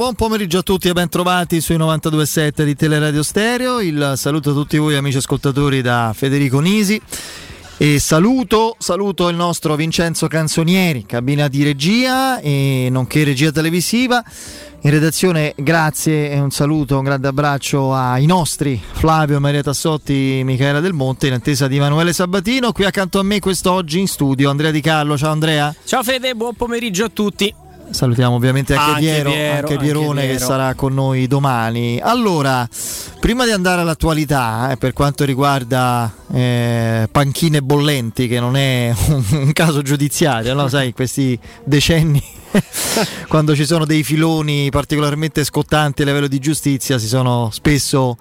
buon pomeriggio a tutti e ben trovati sui 92.7 di Teleradio Stereo. Il saluto a tutti voi amici ascoltatori da Federico Nisi. E saluto, saluto il nostro Vincenzo Canzonieri, cabina di regia e nonché regia televisiva. In redazione grazie e un saluto, un grande abbraccio ai nostri Flavio, Maria Tassotti, Michaela Del Monte in attesa di Emanuele Sabatino. Qui accanto a me quest'oggi in studio Andrea Di Carlo. Ciao Andrea. Ciao Fede, buon pomeriggio a tutti. Salutiamo ovviamente anche, Anche Piero, Piero, anche anche Pierone che Piero. sarà con noi domani. Allora, prima di andare all'attualità, eh, per quanto riguarda eh, panchine bollenti, che non è un, un caso giudiziario, no? sai, questi decenni, quando ci sono dei filoni particolarmente scottanti a livello di giustizia, si sono spesso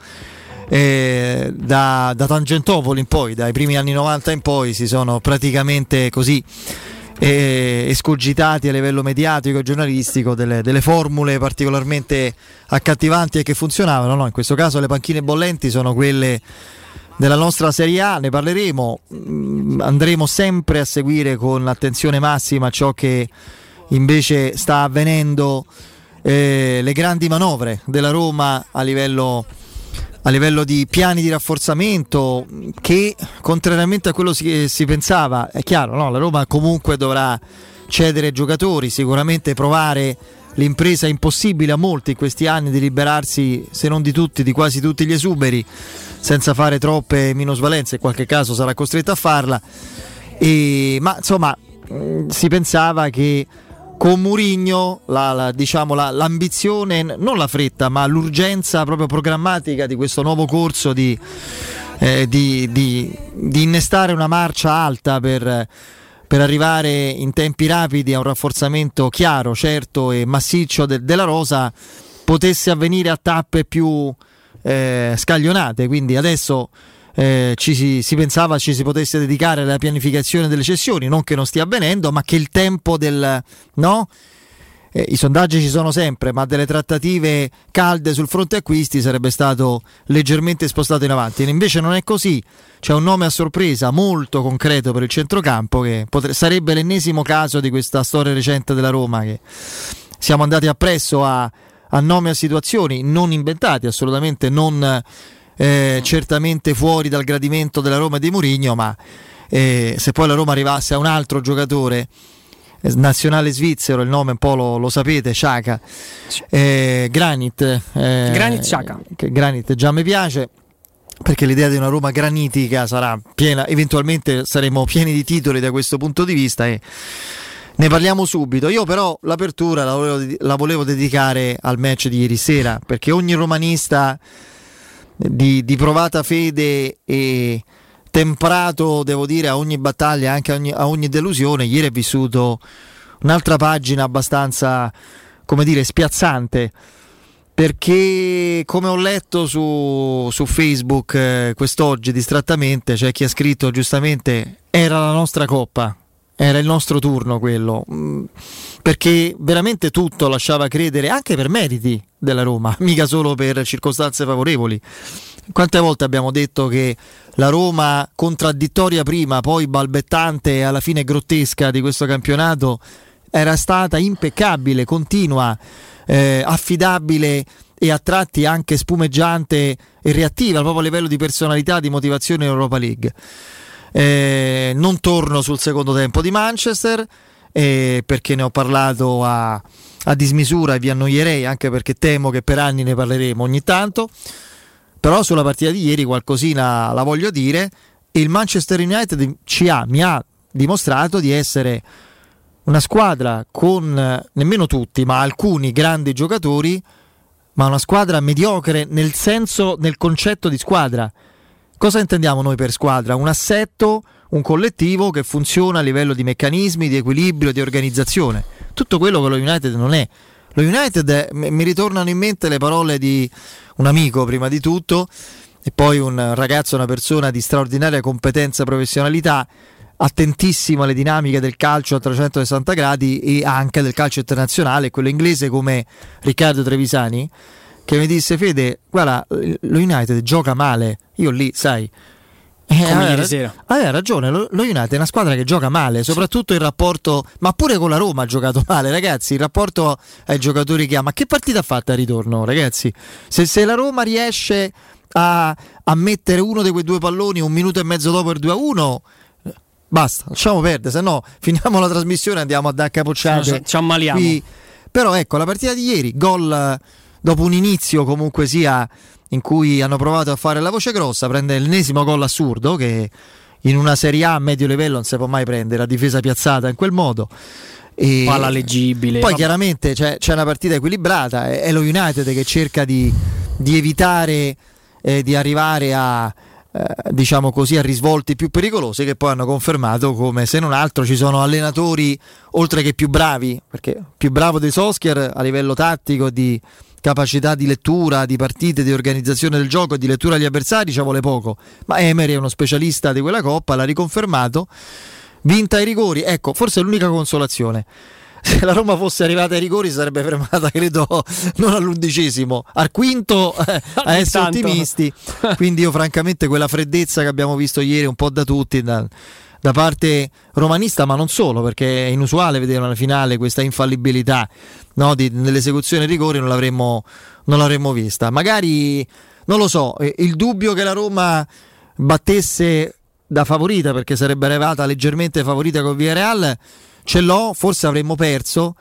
eh, da, da Tangentopoli in poi, dai primi anni 90 in poi, si sono praticamente così escogitati a livello mediatico e giornalistico delle, delle formule particolarmente accattivanti e che funzionavano. No? In questo caso le panchine bollenti sono quelle della nostra Serie A, ne parleremo, Mm, andremo sempre a seguire con attenzione massima ciò che invece sta avvenendo, eh, le grandi manovre della Roma a livello a livello di piani di rafforzamento che contrariamente a quello che si pensava, è chiaro, no? la Roma comunque dovrà cedere giocatori, sicuramente provare l'impresa impossibile a molti in questi anni di liberarsi, se non di tutti, di quasi tutti gli esuberi, senza fare troppe minusvalenze, in qualche caso sarà costretto a farla. E, ma insomma, mh, si pensava che con Murigno la, la- diciamo, la- l'ambizione, non la fretta, ma l'urgenza proprio programmatica di questo nuovo corso di, eh, di- di- di innestare una marcia alta per, per arrivare in tempi rapidi a un rafforzamento chiaro, certo e massiccio de- della rosa, potesse avvenire a tappe più eh, scaglionate. Quindi adesso eh, ci si, si pensava ci si potesse dedicare alla pianificazione delle cessioni, non che non stia avvenendo, ma che il tempo del no? Eh, I sondaggi ci sono sempre, ma delle trattative calde sul fronte acquisti sarebbe stato leggermente spostato in avanti. Invece non è così. C'è un nome a sorpresa molto concreto per il centrocampo che potre- sarebbe l'ennesimo caso di questa storia recente della Roma che siamo andati appresso a, a nomi a situazioni non inventati, assolutamente non eh, certamente fuori dal gradimento della Roma e di Mourinho, ma eh, se poi la Roma arrivasse a un altro giocatore eh, nazionale svizzero, il nome un po' lo, lo sapete, Sciaca, eh, Granit, eh, Granit che Granit già mi piace perché l'idea di una Roma granitica sarà piena, eventualmente saremo pieni di titoli da questo punto di vista e ne parliamo subito. Io però l'apertura la volevo, la volevo dedicare al match di ieri sera perché ogni romanista di, di provata fede e temprato, devo dire, a ogni battaglia, anche a ogni, a ogni delusione, ieri è vissuto un'altra pagina abbastanza, come dire, spiazzante. Perché come ho letto su, su Facebook eh, quest'oggi distrattamente, c'è chi ha scritto giustamente era la nostra coppa, era il nostro turno quello, Mm, perché veramente tutto lasciava credere, anche per meriti della Roma, mica solo per circostanze favorevoli. Quante volte abbiamo detto che la Roma contraddittoria prima, poi balbettante e alla fine grottesca di questo campionato era stata impeccabile, continua, eh, affidabile e a tratti anche spumeggiante e reattiva proprio a livello di personalità, di motivazione in Europa League. Eh, non torno sul secondo tempo di Manchester eh, perché ne ho parlato a, a dismisura e vi annoierei anche perché temo che per anni ne parleremo ogni tanto. Però sulla partita di ieri qualcosina la voglio dire. Il Manchester United ci ha, mi ha dimostrato di essere una squadra con nemmeno tutti, ma alcuni grandi giocatori, ma una squadra mediocre nel senso, nel concetto di squadra. Cosa intendiamo noi per squadra? Un assetto, un collettivo che funziona a livello di meccanismi, di equilibrio, di organizzazione. Tutto quello che lo United non è. Lo United, mi ritornano in mente le parole di un amico prima di tutto, e poi un ragazzo, una persona di straordinaria competenza e professionalità, attentissimo alle dinamiche del calcio a 360 gradi e anche del calcio internazionale, quello inglese come Riccardo Trevisani, che mi disse Fede, guarda, lo United gioca male, io lì, sai, eh, aveva, sera. aveva ragione, lo, lo, United è una squadra che gioca male, soprattutto il rapporto, ma pure con la Roma ha giocato male, ragazzi, il rapporto ai giocatori che ha, ma che partita ha fatto a ritorno, ragazzi? Se, se la Roma riesce a, a, mettere uno di quei due palloni un minuto e mezzo dopo il 2-1, basta, lasciamo perdere, se no finiamo la trasmissione e andiamo a dare capocciate. Ci ammaliamo. Qui. Però ecco, la partita di ieri, gol dopo un inizio comunque sia in cui hanno provato a fare la voce grossa, prende l'ennesimo gol assurdo che in una Serie A a medio livello non si può mai prendere, la difesa piazzata in quel modo. E Palla leggibile. Poi chiaramente c'è, c'è, una partita equilibrata, è, è lo United che cerca di, di evitare eh, di arrivare a, eh, diciamo così, a risvolti più pericolosi che poi hanno confermato come se non altro ci sono allenatori oltre che più bravi, perché più bravo dei Soskier a livello tattico di capacità di lettura, di partite, di organizzazione del gioco e di lettura agli avversari ci vuole poco, ma Emery è uno specialista di quella coppa, l'ha riconfermato, vinta ai rigori, ecco, forse è l'unica consolazione. Se la Roma fosse arrivata ai rigori sarebbe fermata, credo, non all'undicesimo, al quinto eh, a essere ottimisti. Quindi io francamente quella freddezza che abbiamo visto ieri un po' da tutti, da, da parte romanista, ma non solo, perché è inusuale vedere una finale questa infallibilità no, di, nell'esecuzione rigori, non l'avremmo, non l'avremmo vista. Magari, non lo so, il dubbio che la Roma battesse da favorita, perché sarebbe arrivata leggermente favorita con Villarreal, ce l'ho, forse avremmo perso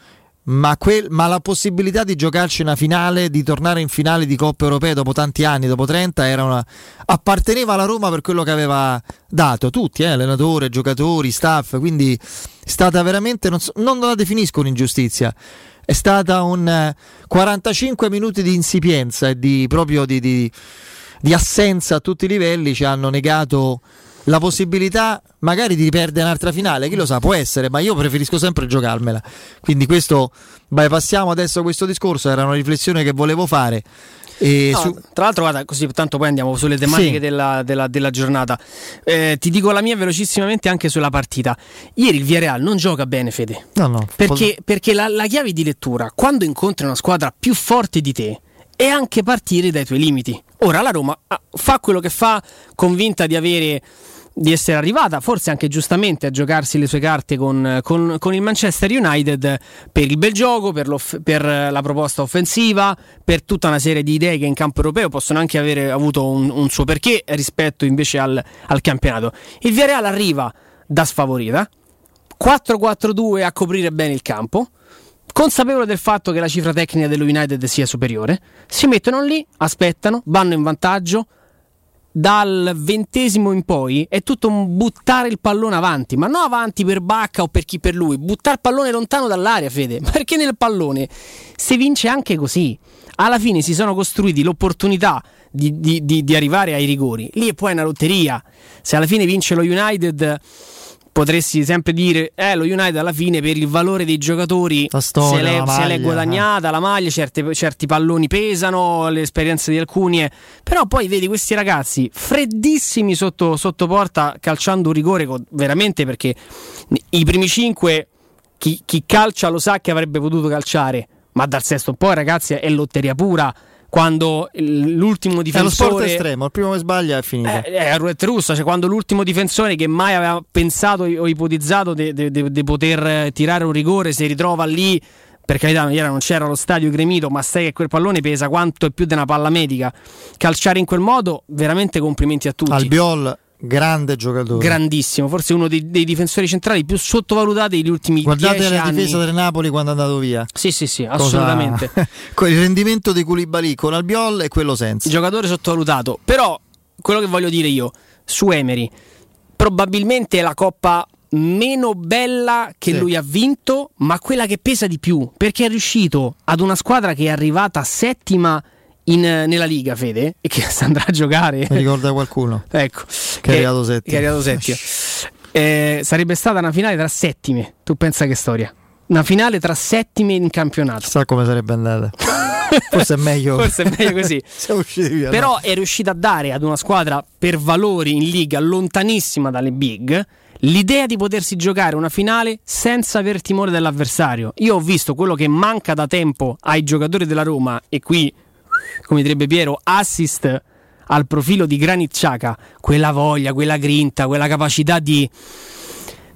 ma, quel, ma, la possibilità di giocarci una finale, di tornare in finale di Coppa Europea dopo tanti anni, dopo 30, una, apparteneva alla Roma per quello che aveva dato, tutti, eh, allenatore, giocatori, staff, quindi è stata veramente, non, so, non la definisco un'ingiustizia, è stata un 45 eh, minuti di insipienza e di, proprio di, di, di assenza a tutti i livelli, ci hanno negato la possibilità magari di perdere un'altra finale, chi lo sa, può essere, ma io preferisco sempre giocarmela. Quindi questo, bypassiamo adesso questo discorso, era una riflessione che volevo fare. No, su... Tra l'altro, guarda, così tanto poi andiamo sulle tematiche sì. della, della, della, giornata. Eh, ti dico la mia velocissimamente anche sulla partita. Ieri il Villarreal non gioca bene, Fede. No, no. Perché, perché la, la chiave di lettura, quando incontri una squadra più forte di te, è anche partire dai tuoi limiti. Ora la Roma ah, fa quello che fa, convinta di avere di essere arrivata, forse anche giustamente, a giocarsi le sue carte con, con, con il Manchester United per il bel gioco, per, per, la proposta offensiva, per tutta una serie di idee che in campo europeo possono anche avere avuto un, un suo perché rispetto invece al, al campionato. Il Villarreal arriva da sfavorita, 4-4-2 a coprire bene il campo consapevole del fatto che la cifra tecnica dello United sia superiore, si mettono lì, aspettano, vanno in vantaggio, dal ventesimo in poi è tutto un buttare il pallone avanti, ma non avanti per Bacca o per chi per lui, buttare il pallone lontano dall'aria, Fede, perché nel pallone si vince anche così. Alla fine si sono costruiti l'opportunità di, di, di, di arrivare ai rigori, lì è poi una lotteria. Se alla fine vince lo United potresti sempre dire eh, lo United alla fine per il valore dei giocatori storia, se, l'è, se l'è guadagnata eh. la maglia, certe, certi palloni pesano, l'esperienza di alcuni, è... però poi vedi questi ragazzi freddissimi sotto, sotto porta calciando un rigore veramente perché i primi cinque chi, chi calcia lo sa che avrebbe potuto calciare, ma dal sesto poi ragazzi è lotteria pura quando l'ultimo difensore. È lo sport estremo, il primo che sbaglia è finito. È, è roulette russa, cioè quando l'ultimo difensore che mai aveva pensato o ipotizzato di poter tirare un rigore si ritrova lì. Per carità, ieri non c'era lo stadio gremito, ma sai che quel pallone pesa quanto è più di una palla medica. Calciare in quel modo, veramente complimenti a tutti. Albiol grande giocatore. grandissimo, forse uno dei, dei difensori centrali più sottovalutati degli ultimi Guardate dieci la anni. difesa del Napoli quando è andato via. Sì, sì, sì, Cosa- assolutamente. il rendimento di Koulibaly con Albiol e quello senza. giocatore sottovalutato. Però quello che voglio dire io su Emery, probabilmente è la coppa meno bella che Sì. lui ha vinto, ma quella che pesa di più, perché è riuscito ad una squadra che è arrivata settima in- nella Liga, Fede, e che sta andrà a giocare. Mi ricorda qualcuno. ecco, Che è arrivato settimo. che è arrivato settimo. Eh, sarebbe stata una finale tra settime. Tu pensa che storia? Una finale tra settime in campionato. Chissà come sarebbe andata. Forse è meglio. Forse è meglio così. Via. Però no? è riuscita a dare ad una squadra per valori in liga lontanissima dalle big l'idea di potersi giocare una finale senza aver timore dell'avversario. Io ho visto quello che manca da tempo ai giocatori della Roma e qui, come direbbe Piero, assist al profilo di Granit Xhaka, quella voglia, quella grinta, quella capacità di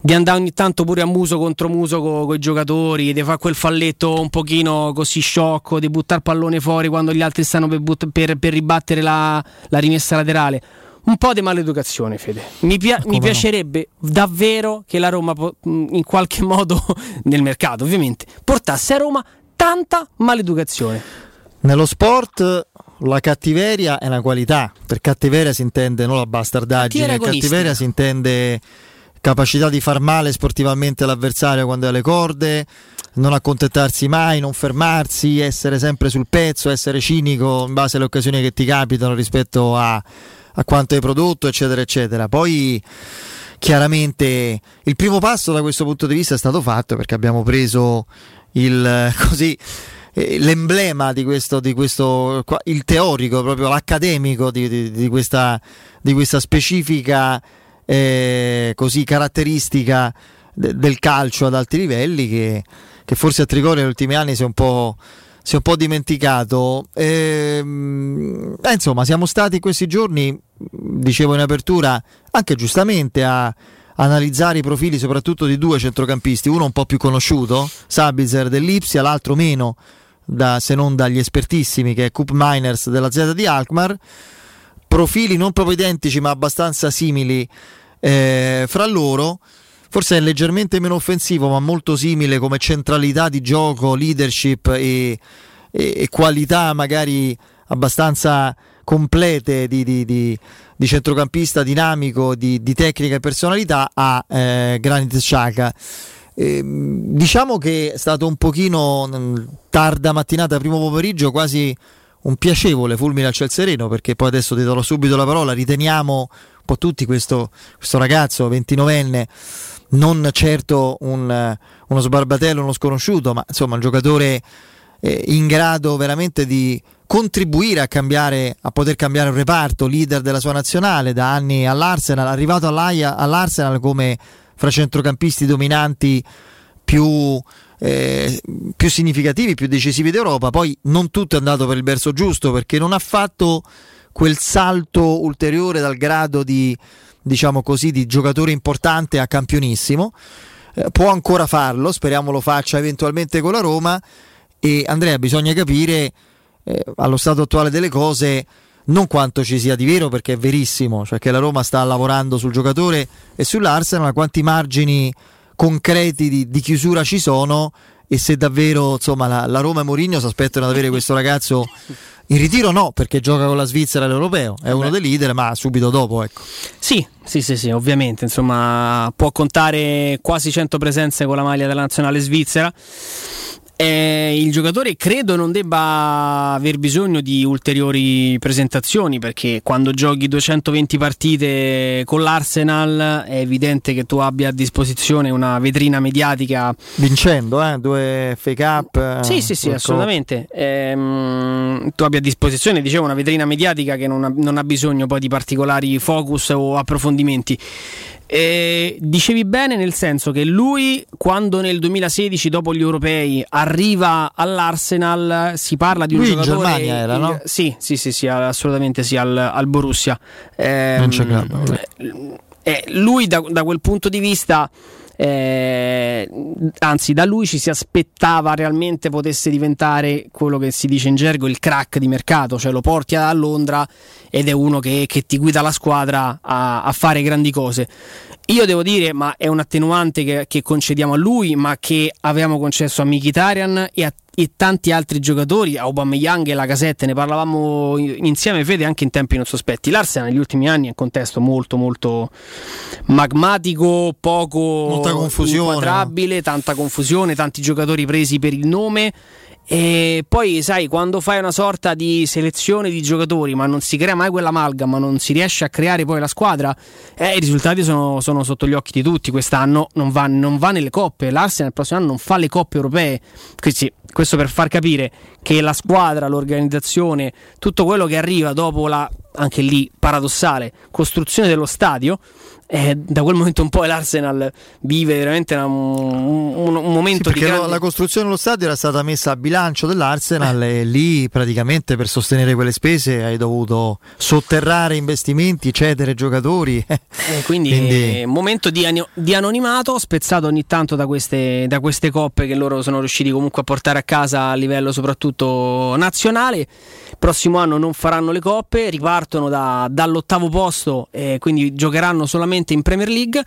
di andare ogni tanto pure a muso contro muso con i giocatori, di fare quel falletto un pochino così sciocco, di buttare pallone fuori quando gli altri stanno per, butt- per- per ribattere la, la rimessa laterale. Un po' di maleducazione, Fede. Mi, pia- mi piacerebbe davvero che la Roma, po- mh, in qualche modo, nel mercato ovviamente, portasse a Roma tanta maleducazione. Nello sport la cattiveria è una qualità. Per cattiveria si intende non la bastardaggine, Cattiveria si intende capacità di far male sportivamente all'avversario quando è alle corde, non accontentarsi mai, non fermarsi, essere sempre sul pezzo, essere cinico in base alle occasioni che ti capitano rispetto a, a quanto hai prodotto, eccetera, eccetera. Poi chiaramente il primo passo da questo punto di vista è stato fatto perché abbiamo preso il così eh, l'emblema di questo, di questo il teorico, proprio l'accademico di, di- di questa, questa specifica eh, così caratteristica de- del calcio ad alti livelli che, che forse a Trigoria negli ultimi anni si è un po', si è un po' dimenticato. Ehm, eh, insomma, siamo stati questi giorni, dicevo in apertura, anche giustamente a analizzare i profili soprattutto di due centrocampisti, uno un po' più conosciuto, Sabitzer dell'Ipsia, l'altro meno, da- se non dagli espertissimi, che è Coop Miners della Z di Alkmaar. Profili non proprio identici, ma abbastanza simili eh, fra loro. Forse è leggermente meno offensivo, ma molto simile come centralità di gioco, leadership e, e- e qualità magari abbastanza complete di, di- di- di centrocampista dinamico, di, di tecnica e personalità a eh, Granit Xhaka. Ehm, diciamo che è stato un pochino mh, tarda mattinata, primo pomeriggio, quasi un piacevole fulmine al ciel sereno, perché poi adesso ti darò subito la parola, riteniamo un po' tutti questo, questo ragazzo 29enne non certo un, eh, uno sbarbatello, uno sconosciuto, ma insomma un giocatore eh, in grado veramente di contribuire a cambiare, a poter cambiare un reparto, leader della sua nazionale da anni all'Arsenal, arrivato all'Arsenal come fra centrocampisti dominanti più, eh, più significativi, più decisivi d'Europa. Poi non tutto è andato per il verso giusto perché non ha fatto quel salto ulteriore dal grado di, diciamo così, di giocatore importante a campionissimo. Eh, può ancora farlo, speriamo lo faccia eventualmente con la Roma. E Andrea, bisogna capire eh, allo stato attuale delle cose non quanto ci sia di vero, perché è verissimo, cioè che la Roma sta lavorando sul giocatore e sull'Arsenal, ma quanti margini concreti di, di chiusura ci sono e se davvero insomma, la, la Roma e Mourinho si aspettano di avere questo ragazzo in ritiro no, perché gioca con la Svizzera all'Europeo, è uno Beh. dei leader, ma subito dopo, ecco. Sì, sì, sì, sì, ovviamente, insomma, può contare quasi 100 presenze con la maglia della nazionale svizzera. Eh, il giocatore credo non debba aver bisogno di ulteriori presentazioni perché quando giochi 220 partite con l'Arsenal è evidente che tu abbia a disposizione una vetrina mediatica Vincendo, eh, due fake up. sì, sì, sì, assolutamente. Ehm, tu abbia a disposizione, dicevo, una vetrina mediatica che non ha, non ha bisogno poi di particolari focus o approfondimenti. Eh, dicevi bene nel senso che lui quando nel 2016 dopo gli europei arriva all'Arsenal si parla di un Lui Germania era, no? sì sì sì, sì assolutamente sì al, al Borussia Ehm, Non c'è eh, lui da, da quel punto di vista eh, anzi da lui ci si aspettava realmente potesse diventare quello che si dice in gergo il crack di mercato, cioè lo porti a Londra ed è uno che, che ti guida la squadra a, a fare grandi cose. Io devo dire, ma è un attenuante che, che, concediamo a lui, ma che avevamo concesso a Mkhitaryan e a e tanti altri giocatori, Aubameyang e la Casette, ne parlavamo insieme Fede anche in tempi non sospetti. L'Arsenal negli ultimi anni è un contesto molto molto magmatico, poco Molta confusione, inquadrabile, tanta confusione, tanti giocatori presi per il nome e poi, sai, quando fai una sorta di selezione di giocatori, ma non si crea mai quell'amalgama, non si riesce a creare poi la squadra, eh, i risultati sono, sono, sotto gli occhi di tutti. Quest'anno non va, non va nelle coppe. L'Arsenal il prossimo anno non fa le coppe europee. Quindi, questo per far capire che la squadra, l'organizzazione, tutto quello che arriva dopo la, anche lì paradossale, costruzione dello stadio eh, da quel momento in poi l'Arsenal vive veramente una, un, un, un, momento sì, di grande... la costruzione dello stadio era stata messa a bilancio dell'Arsenal eh. e lì praticamente per sostenere quelle spese hai dovuto sotterrare investimenti, cedere giocatori. Eh, quindi, quindi... un momento di, di, anonimato spezzato ogni tanto da queste, da queste coppe che loro sono riusciti comunque a portare a casa a livello soprattutto nazionale. Prossimo anno non faranno le coppe, ripartono da, dall'ottavo posto e quindi giocheranno solamente direttamente in Premier League.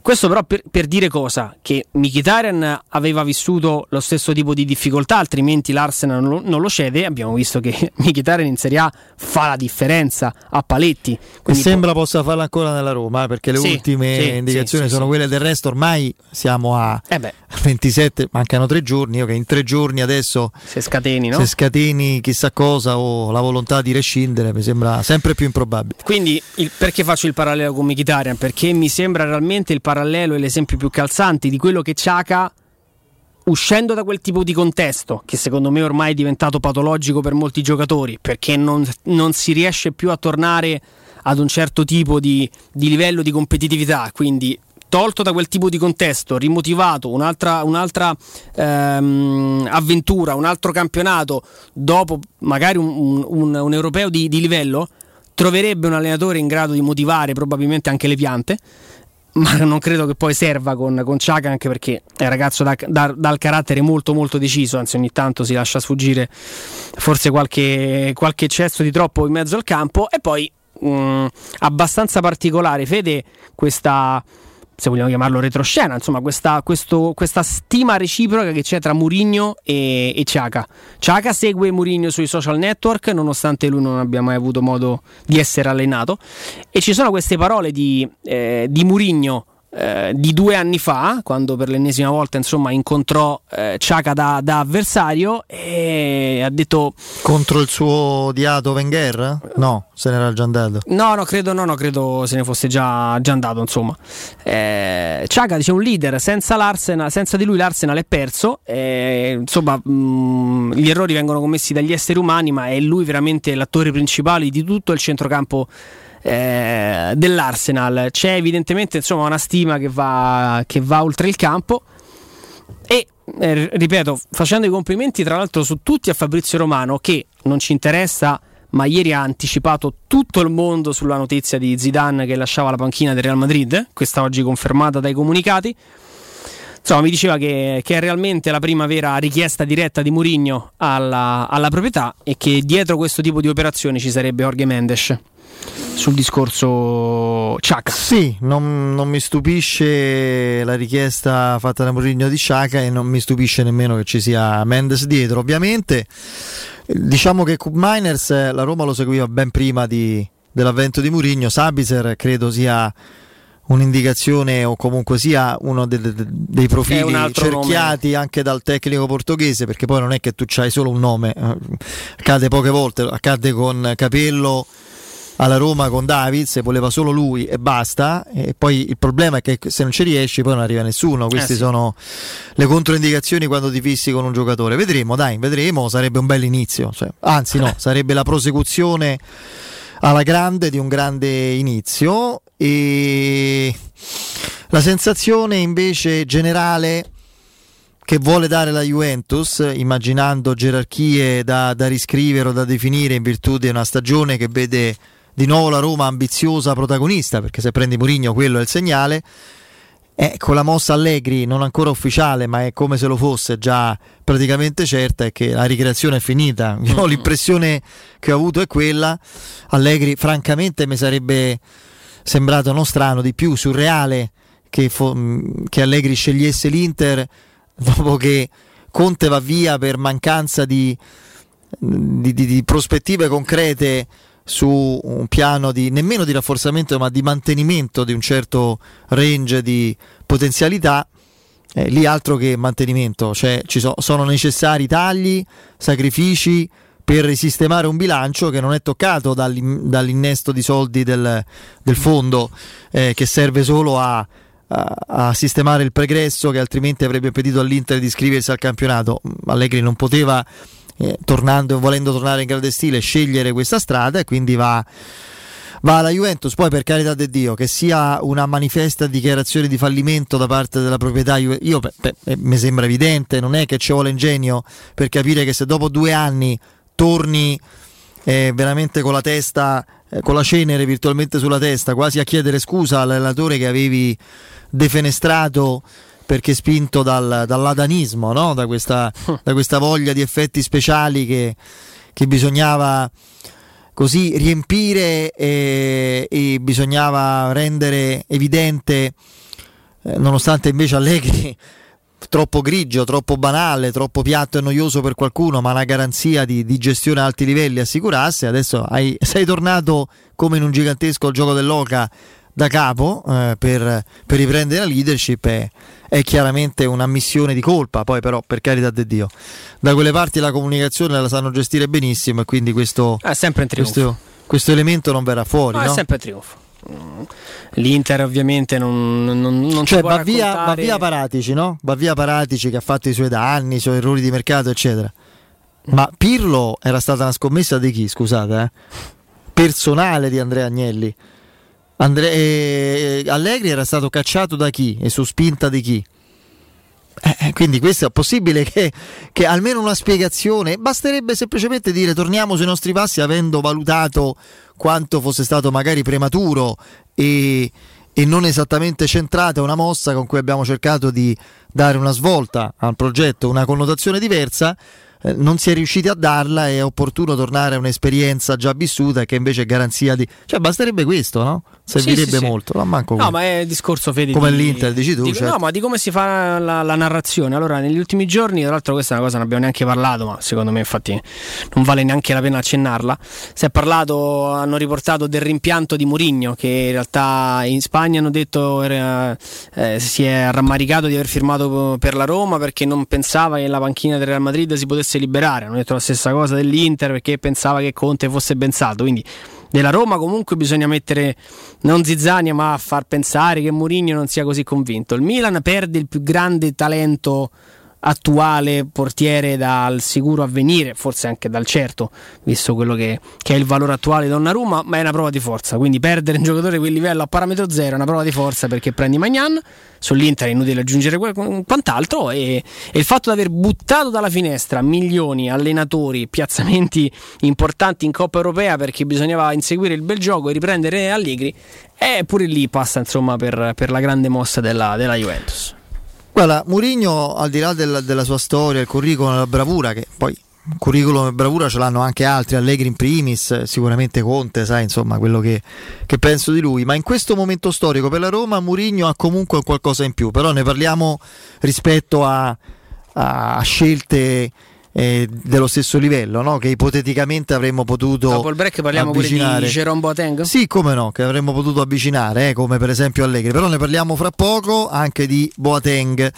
Questo però per, per dire cosa? Che Mkhitaryan aveva vissuto lo stesso tipo di difficoltà, altrimenti l'Arsenal non lo, non lo cede. Abbiamo visto che Mkhitaryan in Serie A fa la differenza a paletti. E sembra po- possa farla ancora nella Roma, eh, perché le sì, ultime sì, indicazioni sì, sono quelle del resto. Ormai siamo a eh 27, mancano tre giorni. Io che in tre giorni adesso se scateni, no? se scateni chissà cosa o la volontà di rescindere mi sembra sempre più improbabile. Quindi il, perché faccio il parallelo con Mkhitaryan? Perché che mi sembra realmente il parallelo e l'esempio più calzante di quello che Ciaca uscendo da quel tipo di contesto, che secondo me ormai è diventato patologico per molti giocatori, perché non, non si riesce più a tornare ad un certo tipo di, di, livello di competitività, quindi tolto da quel tipo di contesto, rimotivato, un'altra, un'altra ehm, avventura, un altro campionato, dopo magari un, un, un europeo di, di livello, troverebbe un allenatore in grado di motivare probabilmente anche le piante ma non credo che poi serva con, con Ciaca anche perché è un ragazzo da, da, dal carattere molto molto deciso anzi ogni tanto si lascia sfuggire forse qualche, qualche eccesso di troppo in mezzo al campo. E poi mh, mm, abbastanza particolare Fede questa se vogliamo chiamarlo retroscena, insomma, questa, questo, questa stima reciproca che c'è tra Murigno e, e Ciaca. Ciaca segue Murigno sui social network, nonostante lui non abbia mai avuto modo di essere allenato. E ci sono queste parole di, eh, di Murigno eh, di due anni fa, quando per l'ennesima volta insomma, incontrò eh, Ciaca da, da, avversario e ha detto contro il suo diato Wenger? No, se n'era già andato. No, no, credo, no, no, credo se ne fosse già, già andato. Insomma, eh, Ciaca dice un leader senza, l'Arsenal, senza di lui l'Arsenal è perso. Eh, insomma, mh, mm, gli errori vengono commessi dagli esseri umani, ma è lui veramente l'attore principale di tutto il centrocampo eh, dell'Arsenal. C'è evidentemente insomma, una stima che va, che va oltre il campo e eh, ripeto, facendo i complimenti tra l'altro su tutti a Fabrizio Romano che non ci interessa ma ieri ha anticipato tutto il mondo sulla notizia di Zidane che lasciava la panchina del Real Madrid, questa oggi confermata dai comunicati. Insomma, mi diceva che, che, è realmente la prima vera richiesta diretta di Mourinho alla, alla proprietà e che dietro questo tipo di operazioni ci sarebbe Jorge Mendes sul discorso Ciaca. Sì, non, non, mi stupisce la richiesta fatta da Mourinho di Ciaca e non mi stupisce nemmeno che ci sia Mendes dietro. Ovviamente, diciamo che Cup Miners la Roma lo seguiva ben prima di, dell'avvento di Mourinho. Sabiser credo sia un'indicazione o comunque sia uno de, de, dei profili cerchiati nome. anche dal tecnico portoghese perché poi non è che tu hai solo un nome eh, accade poche volte accade con Capello alla Roma con Davids, voleva solo lui e basta. E poi il problema è che se non ci riesci poi non arriva nessuno. Queste eh sì. sono le controindicazioni quando ti fissi con un giocatore. Vedremo, dai, vedremo, sarebbe un bel inizio. Cioè, anzi no, sarebbe la prosecuzione alla grande di un grande inizio. E la sensazione invece generale che vuole dare la Juventus, immaginando gerarchie da, da riscrivere o da definire in virtù di una stagione che vede di nuovo la Roma ambiziosa protagonista, perché se prendi Mourinho quello è il segnale, con la mossa Allegri non ancora ufficiale, ma è come se lo fosse già praticamente certa, è che la ricreazione è finita. Io, l'impressione che ho avuto è quella. Allegri, francamente, mi sarebbe sembrato non strano, di più surreale che, fo- che Allegri scegliesse l'Inter dopo che Conte va via per mancanza di, di, di, di prospettive concrete su un piano di nemmeno di rafforzamento ma di mantenimento di un certo range di potenzialità eh, lì altro che mantenimento cioè ci so, sono necessari tagli sacrifici per risistemare un bilancio che non è toccato dall'in, dall'innesto di soldi del, del fondo eh, che serve solo a, a, a, sistemare il pregresso che altrimenti avrebbe impedito all'Inter di iscriversi al campionato. Allegri non poteva, eh, tornando volendo tornare in grande stile, scegliere questa strada e quindi va va alla Juventus, poi per carità di Dio, che sia una manifesta dichiarazione di fallimento da parte della proprietà, io mi sembra evidente, non è che ci vuole ingegno per capire che se dopo due anni torni eh, veramente con la testa, eh, con la cenere virtualmente sulla testa, quasi a chiedere scusa all'allenatore che avevi defenestrato perché spinto dal, dall'adanismo, no? da, questa, da, questa, voglia di effetti speciali che, che bisognava così riempire e, e bisognava rendere evidente, eh, nonostante invece Allegri troppo grigio, troppo banale, troppo piatto e noioso per qualcuno, ma una garanzia di, di gestione a alti livelli assicurasse. Adesso hai, sei tornato come in un gigantesco gioco dell'Oca da capo eh, per, per, riprendere la leadership. È, è chiaramente una missione di colpa, poi però per carità di Dio, da quelle parti la comunicazione la sanno gestire benissimo e quindi questo, questo, questo elemento non verrà fuori. No, no? È sempre trionfo. L'Inter ovviamente non, non, non cioè, va via, va via, Paratici, no? Va via Paratici che ha fatto i suoi danni, i suoi errori di mercato, eccetera. Ma Pirlo era stata una scommessa di chi, scusate? Eh? Personale di Andrea Agnelli. Andre... Eh, Allegri era stato cacciato da chi e su spinta di chi? Eh, eh, quindi questo è possibile che, che, almeno una spiegazione, basterebbe semplicemente dire torniamo sui nostri passi avendo valutato quanto fosse stato magari prematuro e, e non esattamente centrata una mossa con cui abbiamo cercato di dare una svolta al progetto, una connotazione diversa eh, non si è riusciti a darla è opportuno tornare a un'esperienza già vissuta che invece è garanzia di... cioè basterebbe questo, no? Servirebbe sì, sì, molto, sì. manco No, ma è discorso Fede come di, l'Inter, dici tu, di, certo. No, ma di come si fa la, la, narrazione. Allora, negli ultimi giorni, tra l'altro questa è una cosa non abbiamo neanche parlato, ma secondo me infatti non vale neanche la pena accennarla. Si è parlato, hanno riportato del rimpianto di Murigno che in realtà in Spagna hanno detto eh, eh, si è rammaricato di aver firmato per la Roma perché non pensava che la panchina del Real Madrid si potesse liberare. Hanno detto la stessa cosa dell'Inter perché pensava che Conte fosse ben saldo. Quindi della Roma comunque bisogna mettere non zizzania ma far pensare che Mourinho non sia così convinto. Il Milan perde il più grande talento attuale portiere dal sicuro avvenire, forse anche dal certo, visto quello che, che, è il valore attuale di Donnarumma, ma è una prova di forza. Quindi perdere un giocatore di quel livello a parametro zero è una prova di forza perché prendi Magnan. Sull'Inter è inutile aggiungere quant'altro. E, e il fatto di aver buttato dalla finestra milioni, allenatori, piazzamenti importanti in Coppa Europea perché bisognava inseguire il bel gioco e riprendere Allegri, e pure lì passa insomma per, per la grande mossa della, della Juventus. Guarda, Mourinho, al di là del, della sua storia, il curriculum, la bravura, che poi curriculum e bravura ce l'hanno anche altri, Allegri in primis, sicuramente Conte, sai insomma quello che, che, penso di lui, ma in questo momento storico per la Roma Mourinho ha comunque qualcosa in più, però ne parliamo rispetto a, a scelte eh, dello stesso livello, no? che ipoteticamente avremmo potuto Dopo il break parliamo avvicinare. pure di Jerome Boateng? Sì, come no, che avremmo potuto avvicinare, eh, come per esempio Allegri, però ne parliamo fra poco anche di Boateng.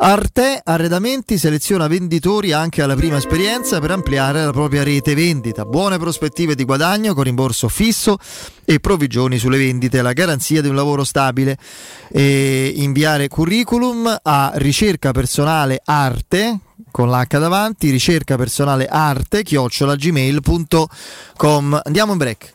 Arte Arredamenti seleziona venditori anche alla prima esperienza per ampliare la propria rete vendita. Buone prospettive di guadagno con rimborso fisso e provvigioni sulle vendite, la garanzia di un lavoro stabile. E inviare curriculum a ricerca personale arte con l'H davanti, ricerca personale arte chiocciolagmail.com. Andiamo in break.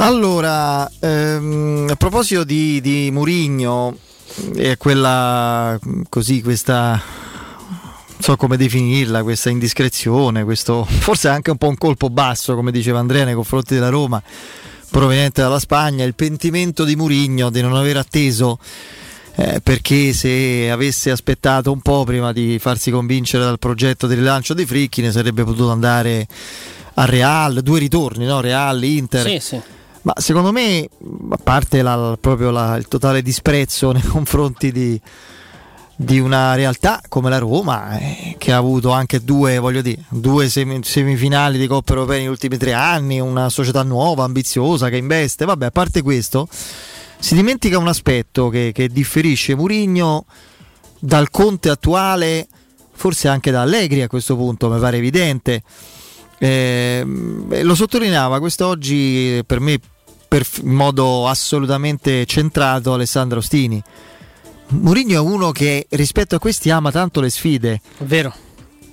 Allora, ehm, a proposito di, di Murigno e quella così questa non so come definirla, questa indiscrezione, questo forse anche un po' un colpo basso, come diceva Andrea nei confronti della Roma, proveniente dalla Spagna, il pentimento di Murigno di non aver atteso eh, perché se avesse aspettato un po' prima di farsi convincere dal progetto di rilancio dei Fricchi ne sarebbe potuto andare a Real, due ritorni, no? Real, Inter. Sì, sì. Ma secondo me, a parte la, proprio la, il totale disprezzo nei confronti di, di una realtà come la Roma, eh, che ha avuto anche due, dire, due semi, semifinali di Coppa Europea negli ultimi tre anni, una società nuova, ambiziosa, che investe, vabbè, a parte questo, si dimentica un aspetto che, che differisce Murigno dal Conte attuale, forse anche da Allegri a questo punto, mi pare evidente. Eh, lo sottolineava quest'oggi per me per, in modo assolutamente centrato Alessandro Ostini. Mourinho è uno che rispetto a questi ama tanto le sfide. Vero.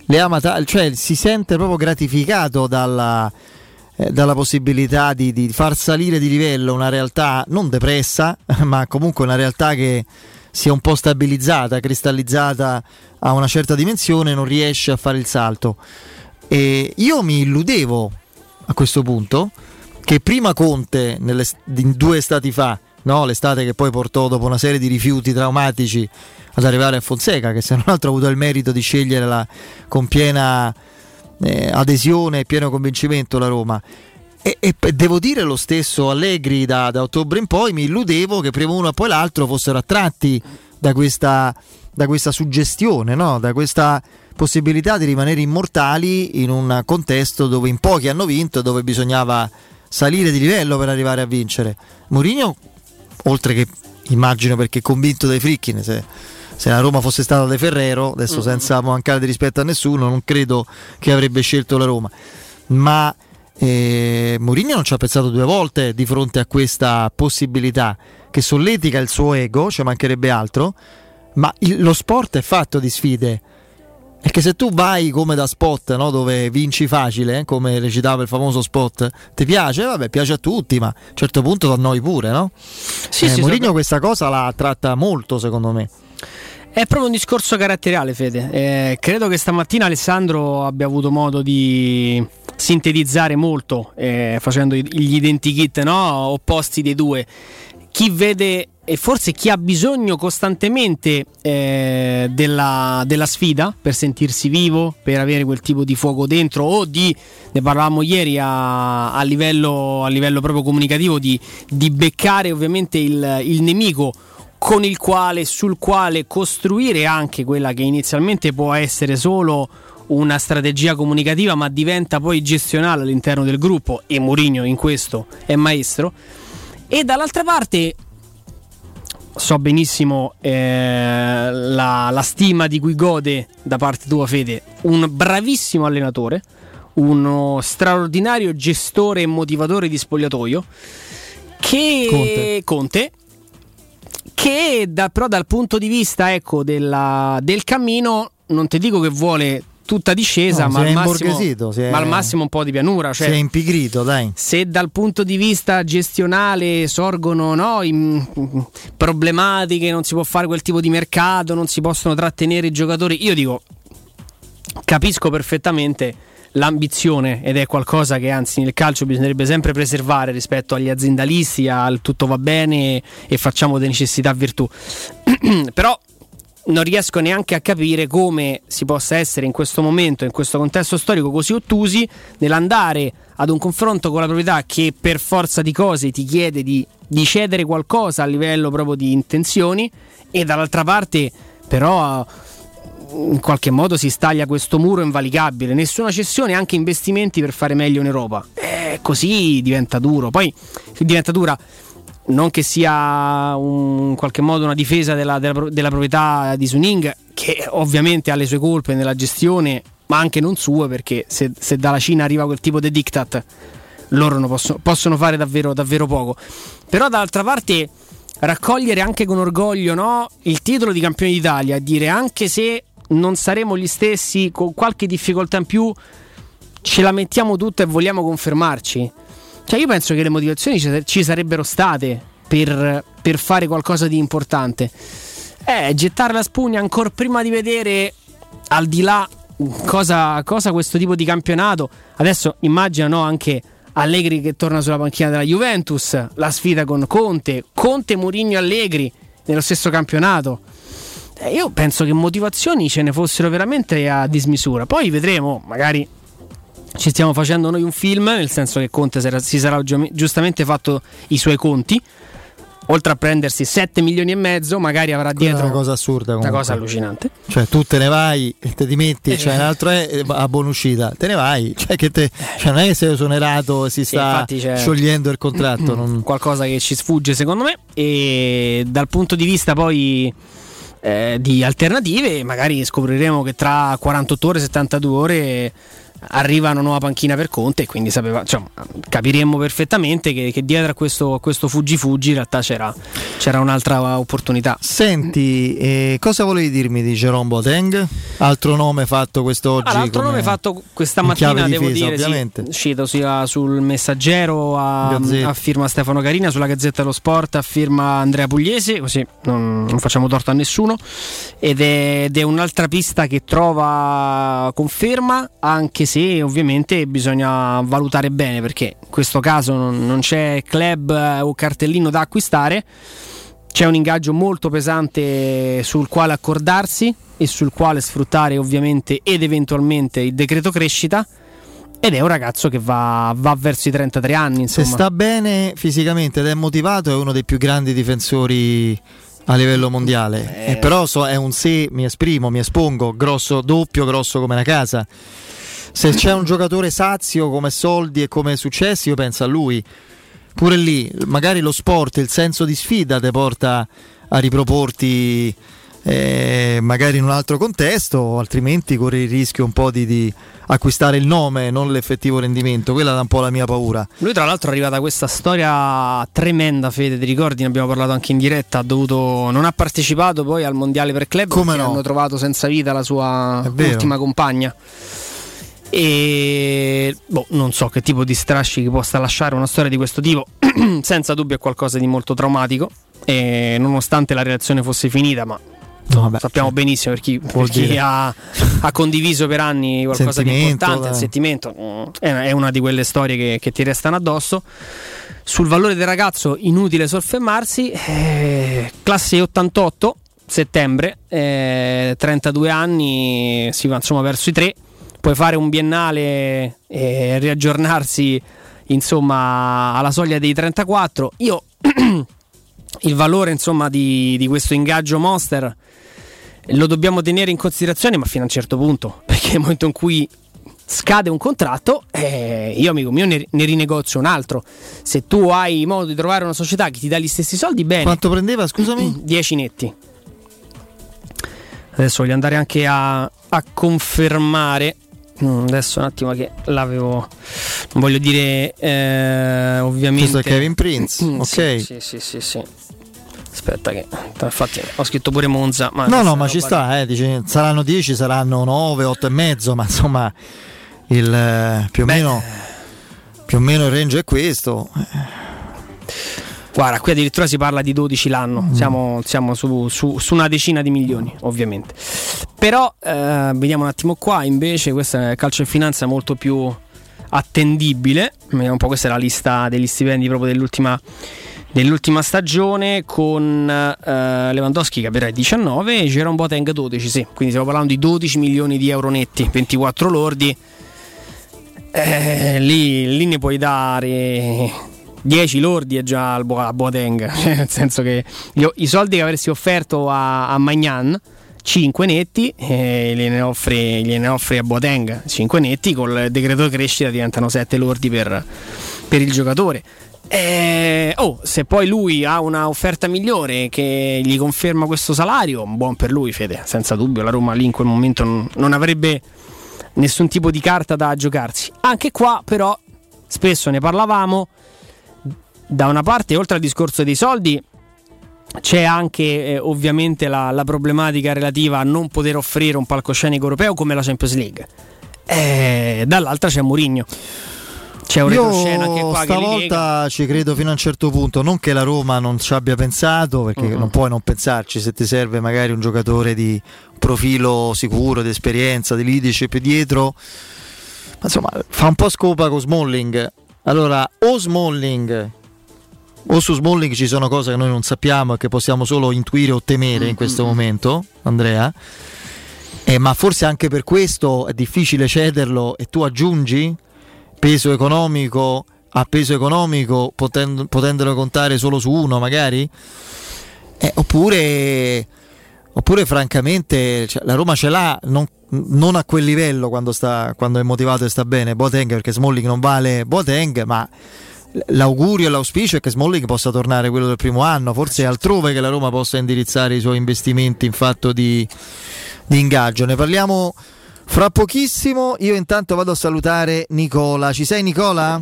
Le ama ta- cioè si sente proprio gratificato dalla, eh, dalla possibilità di, di, far salire di livello una realtà non depressa, ma comunque una realtà che sia un po' stabilizzata, cristallizzata a una certa dimensione, non riesce a fare il salto. E io mi illudevo a questo punto che prima Conte, nelle, due estati fa, no? l'estate che poi portò dopo una serie di rifiuti traumatici ad arrivare a Fonseca, che se non altro ha avuto il merito di scegliere la, con piena eh, adesione e pieno convincimento la Roma. E, e, devo dire lo stesso Allegri da, da, ottobre in poi, mi illudevo che prima uno e poi l'altro fossero attratti da questa, da questa suggestione, no? da questa possibilità di rimanere immortali in un contesto dove in pochi hanno vinto e dove bisognava salire di livello per arrivare a vincere. Mourinho, oltre che immagino perché convinto dai fricchi, se, se la Roma fosse stata De Ferrero, adesso mm. senza mancare di rispetto a nessuno, non credo che avrebbe scelto la Roma. Ma eh, Mourinho non ci ha pensato due volte di fronte a questa possibilità che solletica il suo ego, ci mancherebbe altro, ma il, lo sport è fatto di sfide è che se tu vai come da spot, no? dove vinci facile, eh? come recitava il famoso spot, ti piace? Vabbè, piace a tutti, ma a un certo punto da noi pure, no? Sì, eh, sì, Mourinho so... questa cosa la tratta molto, secondo me. È proprio un discorso caratteriale, Fede. Eh, credo che stamattina Alessandro abbia avuto modo di sintetizzare molto, eh, facendo gli identikit no? opposti dei due. Chi vede e forse chi ha bisogno costantemente eh, della, della, sfida per sentirsi vivo, per avere quel tipo di fuoco dentro o di, ne parlavamo ieri a, a, livello, a livello, proprio comunicativo, di, di beccare ovviamente il, il, nemico con il quale, sul quale costruire anche quella che inizialmente può essere solo una strategia comunicativa ma diventa poi gestionale all'interno del gruppo e Mourinho in questo è maestro e dall'altra parte so benissimo eh, la, la, stima di cui gode da parte tua Fede, un bravissimo allenatore, uno straordinario gestore e motivatore di spogliatoio, che Conte, Conte che da, però dal punto di vista ecco, della, del cammino non ti dico che vuole tutta discesa, no, ma, al massimo, è, ma, al massimo, un po' di pianura. Cioè, si è impigrito, dai. Se dal punto di vista gestionale sorgono no, problematiche, non si può fare quel tipo di mercato, non si possono trattenere i giocatori, io dico, capisco perfettamente l'ambizione ed è qualcosa che anzi nel calcio bisognerebbe sempre preservare rispetto agli aziendalisti, al tutto va bene e facciamo di necessità virtù. Però non riesco neanche a capire come si possa essere in questo momento, in questo contesto storico così ottusi, nell'andare ad un confronto con la proprietà che per forza di cose ti chiede di, di cedere qualcosa a livello proprio di intenzioni e dall'altra parte però in qualche modo si staglia questo muro invalicabile, nessuna cessione, anche investimenti per fare meglio in Europa. Eh, così diventa duro. Poi diventa dura non che sia un, in qualche modo una difesa della, della, della, proprietà di Suning, che ovviamente ha le sue colpe nella gestione, ma anche non sue, perché se, se dalla Cina arriva quel tipo di diktat, loro possono, possono, fare davvero, davvero poco. Però dall'altra parte raccogliere anche con orgoglio no, il titolo di campione d'Italia e dire anche se non saremo gli stessi, con qualche difficoltà in più, ce la mettiamo tutta e vogliamo confermarci Cioè, io penso che le motivazioni ci, sarebbero state per, per fare qualcosa di importante. Eh, gettare la spugna ancora prima di vedere al di là cosa, cosa questo tipo di campionato. Adesso immagino no, anche Allegri che torna sulla panchina della Juventus, la sfida con Conte, Conte, Mourinho, Allegri nello stesso campionato. Eh, io penso che motivazioni ce ne fossero veramente a dismisura. Poi vedremo, magari ci stiamo facendo noi un film, nel senso che Conte si sarà giustamente fatto i suoi conti oltre a prendersi 7 milioni e mezzo, magari avrà dietro una cosa assurda, comunque. una cosa allucinante. Cioè, tu te ne vai e te ti metti, eh, cioè, un altro è eh, a buona uscita, te ne vai, cioè, che te, cioè non è che sei esonerato e si sta sciogliendo il contratto. Non... Qualcosa che ci sfugge, secondo me. E dal punto di vista poi. Eh, di alternative, magari scopriremo che tra 48 ore e 72 ore arriva una nuova panchina per Conte e quindi sapeva, cioè, capiremmo perfettamente che, che dietro a questo, questo, fuggi fuggi in realtà c'era, c'era un'altra opportunità. Senti, eh, cosa volevi dirmi di Jerome Boateng? Altro nome fatto quest'oggi? Ah, altro nome fatto questa mattina, devo difesa, dire, ovviamente. Sì, uscito sia sul Messaggero a, a, firma Stefano Carina, sulla Gazzetta dello Sport a firma Andrea Pugliese, così non, non facciamo torto a nessuno, ed è, ed è un'altra pista che trova conferma anche se sì, ovviamente bisogna valutare bene perché in questo caso non, non c'è club eh, o cartellino da acquistare, c'è un ingaggio molto pesante sul quale accordarsi e sul quale sfruttare ovviamente ed eventualmente il decreto crescita. Ed è un ragazzo che va, va verso i 33 anni. Insomma. Se sta bene fisicamente ed è motivato, è uno dei più grandi difensori a livello mondiale. Eh. Eh, però so, è un se, mi esprimo, mi espongo, grosso, doppio, grosso come una casa se c'è un giocatore sazio come soldi e come successi, io penso a lui. Pure lì, magari lo sport, il senso di sfida ti porta a riproporti eh, magari in un altro contesto, altrimenti corri il rischio un po' di, di, acquistare il nome, non l'effettivo rendimento. Quella è un po' la mia paura. Lui, tra l'altro, è arrivata questa storia tremenda, Fede. Ti ricordi? Ne abbiamo parlato anche in diretta. Ha dovuto, non ha partecipato poi al mondiale per club Come no? hanno trovato senza vita la sua ultima compagna. E boh, non so che tipo di strascichi possa lasciare una storia di questo tipo. Senza dubbio è qualcosa di molto traumatico. E nonostante la relazione fosse finita, ma No, vabbè, sappiamo benissimo per chi, per chi ha, ha, condiviso per anni qualcosa di importante, il sentimento mm, è una di quelle storie che, che, ti restano addosso. Sul valore del ragazzo, inutile soffermarsi, eh, classe 88, settembre, eh, 32 anni, si va insomma verso i 3 puoi fare un biennale e riaggiornarsi insomma alla soglia dei 34 io il valore insomma di, di, questo ingaggio monster lo dobbiamo tenere in considerazione ma fino a un certo punto perché nel momento in cui scade un contratto eh, io amico mio ne, ne, rinegozio un altro. Se tu hai modo di trovare una società che ti dà gli stessi soldi bene. Quanto prendeva scusami? 10 netti. Adesso voglio andare anche a, a confermare adesso un attimo che l'avevo. Non voglio dire eh, ovviamente. Questo è Kevin Prince. Mm, ok. Sì, sì, sì, sì. Aspetta, che infatti ho scritto pure Monza. Ma no, no, ma ci sta. Eh, dice, saranno 10, saranno 9, 8 e mezzo. Ma insomma, il, eh, più, o meno, più o meno il range è questo. Guarda, qui addirittura si parla di 12 l'anno, mm. siamo, siamo su, su, su, una decina di milioni, ovviamente. Però eh, vediamo un attimo qua, invece, questa è calcio e finanza molto più attendibile. Vediamo un po', questa è la lista degli stipendi proprio dell'ultima, dell'ultima stagione con eh, Lewandowski che avverrà 19 e Jerome Boateng 12, sì. Quindi stiamo parlando di 12 milioni di euro netti, 24 lordi. Eh, lì, lì ne puoi dare 10 lordi è già al Bo- a Boateng, cioè, nel senso che io, i soldi che avresti offerto a, a Magnan 5 netti eh, gliene, offre, gliene offre a Boateng 5 netti col decreto di crescita diventano 7 lordi per, per il giocatore eh, oh, se poi lui ha un'offerta migliore che gli conferma questo salario, buon per lui, Fede, senza dubbio. La Roma lì in quel momento non, non avrebbe nessun tipo di carta da giocarsi. Anche qua, però, spesso ne parlavamo da una parte, oltre al discorso dei soldi, c'è anche eh, ovviamente la, la, problematica relativa a non poter offrire un palcoscenico europeo come la Champions League. Eh, dall'altra c'è Mourinho. C'è un retroscena qua che lega. stavolta ci credo fino a un certo punto, non che la Roma non ci abbia pensato, perché Mhm. non puoi non pensarci se ti serve magari un giocatore di profilo sicuro, di esperienza, di leadership dietro. Ma insomma, fa un po' scopa con Smalling. Allora, o Smalling o su Smalling ci sono cose che noi non sappiamo e che possiamo solo intuire o temere in questo momento, Andrea. Eh, ma forse anche per questo è difficile cederlo e tu aggiungi peso economico a peso economico potendo, potendolo contare solo su uno magari? Eh, oppure, oppure francamente cioè, la Roma ce l'ha non, non a quel livello quando, sta, quando è motivato e sta bene Boateng perché Smalling non vale Boateng ma l'augurio e l'auspicio è che Smalling possa tornare quello del primo anno forse è altrove che la Roma possa indirizzare i suoi investimenti in fatto di, di ingaggio ne parliamo fra pochissimo io intanto vado a salutare Nicola ci sei Nicola?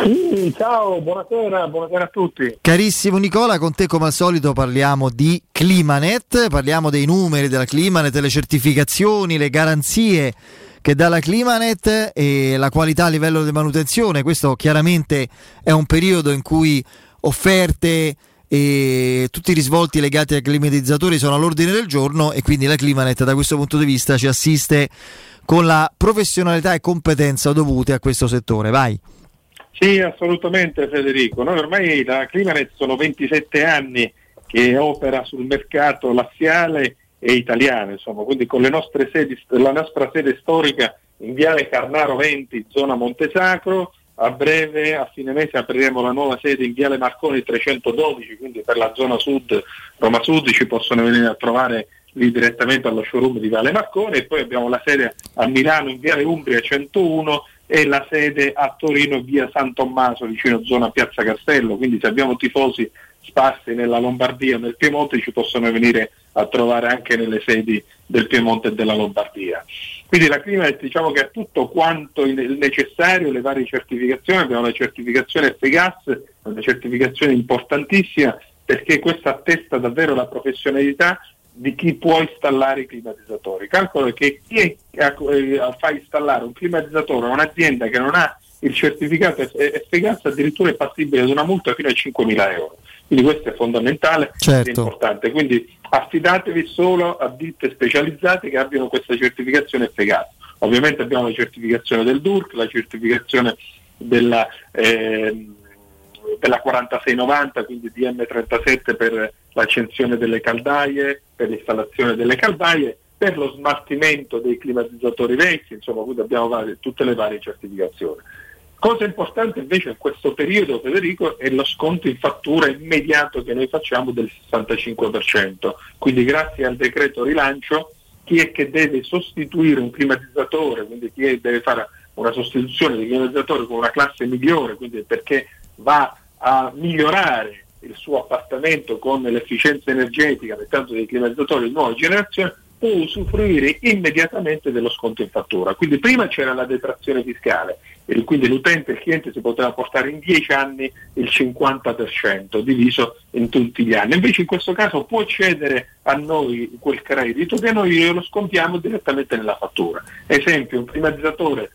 Sì, ciao, buonasera, buonasera a tutti. Carissimo Nicola, con te come al solito parliamo di Climanet, parliamo dei numeri della Climanet, le certificazioni, le garanzie che dà la Climanet e la qualità a livello di manutenzione. Questo chiaramente è un periodo in cui offerte e tutti i risvolti legati ai climatizzatori sono all'ordine del giorno e quindi la Climanet da questo punto di vista ci assiste con la professionalità e competenza dovute a questo settore. Vai. Sì, assolutamente Federico. Noi ormai la Climanet sono 27 anni che opera sul mercato laziale e italiano, insomma, quindi con sedi, la nostra sede storica in Viale Carnaro 20, zona Montesacro, a breve, a fine mese, apriremo la nuova sede in Viale Marconi 312, quindi per la zona sud, Roma Sud, ci possono venire a trovare lì direttamente allo showroom di Viale Marconi. E poi abbiamo la sede a Milano in Viale Umbria 101 e la sede a Torino via San Tommaso vicino zona Piazza Castello, quindi se abbiamo tifosi sparsi nella Lombardia o nel Piemonte ci possono venire a trovare anche nelle sedi del Piemonte e della Lombardia. Quindi la Climanet diciamo che ha tutto quanto il necessario, le varie certificazioni, abbiamo la certificazione FGAS, una certificazione importantissima perché questa attesta davvero la professionalità di chi può installare i climatizzatori. Calcolo che chi eh, fa installare un climatizzatore a un'azienda che non ha il certificato FGAS addirittura è passibile ad una multa fino a 5.000 euro. Quindi questo è fondamentale Certo. e importante. Quindi affidatevi solo a ditte specializzate che abbiano questa certificazione FGAS. Ovviamente abbiamo la certificazione del DURC, la certificazione della, ehm, della 4690, quindi DM37 per l'accensione delle caldaie, per l'installazione delle caldaie, per lo smaltimento dei climatizzatori vecchi, insomma, quindi abbiamo varie- tutte le varie certificazioni. Cosa importante invece in questo periodo, Federico, è lo sconto in fattura immediato che noi facciamo del 65%. Quindi grazie al decreto rilancio, chi è che deve sostituire un climatizzatore, quindi chi deve fare una sostituzione di climatizzatore con una classe migliore, quindi perché va a migliorare il suo appartamento con l'efficienza energetica, mettendo dei climatizzatori di nuova generazione, può usufruire immediatamente dello sconto in fattura. Quindi prima c'era la detrazione fiscale, e quindi l'utente, il cliente si poteva portare in 10 anni il 50% diviso in tutti gli anni. Invece in questo caso può cedere a noi quel credito che noi lo scontiamo direttamente nella fattura. Esempio, un climatizzatore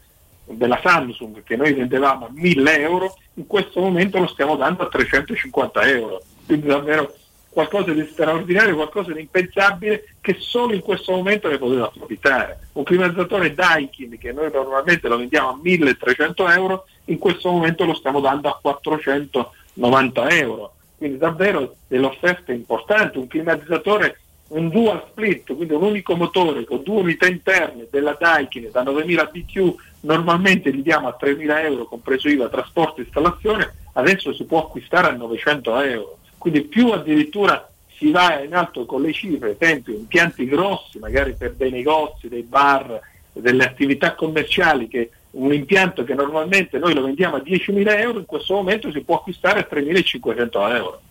della Samsung che noi vendevamo a 1000 euro, in questo momento lo stiamo dando a 350 euro. Quindi davvero qualcosa di straordinario, qualcosa di impensabile che solo in questo momento ne poteva approfittare. Un climatizzatore Daikin che noi normalmente lo vendiamo a 1300 euro, in questo momento lo stiamo dando a 490 euro. Quindi davvero delle offerte importanti, un climatizzatore un dual split, quindi un unico motore con due unità interne della Daikin da 9000 BQ, normalmente li diamo a 3000 euro, compreso IVA, trasporto e installazione, adesso si può acquistare a 900 euro. Quindi più addirittura si va in alto con le cifre, esempio impianti grossi, magari per dei negozi, dei bar, delle attività commerciali, che un impianto che normalmente noi lo vendiamo a 10.000 euro, in questo momento si può acquistare a 3.500 euro.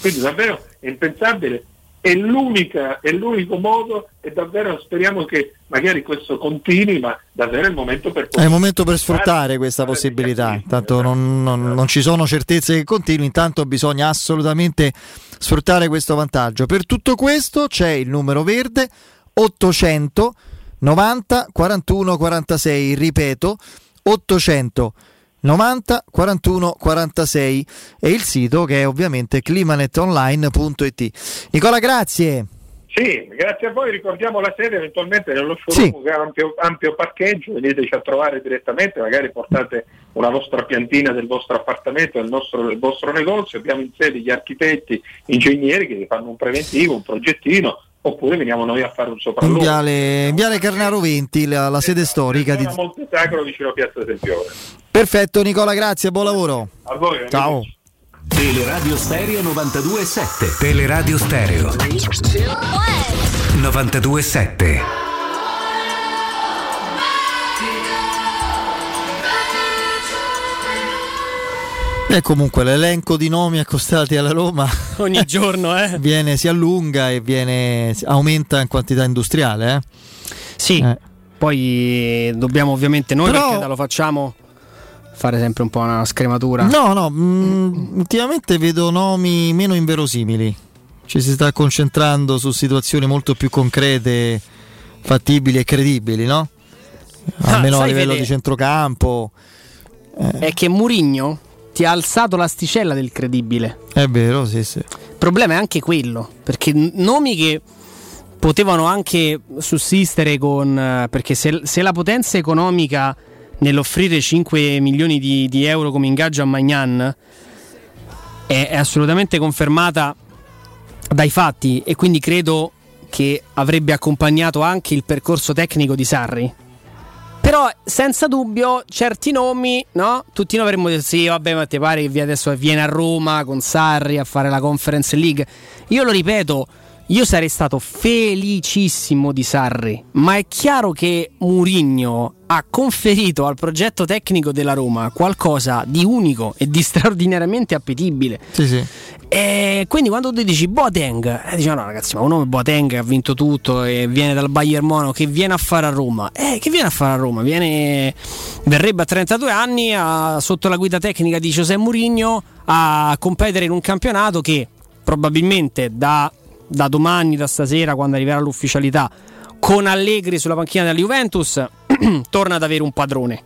Quindi davvero è impensabile è, l'unica, è l'unico modo e davvero speriamo che magari questo continui, ma davvero è il momento per È il momento per sfruttare questa possibilità. Intanto non, non- non ci sono certezze che continui, intanto bisogna assolutamente sfruttare questo vantaggio. Per tutto questo c'è il numero verde 800 90 41 46, ripeto 800 90 41 46 e il sito che è ovviamente climanetonline.it. Nicola, grazie. Sì, grazie a voi, ricordiamo la sede eventualmente nello showroom Sì. che ha ampio, ampio parcheggio, veniteci a trovare direttamente, magari portate una vostra piantina del vostro appartamento, del, nostro, del vostro negozio, abbiamo in sede gli architetti, ingegneri che vi fanno un preventivo, un progettino, oppure veniamo noi a fare un In sopralluogo. viale, in viale Carnaro 20, la, la sede storica di... Monte Sacro vicino a Piazza del Fiore. Perfetto Nicola, grazie, buon lavoro. A voi, Ciao. Teleradio Stereo 92.7 Teleradio Stereo 92.7 E comunque l'elenco di nomi accostati alla Roma Ogni giorno, eh. viene, si allunga e viene, aumenta in quantità industriale. eh. Sì, Eh. poi dobbiamo ovviamente noi Però- perché lo facciamo fare sempre un po' una scrematura. No, no, mm, ultimamente vedo nomi meno inverosimili. Ci si sta concentrando su situazioni molto più concrete, fattibili e credibili, no? Ah, Almeno a sai, livello Fede, di centrocampo. È che Murigno ti ha alzato l'asticella del credibile. È vero, sì, sì. Il problema è anche quello, perché nomi che potevano anche sussistere con... eh, perché se, se la potenza economica nell'offrire 5 milioni di, di euro come ingaggio a Magnan è, è assolutamente confermata dai fatti e quindi credo che avrebbe accompagnato anche il percorso tecnico di Sarri. Però senza dubbio certi nomi, no? Tutti noi avremmo detto sì, vabbè, ma ti pare che adesso viene a Roma con Sarri a fare la Conference League. Io lo ripeto, io sarei stato felicissimo di Sarri, ma è chiaro che Murigno ha conferito al progetto tecnico della Roma qualcosa di unico e di straordinariamente appetibile. Sì, sì. E quindi quando tu dici Boateng, eh, dici no ragazzi, ma un nome Boateng ha vinto tutto e viene dal Bayern Monaco, che viene a fare a Roma? Eh, che viene a fare a Roma? Viene, verrebbe a 32 anni a- sotto la guida tecnica di José Mourinho a competere in un campionato che probabilmente da, da domani, da stasera, quando arriverà l'ufficialità, con Allegri sulla panchina della Juventus, torna ad avere un padrone.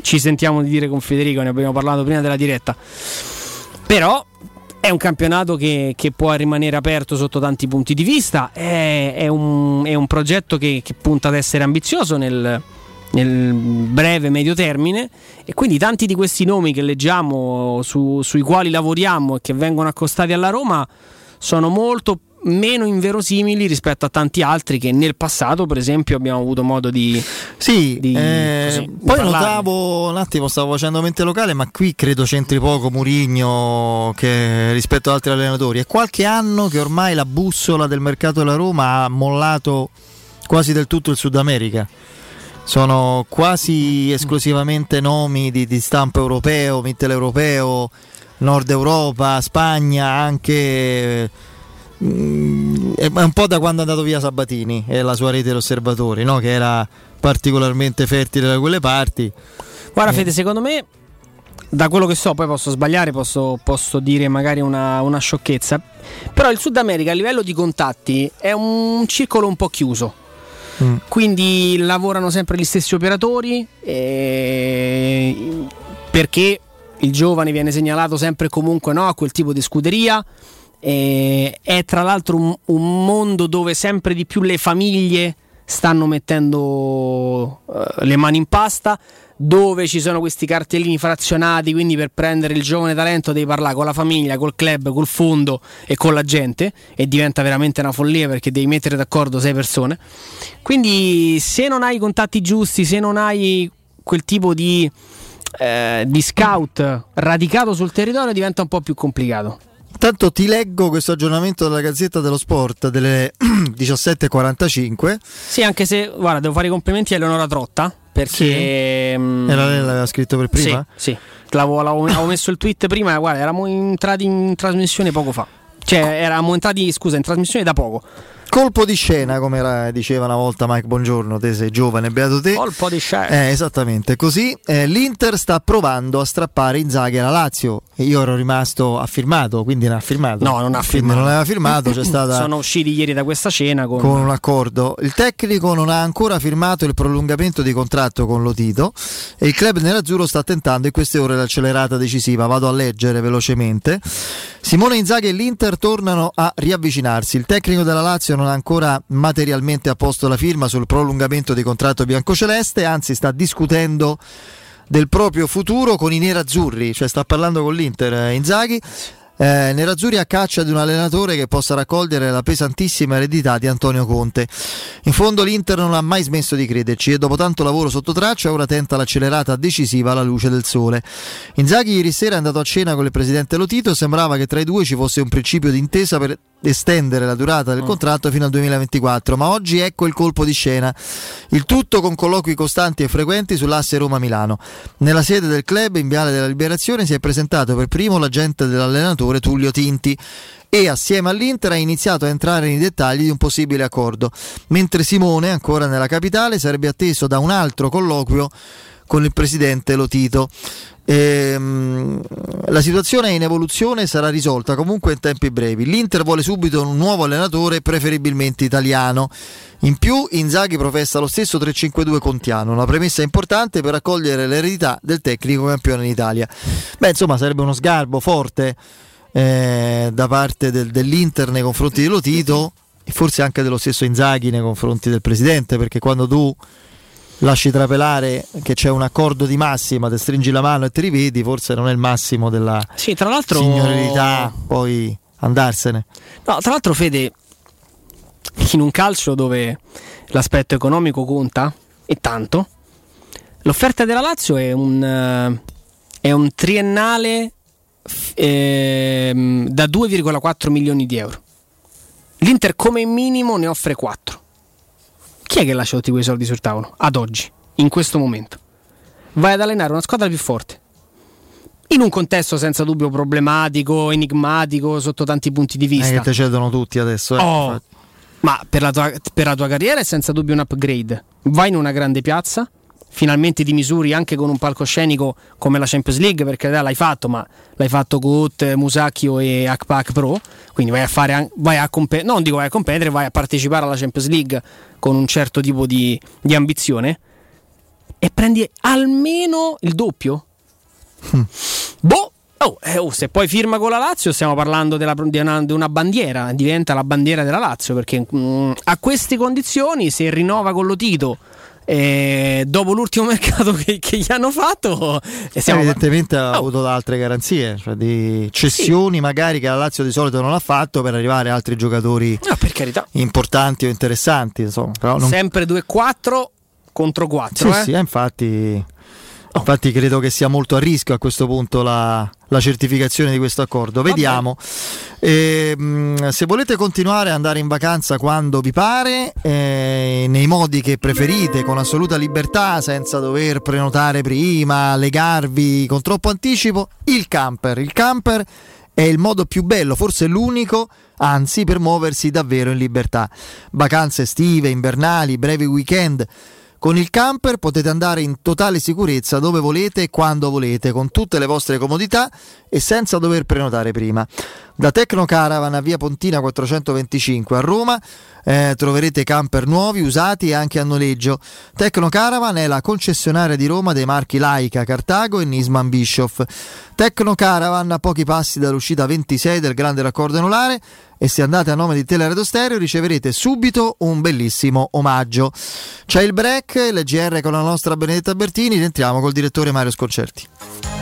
Ci sentiamo di dire con Federico, ne abbiamo parlato prima della diretta. Però è un campionato che, che può rimanere aperto sotto tanti punti di vista. È, è un, è un progetto che, che punta ad essere ambizioso nel, nel breve medio termine. E quindi tanti di questi nomi che leggiamo, su- sui quali lavoriamo e che vengono accostati alla Roma, sono molto meno inverosimili rispetto a tanti altri che nel passato, per esempio, abbiamo avuto modo di. Sì, di- eh, così, di poi parlarne. notavo un attimo, stavo facendo mente locale, ma qui credo c'entri poco Murigno che rispetto ad altri allenatori. È qualche anno che ormai la bussola del mercato della Roma ha mollato quasi del tutto il Sud America. Sono quasi esclusivamente nomi di, di stampo europeo, mitteleuropeo, Nord Europa, Spagna, anche è un po' da quando è andato via Sabatini e la sua rete di osservatori, no? che era particolarmente fertile da quelle parti. Guarda, Eh. Fede, secondo me, da quello che so, poi posso sbagliare, posso, posso dire magari una, una sciocchezza. Però il Sud America a livello di contatti è un circolo un po' chiuso. Mm. Quindi lavorano sempre gli stessi operatori perché il giovane viene segnalato sempre comunque no, a quel tipo di scuderia. E è tra l'altro un, un mondo dove sempre di più le famiglie stanno mettendo eh, le mani in pasta, dove ci sono questi cartellini frazionati, quindi per prendere il giovane talento devi parlare con la famiglia, col club, col fondo e con la gente e diventa veramente una follia perché devi mettere d'accordo sei persone. Quindi se non hai i contatti giusti, se non hai quel tipo di, eh, di scout radicato sul territorio diventa un po' più complicato. Intanto ti leggo questo aggiornamento della Gazzetta dello Sport delle 17.45. Sì, anche se, guarda, devo fare i complimenti a Eleonora Trotta perché... mm, Era lei l'aveva scritto per prima? Sì, sì. L'avevo, l'avevo- avevo messo il tweet prima, guarda, eravamo entrati in trasmissione poco fa. Cioè, eravamo entrati, scusa, in trasmissione da poco. Colpo di scena, come era- diceva una volta Mike Buongiorno, te sei giovane, beato te. Colpo di scena. Eh, esattamente così. Eh, L'Inter sta provando a strappare Inzaghi alla Lazio io ero rimasto affirmato, quindi non ha firmato. No, non ha firmato. non aveva firmato, c'è stata Sono usciti ieri da questa cena con, con un accordo. Il tecnico non ha ancora firmato il prolungamento di contratto con Lotito e il club nerazzurro sta tentando in queste ore l'accelerata decisiva. Vado a leggere velocemente. Simone Inzaghi e l'Inter tornano a riavvicinarsi. Il tecnico della Lazio non ha ancora materialmente apposto la firma sul prolungamento di contratto biancoceleste, anzi sta discutendo del proprio futuro con i nerazzurri, cioè sta parlando con l'Inter eh, Inzaghi. Eh, nerazzurri a caccia di un allenatore che possa raccogliere la pesantissima eredità di Antonio Conte. In fondo l'Inter non ha mai smesso di crederci e dopo tanto lavoro sotto traccia ora tenta l'accelerata decisiva alla luce del sole. Inzaghi ieri sera è andato a cena con il presidente Lotito, sembrava che tra i due ci fosse un principio di intesa per estendere la durata del contratto fino al 2024, ma oggi ecco il colpo di scena. Il tutto con colloqui costanti e frequenti sull'asse Roma-Milano. Nella sede del club in Viale della Liberazione si è presentato per primo l'agente dell'allenatore Tullio Tinti e assieme all'Inter ha iniziato a entrare nei dettagli di un possibile accordo, mentre Simone, ancora nella capitale, sarebbe atteso da un altro colloquio con il presidente Lotito. Ehm, la situazione è in evoluzione e sarà risolta comunque in tempi brevi. L'Inter vuole subito un nuovo allenatore, preferibilmente italiano. In più, Inzaghi professa lo stesso 3-5-2 contiano, una premessa importante per accogliere l'eredità del tecnico campione in Italia. Beh, insomma, sarebbe uno sgarbo forte eh, da parte del- dell'Inter nei confronti di Lotito e forse anche dello stesso Inzaghi nei confronti del presidente, perché quando tu lasci trapelare che c'è un accordo di massima, ti stringi la mano e ti rivedi, forse non è il massimo della Sì, tra l'altro signorilità, poi andarsene. No, tra l'altro Fede in un calcio dove l'aspetto economico conta e tanto, l'offerta della Lazio è un eh, è un triennale ehm, da 2,4 milioni di euro. L'Inter come minimo ne offre 4. Chi è che lascia tutti quei soldi sul tavolo ad oggi, in questo momento? Vai ad allenare una squadra più forte. In un contesto senza dubbio problematico, enigmatico sotto tanti punti di vista. che te cedono tutti adesso. eh, Oh, ma per la, tua, per la tua carriera è senza dubbio un upgrade. Vai in una grande piazza, finalmente ti misuri anche con un palcoscenico come la Champions League, perché l'hai fatto, ma l'hai fatto con Ut, Musacchio e Akpak Pro. Quindi vai a fare vai a competere, non dico vai a competere, vai a partecipare alla Champions League con un certo tipo di, di ambizione e prendi almeno il doppio. Boh, oh, eh, oh, se poi firma con la Lazio stiamo parlando della- di, una, di una bandiera, diventa la bandiera della Lazio perché mm, a queste condizioni se rinnova con Lotito eh, dopo l'ultimo mercato che, che gli hanno fatto Evidentemente ha Oh. avuto altre garanzie, cioè di cessioni magari che la Lazio di solito non ha fatto per arrivare a altri giocatori No, per carità. importanti o interessanti. Insomma, non... sempre 2-4 contro 4 Sì, eh. sì, eh, infatti, infatti credo che sia molto a rischio a questo punto la, la certificazione di questo accordo. Vediamo. Ehm, se volete continuare ad andare in vacanza quando vi pare, eh, nei modi che preferite, con assoluta libertà, senza dover prenotare prima, legarvi con troppo anticipo, il camper. Il camper è il modo più bello, forse l'unico, anzi, per muoversi davvero in libertà. Vacanze estive, invernali, brevi weekend. Con il camper potete andare in totale sicurezza dove volete e quando volete, con tutte le vostre comodità e senza dover prenotare prima. Da Tecno Caravan a via Pontina 425 a Roma eh, troverete camper nuovi, usati e anche a noleggio. Tecno Caravan è la concessionaria di Roma dei marchi Laika, Cartago e Nisman Bischoff. Tecno Caravan a pochi passi dall'uscita 26 del grande raccordo anulare e se andate a nome di Teleradio Stereo riceverete subito un bellissimo omaggio. C'è il break, l'EGR con la nostra Benedetta Bertini, rientriamo col direttore Mario Sconcerti.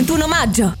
31 maggio.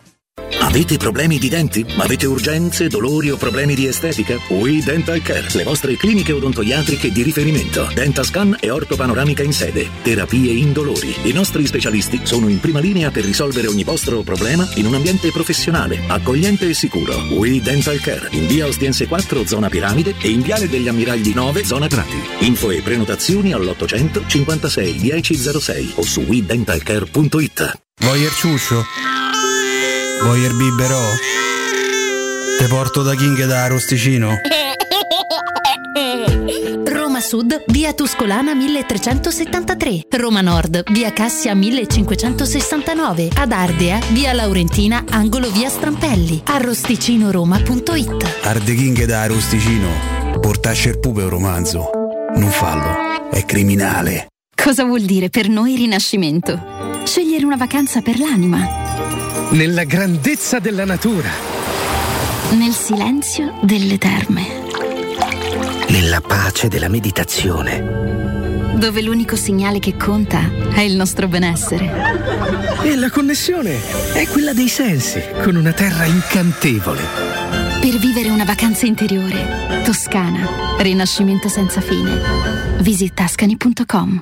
Avete problemi di denti? Avete urgenze, dolori o problemi di estetica? We Dental Care, le vostre cliniche odontoiatriche di riferimento. Dentascan e ortopanoramica in sede. Terapie indolori. I nostri specialisti sono in prima linea per risolvere ogni vostro problema in un ambiente professionale, accogliente e sicuro. We Dental Care, in via Ostiense 4, zona Piramide e in viale degli Ammiragli 9, zona Prati. Info e prenotazioni all'800 56 1006 o su WeDentalCare.it. Voyer ciuscio? Voyer biberò? Te porto da King da Rosticino? Roma Sud, via Tuscolana 1373. Roma Nord, via Cassia 1569. Ad Ardea, via Laurentina, angolo via Strampelli. Arrosticinoroma.it. Arde King da Rosticino. Portasce il pupe un romanzo. Non fallo, è criminale. Cosa vuol dire per noi rinascimento? Scegliere una vacanza per l'anima. Nella grandezza della natura. Nel silenzio delle terme. Nella pace della meditazione. Dove l'unico segnale che conta è il nostro benessere. E la connessione è quella dei sensi, con una terra incantevole. Per vivere una vacanza interiore. Toscana. Rinascimento senza fine. Visit tascani.com.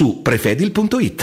su prefedil.it.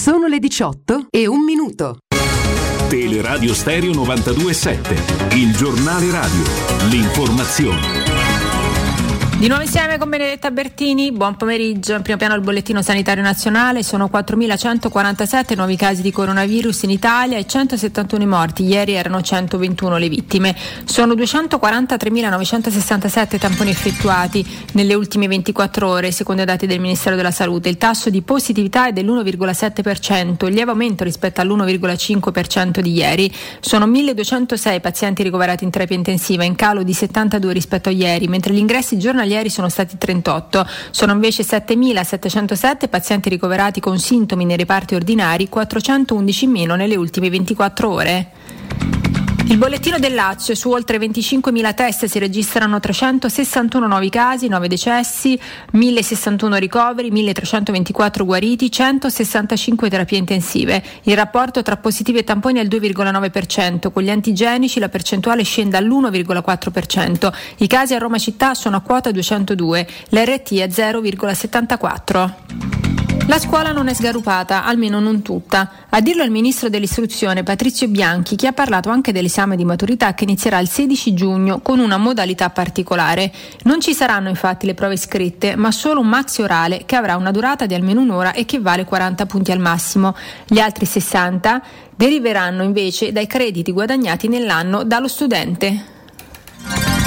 Sono le 18 e un minuto. Teleradio Stereo 927, il giornale radio, l'informazione. Di nuovo insieme con Benedetta Bertini, buon pomeriggio. In primo piano il bollettino sanitario nazionale, sono 4.147 nuovi casi di coronavirus in Italia e 171 morti, ieri erano 121 le vittime. Sono 243.967 tamponi effettuati nelle ultime 24 ore, secondo i dati del Ministero della Salute. Il tasso di positività è dell'1,7%, il lieve aumento rispetto all'1,5% di ieri. Sono 1.206 pazienti ricoverati in terapia intensiva, in calo di 72 rispetto a ieri, mentre gli ingressi giornalieri sono stati 38. Sono invece 7.707 pazienti ricoverati con sintomi nei reparti ordinari, 411 in meno nelle ultime 24 ore. Il bollettino del Lazio, su oltre 25.000 test si registrano 361 nuovi casi, 9 decessi, 1.061 ricoveri, 1.324 guariti, 165 terapie intensive. Il rapporto tra positivi e tamponi è il 2,9%, con gli antigenici la percentuale scende all'1,4%. I casi a Roma città sono a quota 202, l'RT è 0,74. La scuola non è sgarupata, almeno non tutta. A dirlo il ministro dell'istruzione Patrizio Bianchi, che ha parlato anche dell'esame di maturità che inizierà il 16 giugno con una modalità particolare. Non ci saranno infatti le prove scritte, ma solo un maxi orale che avrà una durata di almeno un'ora e che vale 40 punti al massimo. Gli altri 60 deriveranno invece dai crediti guadagnati nell'anno dallo studente.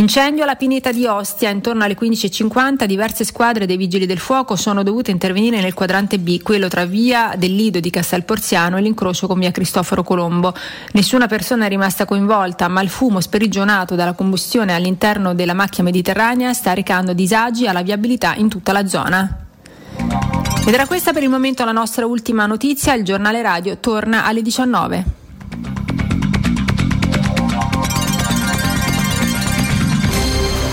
Incendio alla pineta di Ostia, intorno alle 15.50 diverse squadre dei vigili del fuoco sono dovute intervenire nel quadrante B, quello tra via del Lido di Castel Porziano e l'incrocio con via Cristoforo Colombo. Nessuna persona è rimasta coinvolta, ma il fumo sprigionato dalla combustione all'interno della macchia mediterranea sta recando disagi alla viabilità in tutta la zona. Ed era questa per il momento la nostra ultima notizia, il giornale radio torna alle 19.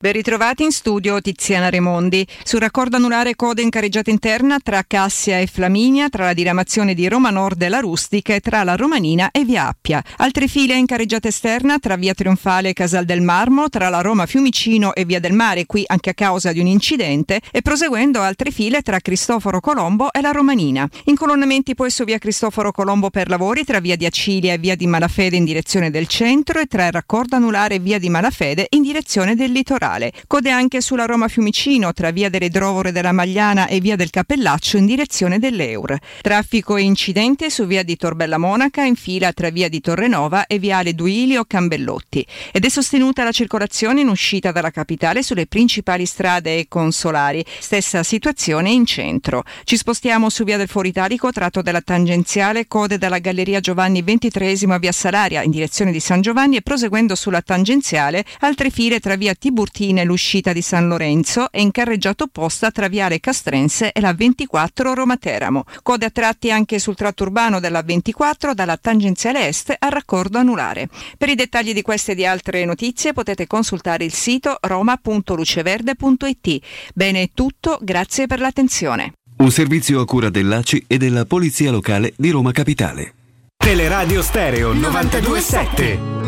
Ben ritrovati in studio Tiziana Remondi. Sul raccordo anulare code in carreggiata interna tra Cassia e Flaminia, tra la diramazione di Roma Nord e la Rustica e tra la Romanina e Via Appia. Altre file in carreggiata esterna tra Via Trionfale e Casal del Marmo, tra la Roma Fiumicino e Via del Mare, qui anche a causa di un incidente, e proseguendo altre file tra Cristoforo Colombo e la Romanina. Incolonnamenti poi su Via Cristoforo Colombo per lavori tra Via di Acilia e Via di Malafede in direzione del centro e tra il raccordo anulare e Via di Malafede in direzione del litorale. Code anche sulla Roma Fiumicino tra via delle Drovore della Magliana e via del Cappellaccio in direzione dell'Eur. Traffico e incidente su via di Torbella Monaca in fila tra via di Torrenova e viale Duilio Cambellotti. Ed è sostenuta la circolazione in uscita dalla capitale sulle principali strade e consolari. Stessa situazione in centro. Ci spostiamo su via del Foro Italico, tratto della tangenziale, code dalla Galleria Giovanni XXIII a via Salaria in direzione di San Giovanni e proseguendo sulla tangenziale altre file tra via Tiburtina e l'uscita di San Lorenzo e in carreggiata opposta tra Viale Castrense e la 24 Roma Teramo. Code a tratti anche sul tratto urbano della 24 dalla tangenziale est al raccordo anulare. Per i dettagli di queste e di altre notizie potete consultare il sito roma.luceverde.it. Bene è tutto, grazie per l'attenzione. Un servizio a cura dell'ACI e della Polizia Locale di Roma Capitale. Teleradio Stereo 927.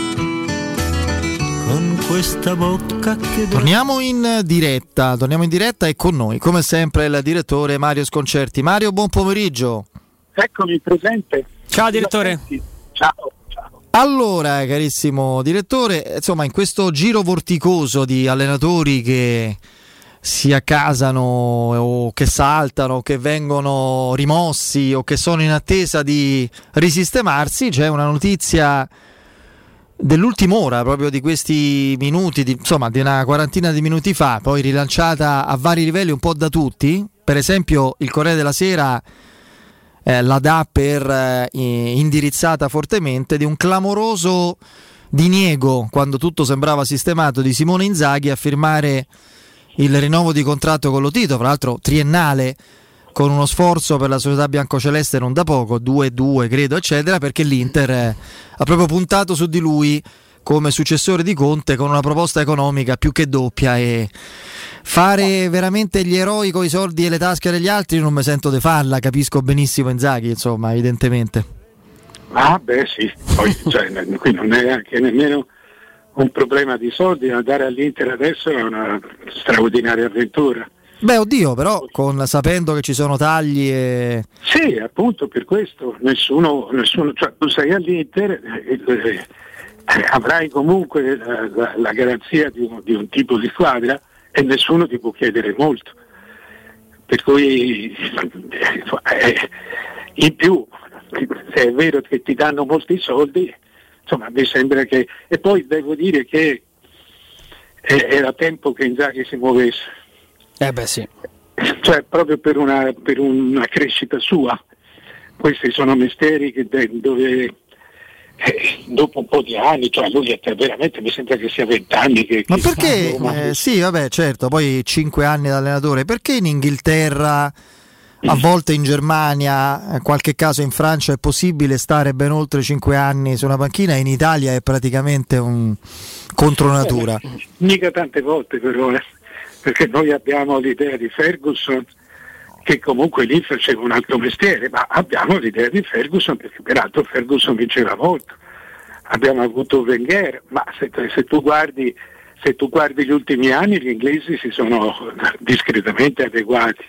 con questa bocca che Torniamo in diretta, torniamo in diretta e con noi, come sempre, il direttore Mario Sconcerti. Mario, buon pomeriggio. Eccomi presente. Ciao direttore. Ciao. Allora, carissimo direttore, insomma, in questo giro vorticoso di allenatori che si accasano o che saltano o che vengono rimossi o che sono in attesa di risistemarsi, c'è una notizia dell'ultima ora, proprio di questi minuti, di, insomma di una quarantina di minuti fa, poi rilanciata a vari livelli un po' da tutti. Per esempio il Corriere della Sera eh, la dà per eh, indirizzata fortemente di un clamoroso diniego, quando tutto sembrava sistemato, di Simone Inzaghi a firmare il rinnovo di contratto con lo Tito, fra l'altro triennale con uno sforzo per la società biancoceleste non da poco, 2-2 credo, eccetera, perché l'Inter eh, ha proprio puntato su di lui come successore di Conte con una proposta economica più che doppia e fare veramente gli eroi con i soldi e le tasche degli altri non mi sento di farla, capisco benissimo Inzaghi, insomma, evidentemente. Ah beh sì, poi cioè, qui non è anche nemmeno un problema di soldi, andare all'Inter adesso è una straordinaria avventura. Beh, oddio, però con, sapendo che ci sono tagli e... Sì, appunto per questo nessuno, nessuno cioè, tu sei all'Inter, eh, eh, avrai comunque la, la, la garanzia di un, di un, tipo di squadra e nessuno ti può chiedere molto. Per cui eh, in più, se è vero che ti danno molti soldi, insomma mi sembra che... E poi devo dire che era tempo che Inzaghi si muovesse eh beh sì. Cioè proprio per una, per una crescita sua. Questi sono mestieri che, dove eh, dopo un po' di anni, cioè lui è veramente mi sembra che sia vent'anni che, Ma perché? ma- eh, sì, vabbè, certo, poi cinque anni da allenatore, perché in Inghilterra, a volte in Germania, in qualche caso in Francia è possibile stare ben oltre cinque anni su una panchina in Italia è praticamente un contro natura. Eh, mica tante volte però, eh, perché noi abbiamo l'idea di Ferguson che comunque lì faceva un altro mestiere, ma abbiamo l'idea di Ferguson perché peraltro Ferguson vinceva molto. Abbiamo avuto Wenger, ma se, se, tu guardi, se tu guardi gli ultimi anni gli inglesi si sono discretamente adeguati.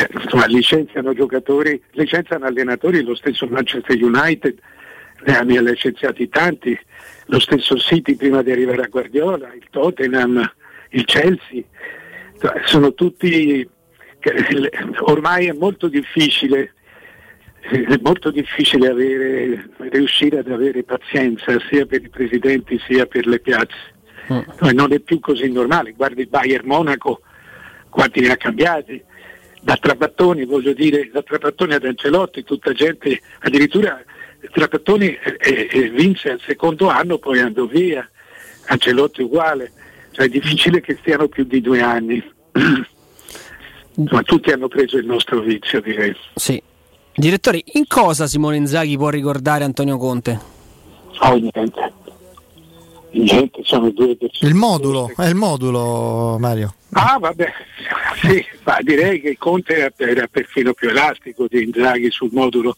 Eh, insomma, licenziano giocatori, licenziano allenatori, lo stesso Manchester United ne ha, ne ha licenziati tanti, lo stesso City prima di arrivare a Guardiola, il Tottenham, il Chelsea, Cioè, sono tutti ormai è molto difficile è molto difficile avere, riuscire ad avere pazienza sia per i presidenti sia per le piazze. Mm. Non è più così normale. Guardi il Bayern Monaco, quanti ne ha cambiati? Da Trapattoni, voglio dire, da Trapattoni ad Ancelotti, tutta gente, addirittura Trapattoni eh, eh, vinse al secondo anno, poi andò via, Ancelotti uguale. Cioè è difficile che stiano più di due anni. Ma tutti hanno preso il nostro vizio, direi. Sì. Direttore, in cosa Simone Inzaghi può ricordare Antonio Conte? Oh, niente. Niente, sono due persone. Il modulo, è il modulo Mario. Ah, vabbè, sì, ma direi che Conte era, perfino più elastico di Inzaghi sul modulo,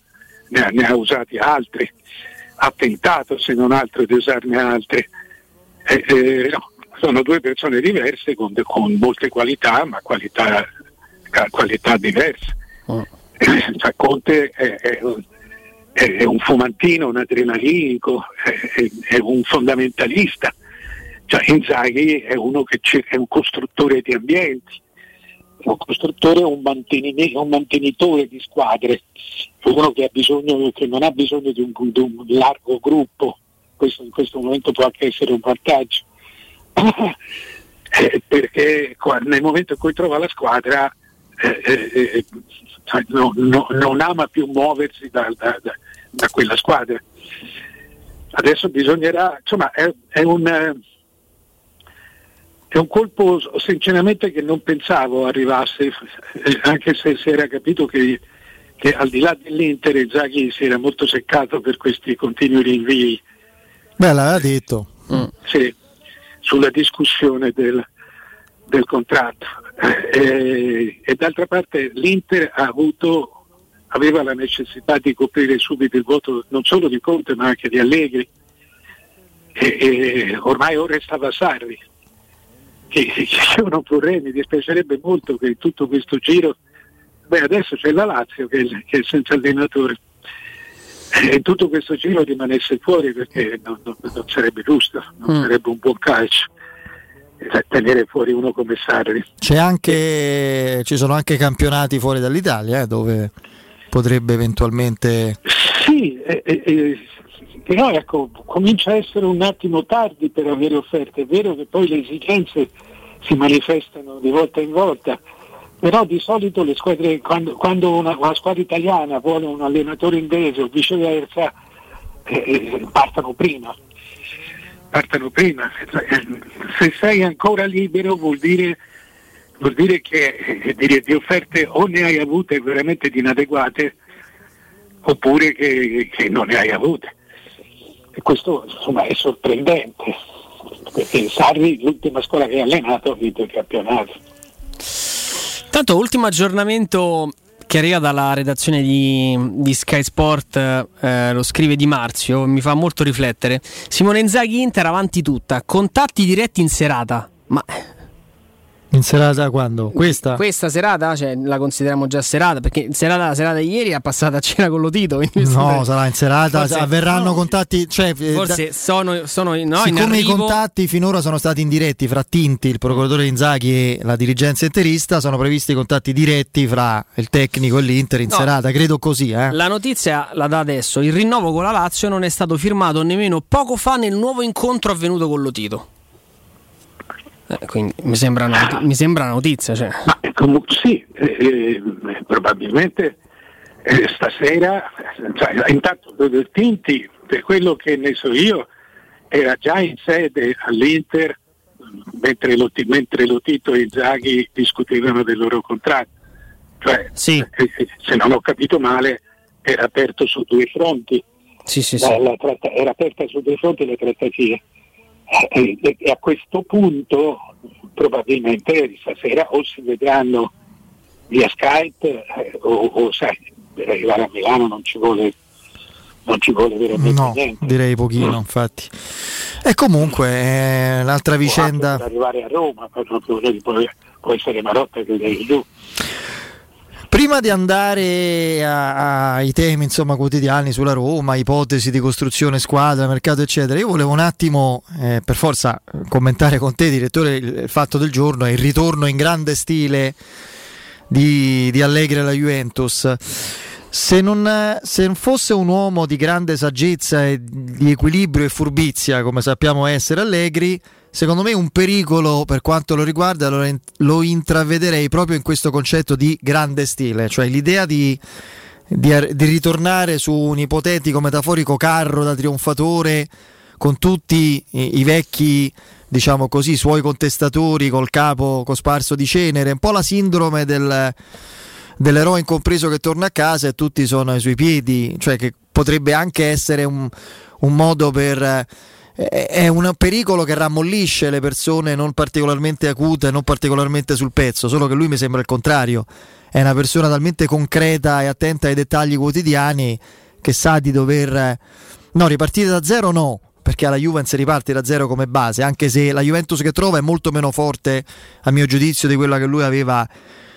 ne ha, ne ha usati altri, ha tentato se non altro di usarne altri. Eh, eh, no, sono due persone diverse con, con molte qualità, ma qualità, qualità diverse. Cioè, Conte è, è, un, è, un fumantino, un adrenalinico, è, è un fondamentalista. Cioè, Inzaghi è uno che è un costruttore di ambienti, un costruttore, un, un mantenitore di squadre, uno che, ha bisogno, che non ha bisogno di un, di un largo gruppo, questo in questo momento può anche essere un vantaggio. Eh, perché nel momento in cui trova la squadra eh, eh, cioè, no, no, non ama più muoversi da, da, da, da, quella squadra. Adesso bisognerà, insomma, è, è, un, è un colpo sinceramente che non pensavo arrivasse, anche se si era capito che, che al di là dell'Inter Zaghi si era molto seccato per questi continui rinvii. Beh, l'aveva detto. Mm. Sì, sulla discussione del, del contratto. Eh, e d'altra parte l'Inter avuto, aveva la necessità di coprire subito il voto non solo di Conte ma anche di Allegri. E, e ormai ora stava Sarri, che, che io non vorrei, mi dispiacerebbe molto che tutto questo giro, beh adesso c'è la Lazio che, che è senza allenatore, e tutto questo giro rimanesse fuori perché non, non, non sarebbe giusto, non Mm. sarebbe un buon calcio eh, tenere fuori uno come Sarri. C'è anche, ci sono anche campionati fuori dall'Italia eh, dove potrebbe eventualmente... Sì, eh, eh, eh, però ecco, comincia a essere un attimo tardi per avere offerte. È vero che poi le esigenze si manifestano di volta in volta, però di solito le squadre, quando, quando una, una squadra italiana vuole un allenatore inglese o viceversa, eh, eh, partono prima. partano prima. Se sei ancora libero vuol dire, vuol dire che eh, di, di offerte o ne hai avute veramente di inadeguate oppure che, che non ne hai avute. E questo insomma, è sorprendente, perché Sarri l'ultima scuola che ha allenato ha vinto il campionato. Tanto ultimo aggiornamento che arriva dalla redazione di, di Sky Sport, eh, lo scrive Di Marzio, mi fa molto riflettere. Simone Inzaghi Inter avanti tutta, contatti diretti in serata. Ma in serata quando? Questa? Questa serata, cioè, la consideriamo già serata, perché serata, la serata di ieri è passata a cena con lo Tito. No, sarà in serata, forse, avverranno no, contatti. Cioè, eh, forse da, sono, sono no, siccome i contatti finora sono stati indiretti fra Tinti, il procuratore Inzaghi e la dirigenza interista, sono previsti contatti diretti fra il tecnico e l'Inter in no, serata, credo così. Eh. La notizia la dà adesso, il rinnovo con la Lazio non è stato firmato nemmeno poco fa nel nuovo incontro avvenuto con lo Tito. Eh, quindi mi sembra una, mi sembra una notizia. Cioè. Ma, comunque, sì, eh, eh probabilmente eh, stasera, cioè, intanto Tinti, per quello che ne so io, era già in sede all'Inter mentre lo, mentre lo Tito e Zaghi discutevano del loro contratto. Cioè, sì. Eh, se non ho capito male, era aperto su due fronti. Sì, sì, la, la tratta, era aperta su due fronti le trattative. E, e, a questo punto probabilmente stasera o si vedranno via Skype eh, o, o sai, per arrivare a Milano non ci vuole non ci vuole veramente no, niente. direi pochino, no. infatti. E comunque eh, l'altra vicenda. Per arrivare a Roma, può, può essere Marotta che è giù. Prima di andare ai temi insomma, quotidiani sulla Roma, ipotesi di costruzione squadra, mercato eccetera, io volevo un attimo eh, per forza commentare con te direttore il, fatto del giorno è il ritorno in grande stile di, di Allegri alla Juventus. Se non, se non, fosse un uomo di grande saggezza e di equilibrio e furbizia, come sappiamo essere Allegri, secondo me un pericolo per quanto lo riguarda lo, lo intravederei proprio in questo concetto di grande stile, cioè l'idea di, di, di ritornare su un ipotetico metaforico carro da trionfatore con tutti i, i vecchi diciamo così, suoi contestatori col capo cosparso di cenere, un po' la sindrome del, dell'eroe incompreso che torna a casa e tutti sono ai suoi piedi, cioè che potrebbe anche essere un, un modo per è un pericolo che rammollisce le persone non particolarmente acute, non particolarmente sul pezzo, solo che lui mi sembra il contrario, è una persona talmente concreta e attenta ai dettagli quotidiani che sa di dover... No, ripartire da zero no, perché alla Juventus riparte da zero come base, anche se la Juventus che trova è molto meno forte a mio giudizio di quella che lui aveva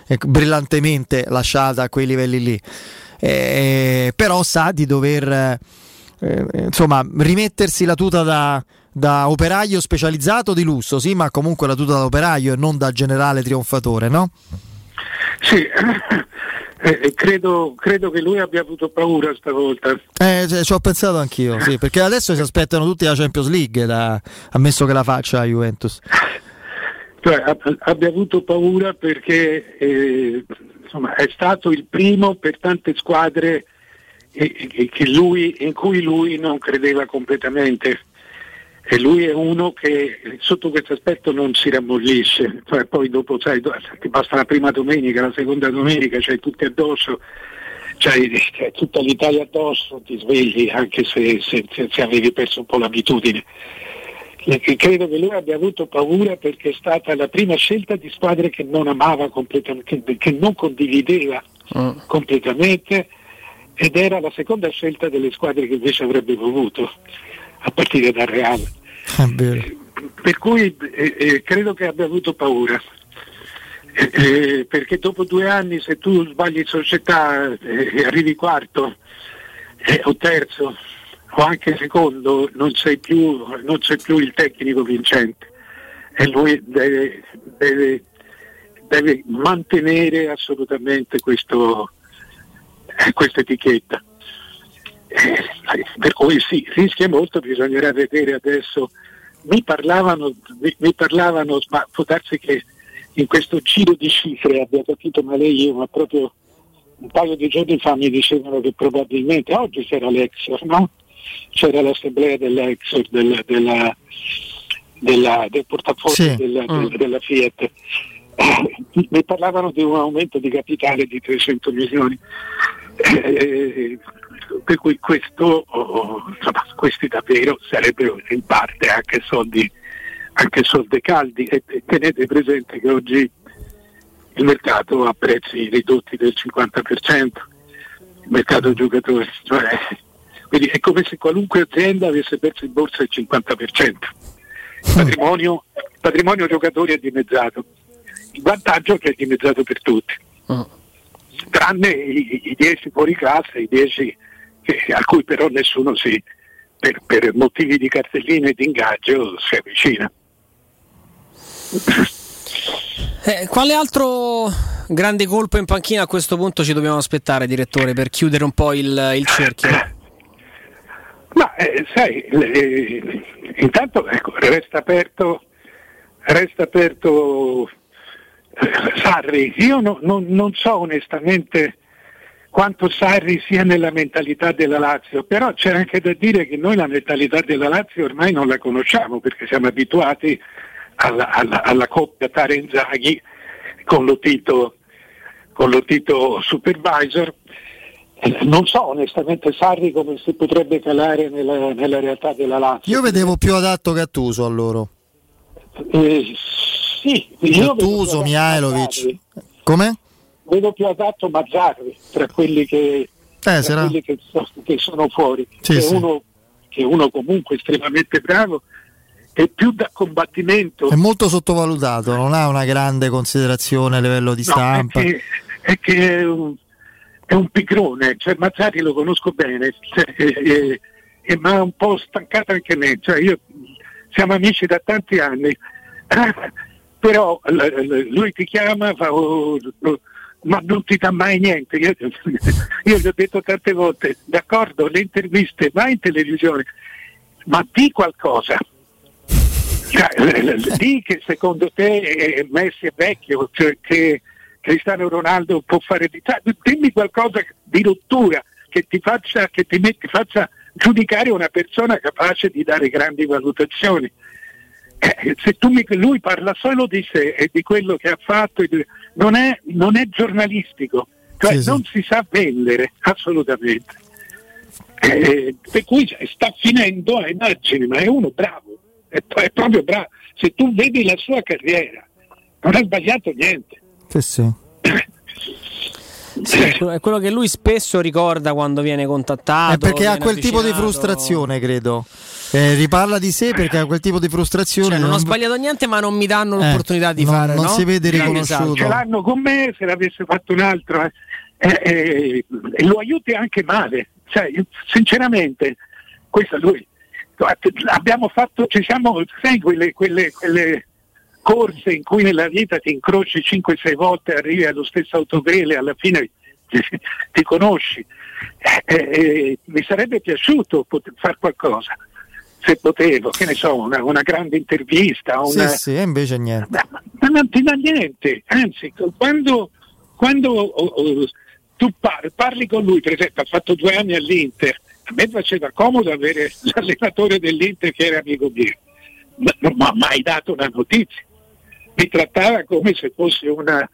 eh, brillantemente lasciata a quei livelli lì. Eh, però sa di dover eh, insomma, rimettersi la tuta da, da, operaio specializzato di lusso, sì, ma comunque la tuta da operaio e non da generale trionfatore, no? Sì, eh, credo, credo, che lui abbia avuto paura stavolta. Eh, cioè, ci ho pensato anch'io, sì, perché adesso si aspettano tutti la Champions League, da, ammesso che la faccia a Juventus. Cioè, abbia avuto paura perché eh, insomma, è stato il primo per tante squadre lui, in cui lui non credeva completamente. E lui è uno che sotto questo aspetto non si rammollisce, cioè, poi dopo sai, ti basta la prima domenica, la seconda domenica, c'hai tutti addosso, c'hai, c'hai tutta l'Italia addosso, ti svegli anche se, se, se avevi perso un po' l'abitudine. E credo che lui abbia avuto paura perché è stata la prima scelta di squadre che non amava completamente, che, che non condivideva mm. completamente ed era la seconda scelta delle squadre che invece avrebbe voluto a partire dal Real. Eh, per cui eh, eh, credo che abbia avuto paura. Eh, eh, perché dopo due anni se tu sbagli società e arrivi quarto o terzo o anche secondo non sei più, non sei più il tecnico vincente e lui deve, deve, deve mantenere assolutamente questo, questa etichetta. Eh, per cui sì, rischia molto, bisognerà vedere adesso. Mi parlavano, mi, mi parlavano, ma può darsi che in questo giro di cifre abbia capito male io, ma proprio un paio di giorni fa mi dicevano che probabilmente oggi c'era Alexia, no? c'era l'assemblea dell'Exor, del, della, della, del portafoglio Sì. della, Mm. della- della Fiat. Eh, mi parlavano di un aumento di capitale di 300 milioni. Eh, per cui questo, oh, insomma, questi davvero sarebbero in parte anche soldi, anche soldi caldi. E tenete presente che oggi il mercato ha prezzi ridotti del 50%, il mercato giocatori, cioè, quindi è come se qualunque azienda avesse perso in borsa il 50%. Il patrimonio, il patrimonio giocatori è dimezzato, il vantaggio è che è dimezzato per tutti, tranne i, i 10 fuori classe, i 10 che- a cui però nessuno si, per, per motivi di cartelline e di ingaggio si avvicina. Eh, quale altro grande colpo in panchina a questo punto ci dobbiamo aspettare, direttore, per chiudere un po' il, il cerchio? Ma eh, sai, le- intanto ecco, resta aperto, resta aperto eh, Sarri. Io no- non- non so onestamente quanto Sarri sia nella mentalità della Lazio, però c'è anche da dire che noi la mentalità della Lazio ormai non la conosciamo perché siamo abituati alla, alla- alla coppia Tarenzaghi con lo Tito, con lo Tito supervisor. Eh, Non so onestamente Sarri come si potrebbe calare nella, nella realtà della Lazio. Io vedevo più adatto Gattuso a loro. Eh, sì, Gattuso, Mihailovic. Come? Vedo più adatto Mazzarri tra quelli che, tra sarà. quelli che, so- che sono fuori. Sì, che, è sì. Uno, che è uno comunque estremamente bravo e più da combattimento. È molto sottovalutato, non ha una grande considerazione a livello di No, stampa. è che, è, che è un, è un pigrone, cioè Mazzari lo conosco bene, cioè, mi ha un po' stancato anche me, cioè, io, siamo amici da tanti anni, però lui ti chiama, fa, oh, oh, ma non ti dà mai niente, io, io gli ho detto tante volte, d'accordo, le interviste, vai in televisione, ma di qualcosa. Cioè, di che secondo te Messi è vecchio, cioè che Cristiano Ronaldo può fare di cioè, dimmi qualcosa di rottura che ti faccia, che ti metti- faccia giudicare una persona capace di dare grandi valutazioni. Eh, se tu mi- lui parla solo di sé e di quello che ha fatto, non, è, non è giornalistico, cioè Sì, sì. non si sa vendere assolutamente. Eh, per cui sta finendo a immagini, ma è uno bravo, è, è proprio bravo. Se tu vedi la sua carriera, non ha sbagliato niente. Sì, sì. È quello- che lui spesso ricorda quando viene contattato. È perché ha quel tipo di frustrazione, credo. Eh, riparla di sé perché ha quel tipo di frustrazione. Cioè, non ho non- sbagliato niente, ma non mi danno Eh, l'opportunità di non- fare. non no? si vede riconosciuto. Ce l'hanno con me, se l'avesse fatto un altro, eh, eh, eh, e lo aiuti anche male. Cioè, io, sinceramente, questo lui. Abbiamo fatto, ci siamo, sai, quelle, quelle, quelle corse in cui nella vita ti incroci 5-6 volte, arrivi allo stesso autogrill e alla fine ti, ti conosci. Eh, eh, mi sarebbe piaciuto fare qualcosa, se potevo, che ne so, una, una grande intervista, Sì, una, sì, e invece niente. ma non ti dà niente, anzi, quando, quando oh, oh, tu par- parli con lui, per esempio, ha fatto due anni all'Inter, a me faceva comodo avere l'allenatore dell'Inter che era amico mio, ma non mi ha mai dato una notizia, mi trattava come se fosse una,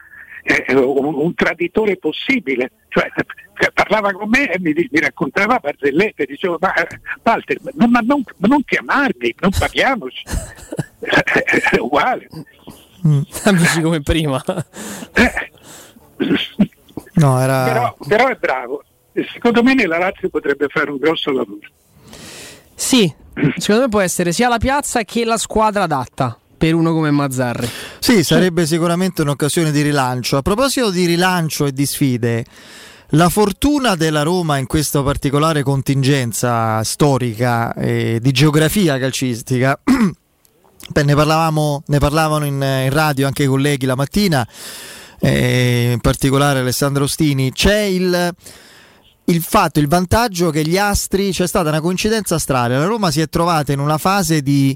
eh, un, un traditore possibile, cioè eh, parlava con me e mi, mi raccontava barzellette, dicevo ma eh, Walter, ma, ma non, ma non chiamarmi, non parliamoci, è uguale. Amici come prima. No, era. però, però è bravo. E Secondo me nella Lazio potrebbe fare un grosso lavoro. Sì, secondo me può essere sia la piazza che la squadra adatta per uno come Mazzarri. Sì, sarebbe sicuramente un'occasione di rilancio. A proposito di rilancio e di sfide, la fortuna della Roma in questa particolare contingenza storica e di geografia calcistica. Beh, ne, ne parlavano in, in radio anche i colleghi la mattina, eh, in particolare Alessandro Ostini. C'è il, il fatto, il vantaggio che gli astri, c'è stata una coincidenza strana. La Roma si è trovata in una fase di,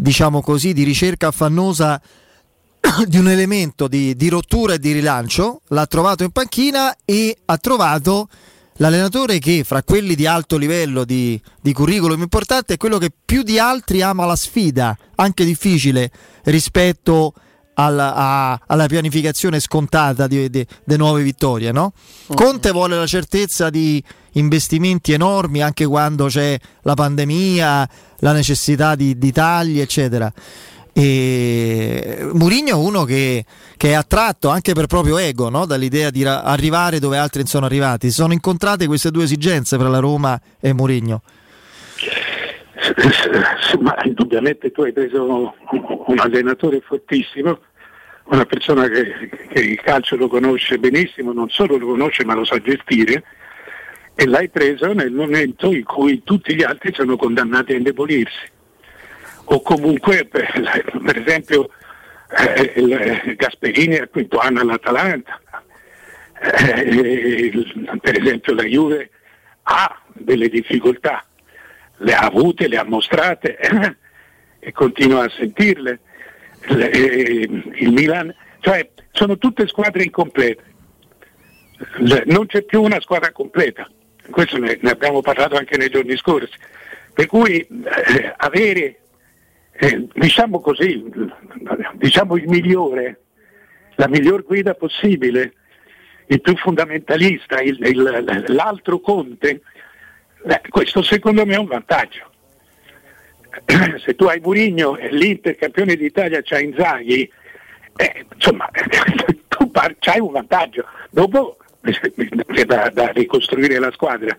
diciamo così, di ricerca affannosa di un elemento di, di rottura e di rilancio, l'ha trovato in panchina e ha trovato l'allenatore che fra quelli di alto livello di, di curriculum importante è quello che più di altri ama la sfida, anche difficile, rispetto alla, a, alla pianificazione scontata di, nuove vittorie. No? Conte vuole la certezza di investimenti enormi anche quando c'è la pandemia, la necessità di, di tagli, eccetera. E Murigno è uno che, che, è attratto anche per proprio ego no? dall'idea di ra- arrivare dove altri sono arrivati. Si sono incontrate queste due esigenze tra la Roma e Murigno. Ma indubbiamente tu hai preso un allenatore fortissimo, una persona che, che il calcio lo conosce benissimo, non solo lo conosce ma lo sa gestire e l'hai preso nel momento in cui tutti gli altri sono condannati a indebolirsi. O comunque per, esempio eh, eh, Gasperini al quinto anno all'Atalanta, eh, per esempio la Juve ha delle difficoltà, le ha avute, le ha mostrate eh, e continua a sentirle. Le, eh, il Milan, cioè sono tutte squadre incomplete, le, non c'è più una squadra completa, questo ne, ne, abbiamo parlato anche nei giorni scorsi, per cui eh, avere eh, diciamo così, diciamo il migliore, la miglior guida possibile, il più fundamentalista, il, il, l'altro Conte, eh, questo secondo me è un vantaggio. Se tu hai Murigno e l'Inter campione d'Italia c'ha Inzaghi, eh, insomma, tu par- c'hai un vantaggio. Dopo c'è da, da ricostruire la squadra,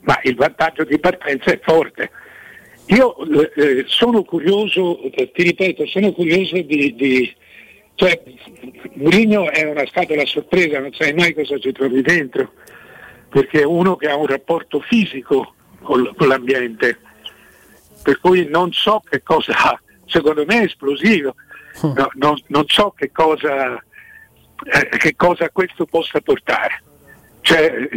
ma il vantaggio di partenza è forte. Io eh, sono curioso, eh, ti ripeto, sono curioso di, di cioè Mourinho è una scatola sorpresa, non sai mai cosa ci trovi dentro, perché è uno che ha un rapporto fisico con, con l'ambiente, per cui non so che cosa secondo me è esplosivo, hm. no, non, non, so che cosa, eh, che cosa questo possa portare. Cioè,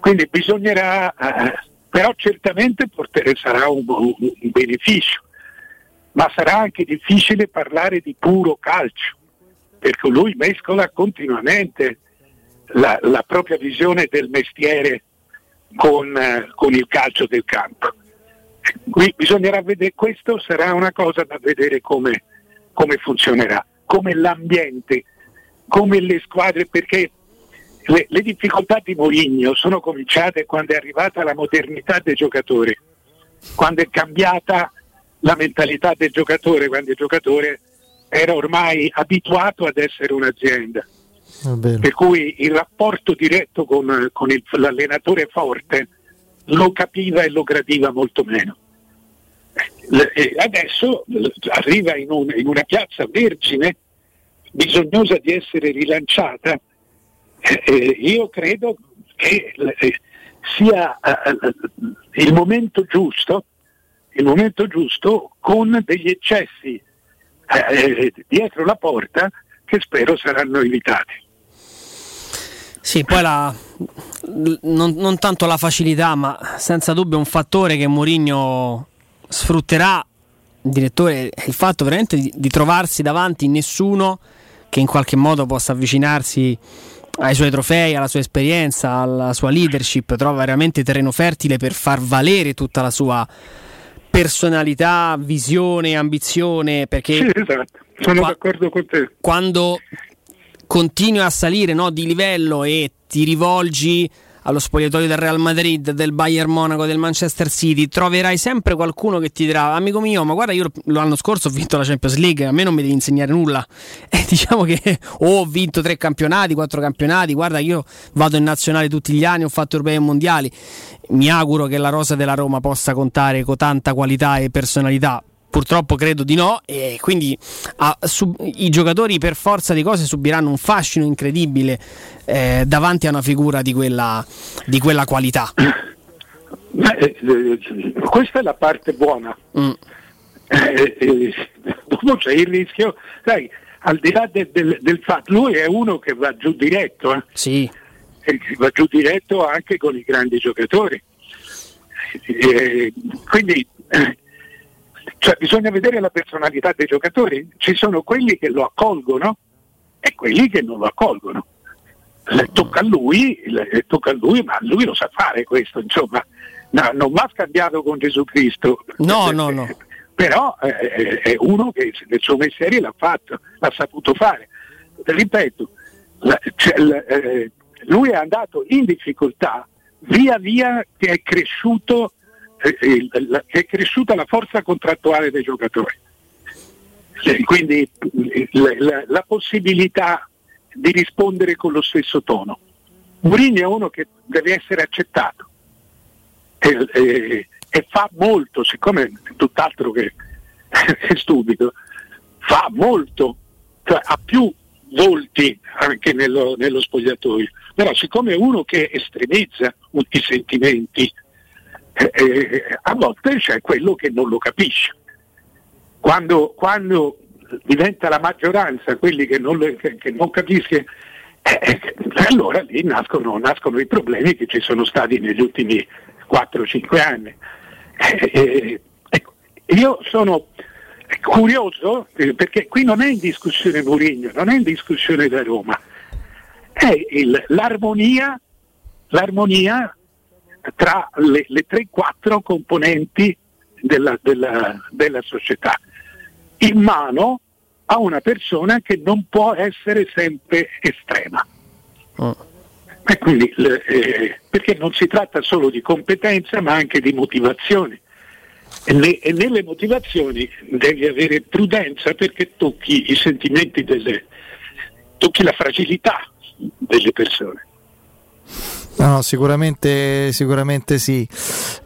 quindi bisognerà eh, però certamente portere, sarà un, un, un beneficio, ma sarà anche difficile parlare di puro calcio, perché lui mescola continuamente la, la propria visione del mestiere con, eh, con, il calcio del campo. Qui bisognerà vedere, questo sarà una cosa da vedere come, come funzionerà, come l'ambiente, come le squadre, perché le, le difficoltà di Mourinho sono cominciate quando è arrivata la modernità dei giocatori, quando è cambiata la mentalità del giocatore, quando il giocatore era ormai abituato ad essere un'azienda. Per cui il rapporto diretto con, con il, l'allenatore forte lo capiva e lo gradiva molto meno. E adesso arriva in, un, in una piazza vergine, bisognosa di essere rilanciata, eh, io credo che eh, sia eh, il momento giusto, il momento giusto con degli eccessi eh, dietro la porta che spero saranno evitati. Sì, poi la, non, non, tanto la facilità, ma senza dubbio un fattore che Mourinho sfrutterà, direttore, è il fatto veramente di, di trovarsi davanti nessuno che in qualche modo possa avvicinarsi ai suoi trofei, alla sua esperienza, alla sua leadership, trova veramente terreno fertile per far valere tutta la sua personalità, visione, ambizione. Perché sì, esatto, sono qua, d'accordo con te. Quando continui a salire no, di livello e ti rivolgi allo spogliatoio del Real Madrid, del Bayern Monaco, del Manchester City, troverai sempre qualcuno che ti dirà: Amico mio, ma guarda, io l'anno scorso ho vinto la Champions League, a me non mi devi insegnare nulla. E diciamo che oh, ho vinto tre campionati, quattro campionati, guarda, io vado in nazionale tutti gli anni, ho fatto europei e mondiali. Mi auguro che la rosa della Roma possa contare con tanta qualità e personalità Purtroppo credo di no, e quindi ah, sub, i giocatori per forza di cose subiranno un fascino incredibile eh, davanti a una figura di quella, di quella qualità. Beh, eh, questa è la parte buona. Mm. Eh, eh, dopo c'è il rischio, sai, al di là del, del, del fatto, lui è uno che va giù diretto, eh. sì. va giù diretto anche con i grandi giocatori. Eh, quindi cioè bisogna vedere la personalità dei giocatori, ci sono quelli che lo accolgono e quelli che non lo accolgono. le tocca a lui, tocca a lui, ma lui lo sa fare questo, insomma, No, non va scambiato con Gesù Cristo. No, no, no. Però eh, è uno che nel suo mestiere l'ha fatto, l'ha saputo fare. Ripeto, la, cioè, la, eh, lui è andato in difficoltà via via che è, cresciuto, eh, è cresciuta la forza contrattuale dei giocatori. Quindi la, la possibilità di rispondere con lo stesso tono. Mourinho è uno che deve essere accettato e, e, e fa molto, siccome è tutt'altro che, che stupido, fa molto, cioè, ha più volti anche nello, nello, spogliatoio, però siccome è uno che estremizza i sentimenti, eh, eh, a volte c'è quello che non lo capisce. Quando, quando diventa la maggioranza quelli che non, che, che non capiscono, eh, eh, allora lì nascono, nascono, i problemi che ci sono stati negli ultimi 4-5 anni. Eh, eh, io sono curioso eh, perché qui non è in discussione Mourinho, non è in discussione da Roma, è il, l'armonia, l'armonia, tra le, le 3-4 componenti della, della, della società, in mano a una persona che non può essere sempre estrema. Oh. E quindi, eh, perché non si tratta solo di competenza ma anche di motivazioni. E, ne, e, nelle motivazioni devi avere prudenza perché tocchi i sentimenti delle, tocchi la fragilità delle persone. No, sicuramente, sicuramente sì.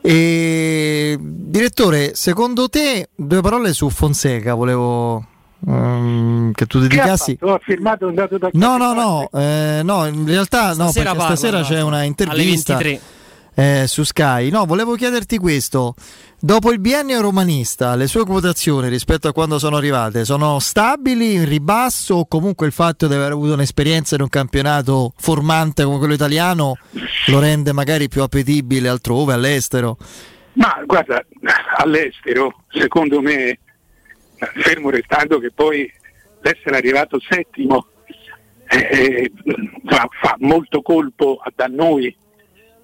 E, direttore, secondo te, due parole su Fonseca volevo, Um, che tu dedicassi. Ho firmato un dato da No, no, no, eh, no, in realtà stasera no, perché stasera c'è una intervista eh, su Sky. No, volevo chiederti questo. Dopo il biennio romanista, le sue quotazioni rispetto a quando sono arrivate sono stabili, in ribasso o comunque il fatto di aver avuto un'esperienza in un campionato formante come quello italiano lo rende magari più appetibile altrove, all'estero? Ma guarda, all'estero secondo me fermo restando che poi l'essere arrivato settimo eh, fa, fa, molto colpo da noi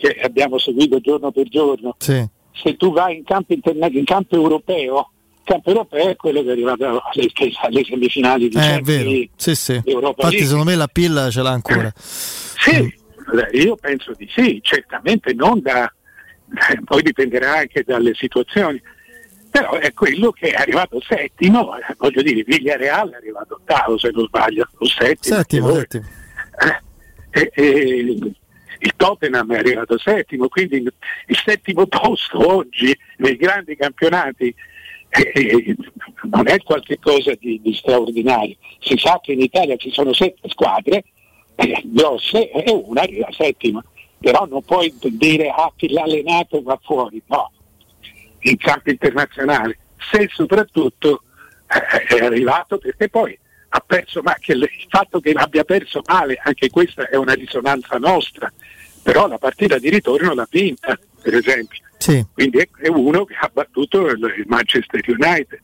che abbiamo seguito giorno per giorno. Sì. Se tu vai in campo, interna- in campo europeo, il campo europeo è quello che è arrivato alle, alle semifinali di eh, è vero. Sì, sì. Infatti secondo me la pilla ce l'ha ancora. sì, mm. io penso di sì, certamente non da... poi dipenderà anche dalle situazioni però è quello che è arrivato settimo, voglio dire, Villareal è arrivato ottavo se non sbaglio, o settimo. Settimo, settimo. Eh, eh, il Tottenham è arrivato settimo, quindi il settimo posto oggi nei grandi campionati eh, eh, non è qualcosa di, di, straordinario. Si sa che in Italia ci sono sette squadre grosse e una arriva settima, però non puoi dire ah chi l'ha allenato va fuori, no in campo internazionale, se soprattutto eh, è arrivato perché poi ha perso, ma che il fatto che abbia perso male, anche questa è una risonanza nostra, però la partita di ritorno l'ha vinta, per esempio. Sì. Quindi è, è, uno che ha battuto il, il Manchester United.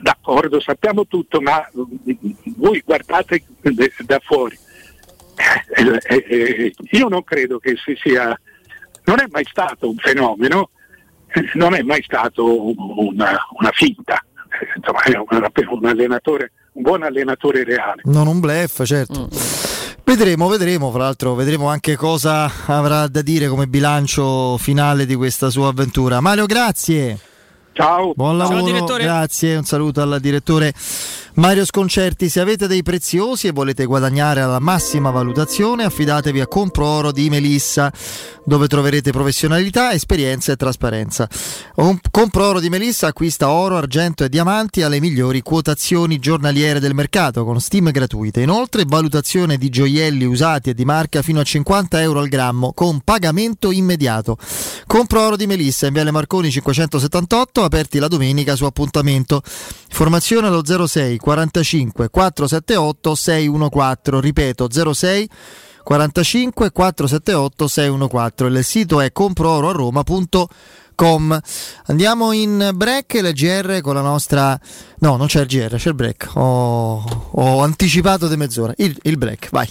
D'accordo, sappiamo tutto, ma voi guardate da fuori. Eh, eh, eh, io non credo che si sia, non è mai stato un fenomeno, non è mai stato una, una finta, insomma è un, un, allenatore, un buon allenatore reale. Non un blef, certo. Mm. Vedremo, vedremo, fra l'altro vedremo anche cosa avrà da dire come bilancio finale di questa sua avventura. Mario, grazie. Ciao. Buon lavoro, Ciao, grazie, un saluto al direttore Mario Sconcerti, se avete dei preziosi e volete guadagnare alla massima valutazione, affidatevi a Compro Oro di Melissa, dove troverete professionalità, esperienza e trasparenza. Compro Oro di Melissa acquista oro, argento e diamanti alle migliori quotazioni giornaliere del mercato, con stime gratuite. Inoltre, valutazione di gioielli usati e di marca fino a 50 euro al grammo, con pagamento immediato. Compro Oro di Melissa, in Viale Marconi 578, aperti la domenica su appuntamento. Informazione allo 06 45 478 614, ripeto 06 45 478 614. Il sito è comprooroaroma.com. Andiamo in break la GR con la nostra No, non c'è il GR, c'è il break. Ho, ho anticipato di mezz'ora. Il, il break, vai.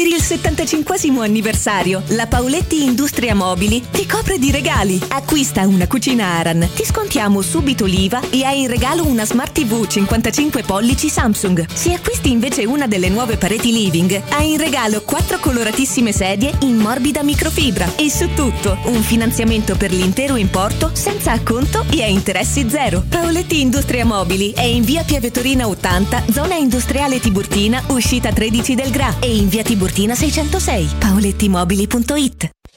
Per il 75 anniversario, la Paoletti Industria Mobili ti copre di regali. Acquista una cucina Aran, ti scontiamo subito l'IVA e hai in regalo una Smart TV 55 pollici Samsung. Se acquisti invece una delle nuove pareti living, hai in regalo quattro coloratissime sedie in morbida microfibra. E su tutto, un finanziamento per l'intero importo senza acconto e a interessi zero. Paoletti Industria Mobili è in via Piavetorina 80, zona industriale Tiburtina, uscita 13 del Gra e in via Tiburtina 606, paolettimobili.it.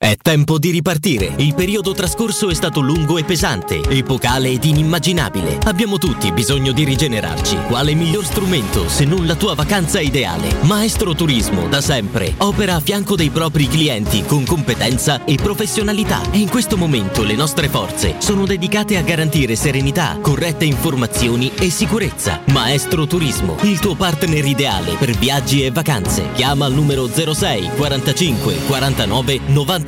È tempo di ripartire. Il periodo trascorso è stato lungo e pesante, epocale ed inimmaginabile. Abbiamo tutti bisogno di rigenerarci. Quale miglior strumento se non la tua vacanza ideale? Maestro Turismo, da sempre, opera a fianco dei propri clienti con competenza e professionalità. E in questo momento le nostre forze sono dedicate a garantire serenità, corrette informazioni e sicurezza. Maestro Turismo, il tuo partner ideale per viaggi e vacanze. Chiama al numero 06 45 49 90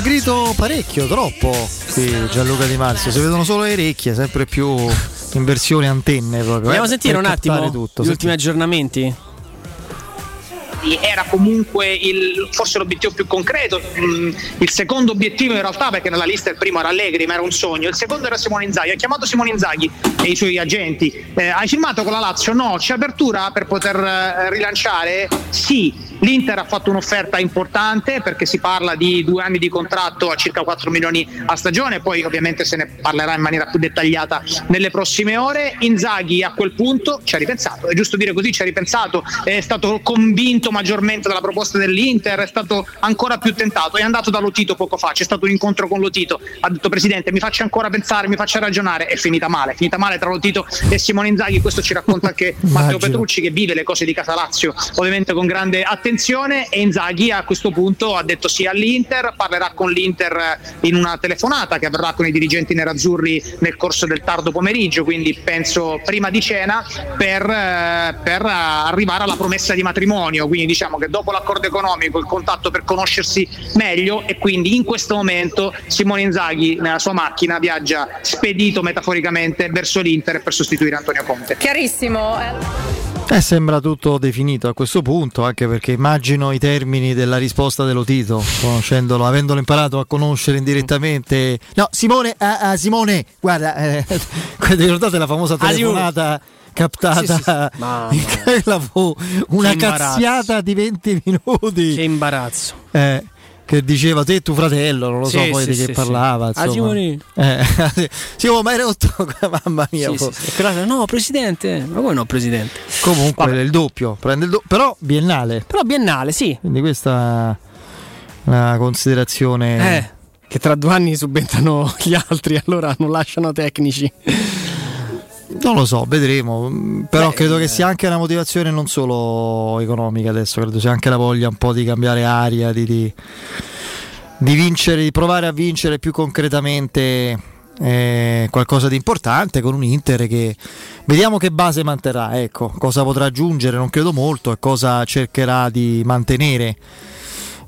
Dimagrito parecchio, troppo qui Gianluca Di Marzio. Si vedono solo le orecchie, sempre più in versione antenne proprio. Andiamo eh, a sentire per un attimo tutto. gli ultimi aggiornamenti. era comunque il- forse l'obiettivo più concreto. Mm, Il secondo obiettivo in realtà, perché nella lista il primo era Allegri, ma era un sogno, il secondo era Simone Inzaghi. Ha chiamato Simone Inzaghi e i suoi agenti. Eh, hai firmato con la Lazio? No, c'è apertura per poter eh, rilanciare? Sì. L'Inter ha fatto un'offerta importante perché si parla di due anni di contratto a circa 4 milioni a stagione, poi ovviamente se ne parlerà in maniera più dettagliata nelle prossime ore. Inzaghi a quel punto ci ha ripensato, è giusto dire così, ci ha ripensato, è stato convinto maggiormente dalla proposta dell'Inter, è stato ancora più tentato, è andato da Lotito poco fa, c'è stato un incontro con Lotito, ha detto Presidente mi faccia ancora pensare, mi faccia ragionare, è finita male, è finita male tra Lotito e Simone Inzaghi, questo ci racconta anche Matteo. Petrucci che vive le cose di Casa Lazio ovviamente con grande attenzione e Inzaghi a questo punto ha detto sì all'Inter, parlerà con l'Inter eh, in una telefonata che avverrà con i dirigenti nerazzurri nel corso del tardo pomeriggio, quindi penso prima di cena per, eh, per eh, arrivare alla promessa di matrimonio, quindi diciamo che dopo l'accordo economico il contatto per conoscersi meglio e quindi in questo momento Simone Inzaghi nella sua macchina viaggia spedito metaforicamente verso l'Inter per sostituire Antonio Conte. Chiarissimo. Eh, sembra tutto definito a questo punto, anche perché immagino i termini della risposta dello Tito, conoscendolo, avendolo imparato a conoscere indirettamente. No, Simone, ah, ah, Simone, guarda, eh, ricordate la famosa Ah, telefonata captata? Sì, sì, sì. Quella fu una cazziata di 20 minuti. Che imbarazzo. Eh, che diceva te e tuo fratello, non lo so Sì, poi sì, di che sì, parlava. sì. Ah, Insomma. Simone. Eh, Simone, ma hai rotto, mamma mia. Sì, sì, sì. E quella- No, presidente, ma come no, presidente? Comunque Vabbè. il doppio, prende il do- però biennale. Però biennale, sì. Quindi questa è una considerazione. Eh, che tra due anni subentrano gli altri, allora non lasciano tecnici. Non lo so, vedremo. Però Beh, credo eh. che sia anche una motivazione non solo economica adesso, credo sia anche la voglia un po' di cambiare aria, di, di- di vincere, di provare a vincere più concretamente eh, qualcosa di importante con un Inter che vediamo che base manterrà, ecco, cosa potrà aggiungere, non credo molto, e cosa cercherà di mantenere.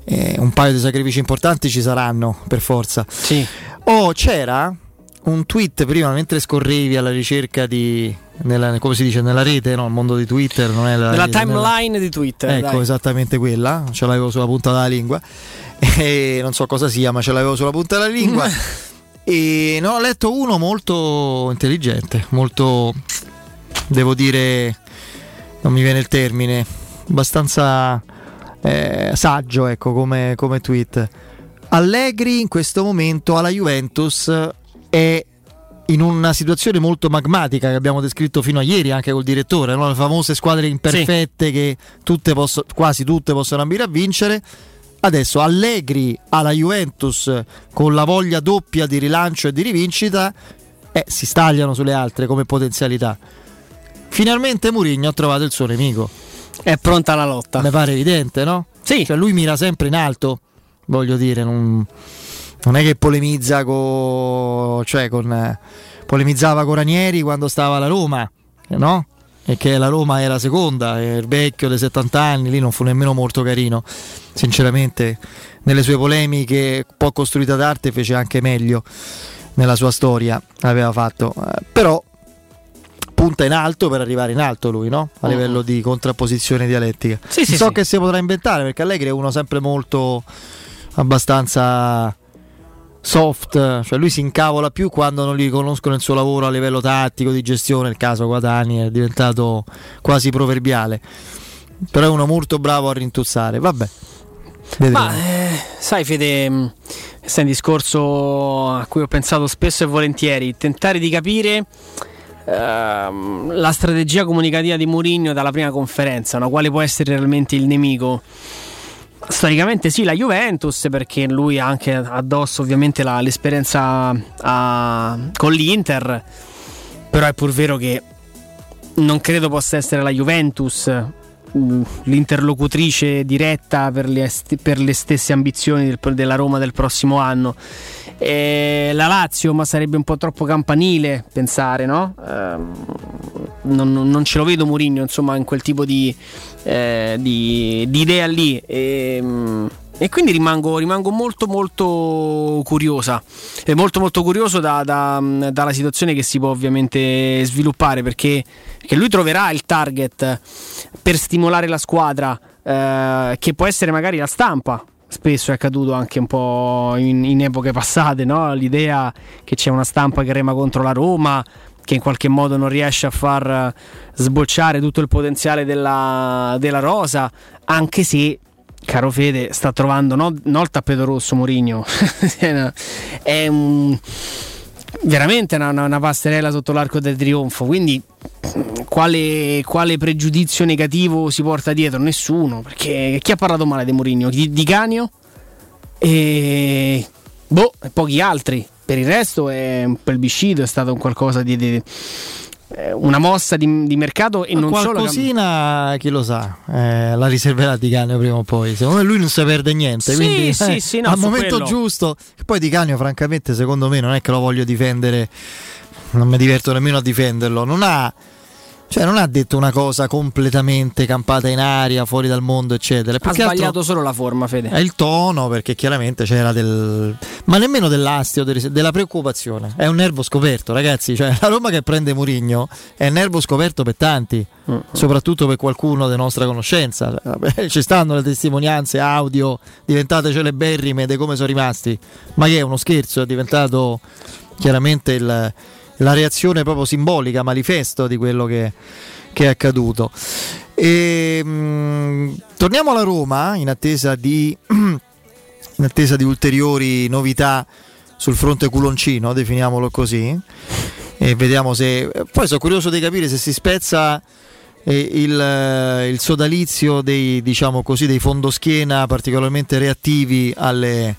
Eh, un paio di sacrifici importanti ci saranno per forza. Sì. Oh, c'era un tweet prima mentre scorrevi alla ricerca di nella, come si dice nella rete, no? il mondo di Twitter, non è la Nella rete, timeline di Twitter. Ecco, dai. esattamente quella, ce l'avevo sulla punta della lingua. E non so cosa sia, ma ce l'avevo sulla punta della lingua. e ne ho letto uno molto intelligente, molto devo dire non mi viene il termine, abbastanza eh, saggio, ecco, come, come tweet. Allegri in questo momento alla Juventus è in una situazione molto magmatica che abbiamo descritto fino a ieri anche col direttore, no? le famose squadre imperfette che tutte posso- quasi tutte possono ambire a vincere. Adesso Allegri alla Juventus con la voglia doppia di rilancio e di rivincita eh, si stagliano sulle altre come potenzialità. Finalmente Mourinho ha trovato il suo nemico. È pronta la lotta. Mi pare evidente, no? Sì. Cioè lui mira sempre in alto, voglio dire, non, non è che polemizza con... cioè con... polemizzava con Ranieri quando stava alla Roma, no? E che la Roma era seconda, il vecchio dei 70 anni, lì non fu nemmeno molto carino. Sinceramente, nelle sue polemiche, un po' costruita d'arte, fece anche meglio nella sua storia, aveva fatto. Però punta in alto per arrivare in alto lui, no? A livello di contrapposizione dialettica. Sì, sì, so sì. che si potrà inventare perché Allegri è uno sempre molto abbastanza soft, cioè lui si incavola più quando non gli riconoscono il suo lavoro a livello tattico, di gestione, il caso Guadani è diventato quasi proverbiale. Però è uno molto bravo a rintuzzare, vabbè. Vedremo. Ma eh, sai Fede, mh, questo è un discorso a cui ho pensato spesso e volentieri, tentare di capire ehm, la strategia comunicativa di Mourinho dalla prima conferenza, no? quale può essere realmente il nemico. Storicamente sì, la Juventus, perché lui ha anche addosso ovviamente la- l'esperienza a- con l'Inter, però è pur vero che non credo possa essere la Juventus l'interlocutrice diretta per le, per le stesse ambizioni del- della Roma del prossimo anno. E la Lazio, ma sarebbe un po' troppo campanile pensare, no? Ehm, non, non- ce lo vedo Mourinho, insomma, in quel tipo di, eh, di- di idea lì. E, mh, e quindi rimango, rimango molto molto curiosa e molto molto curioso da- da- dalla situazione che si può ovviamente sviluppare perché, perché lui troverà il target per stimolare la squadra eh, che può essere magari la stampa spesso è accaduto anche un po' in, in epoche passate no? l'idea che c'è una stampa che rema contro la Roma che in qualche modo non riesce a far eh, sbocciare tutto il potenziale della, della rosa anche se caro Fede sta trovando no, no il tappeto rosso Mourinho è un veramente una, una- una passerella sotto l'arco del trionfo. Quindi, quale, quale pregiudizio negativo si porta dietro? Nessuno. Perché chi ha parlato male di Mourinho? Di, di Canio e, boh, pochi altri. Per il resto è un plebiscito, è stato un qualcosa di. di- una mossa di, di mercato e Ma non solo. qualcosina, chi lo sa, eh, la riserverà Di Canio prima o poi. Secondo me lui non si perde niente. Sì, quindi, sì, eh, sì, no, al momento quello. giusto. Poi Di Canio, francamente, secondo me non è che lo voglio difendere. Non mi diverto nemmeno a difenderlo. Non ha. Cioè, non ha detto una cosa completamente campata in aria, fuori dal mondo, eccetera. Ha sbagliato solo la forma, Fede. è il tono perché chiaramente c'era del. ma nemmeno dell'astio, del- della preoccupazione. È un nervo scoperto, ragazzi. Cioè, la Roma che prende Murigno è un nervo scoperto per tanti, soprattutto per qualcuno di nostra conoscenza. Vabbè, Ci stanno le testimonianze audio diventate celeberrime di come sono rimasti. Ma che è uno scherzo? È diventato chiaramente il- la reazione proprio simbolica, manifesto di quello che, che è accaduto. E, mh, torniamo alla Roma in attesa di, in attesa di ulteriori novità sul fronte culoncino, definiamolo così. E vediamo se. Poi sono curioso di capire se si spezza eh, il, eh, il sodalizio dei, diciamo così, dei fondoschiena particolarmente reattivi alle,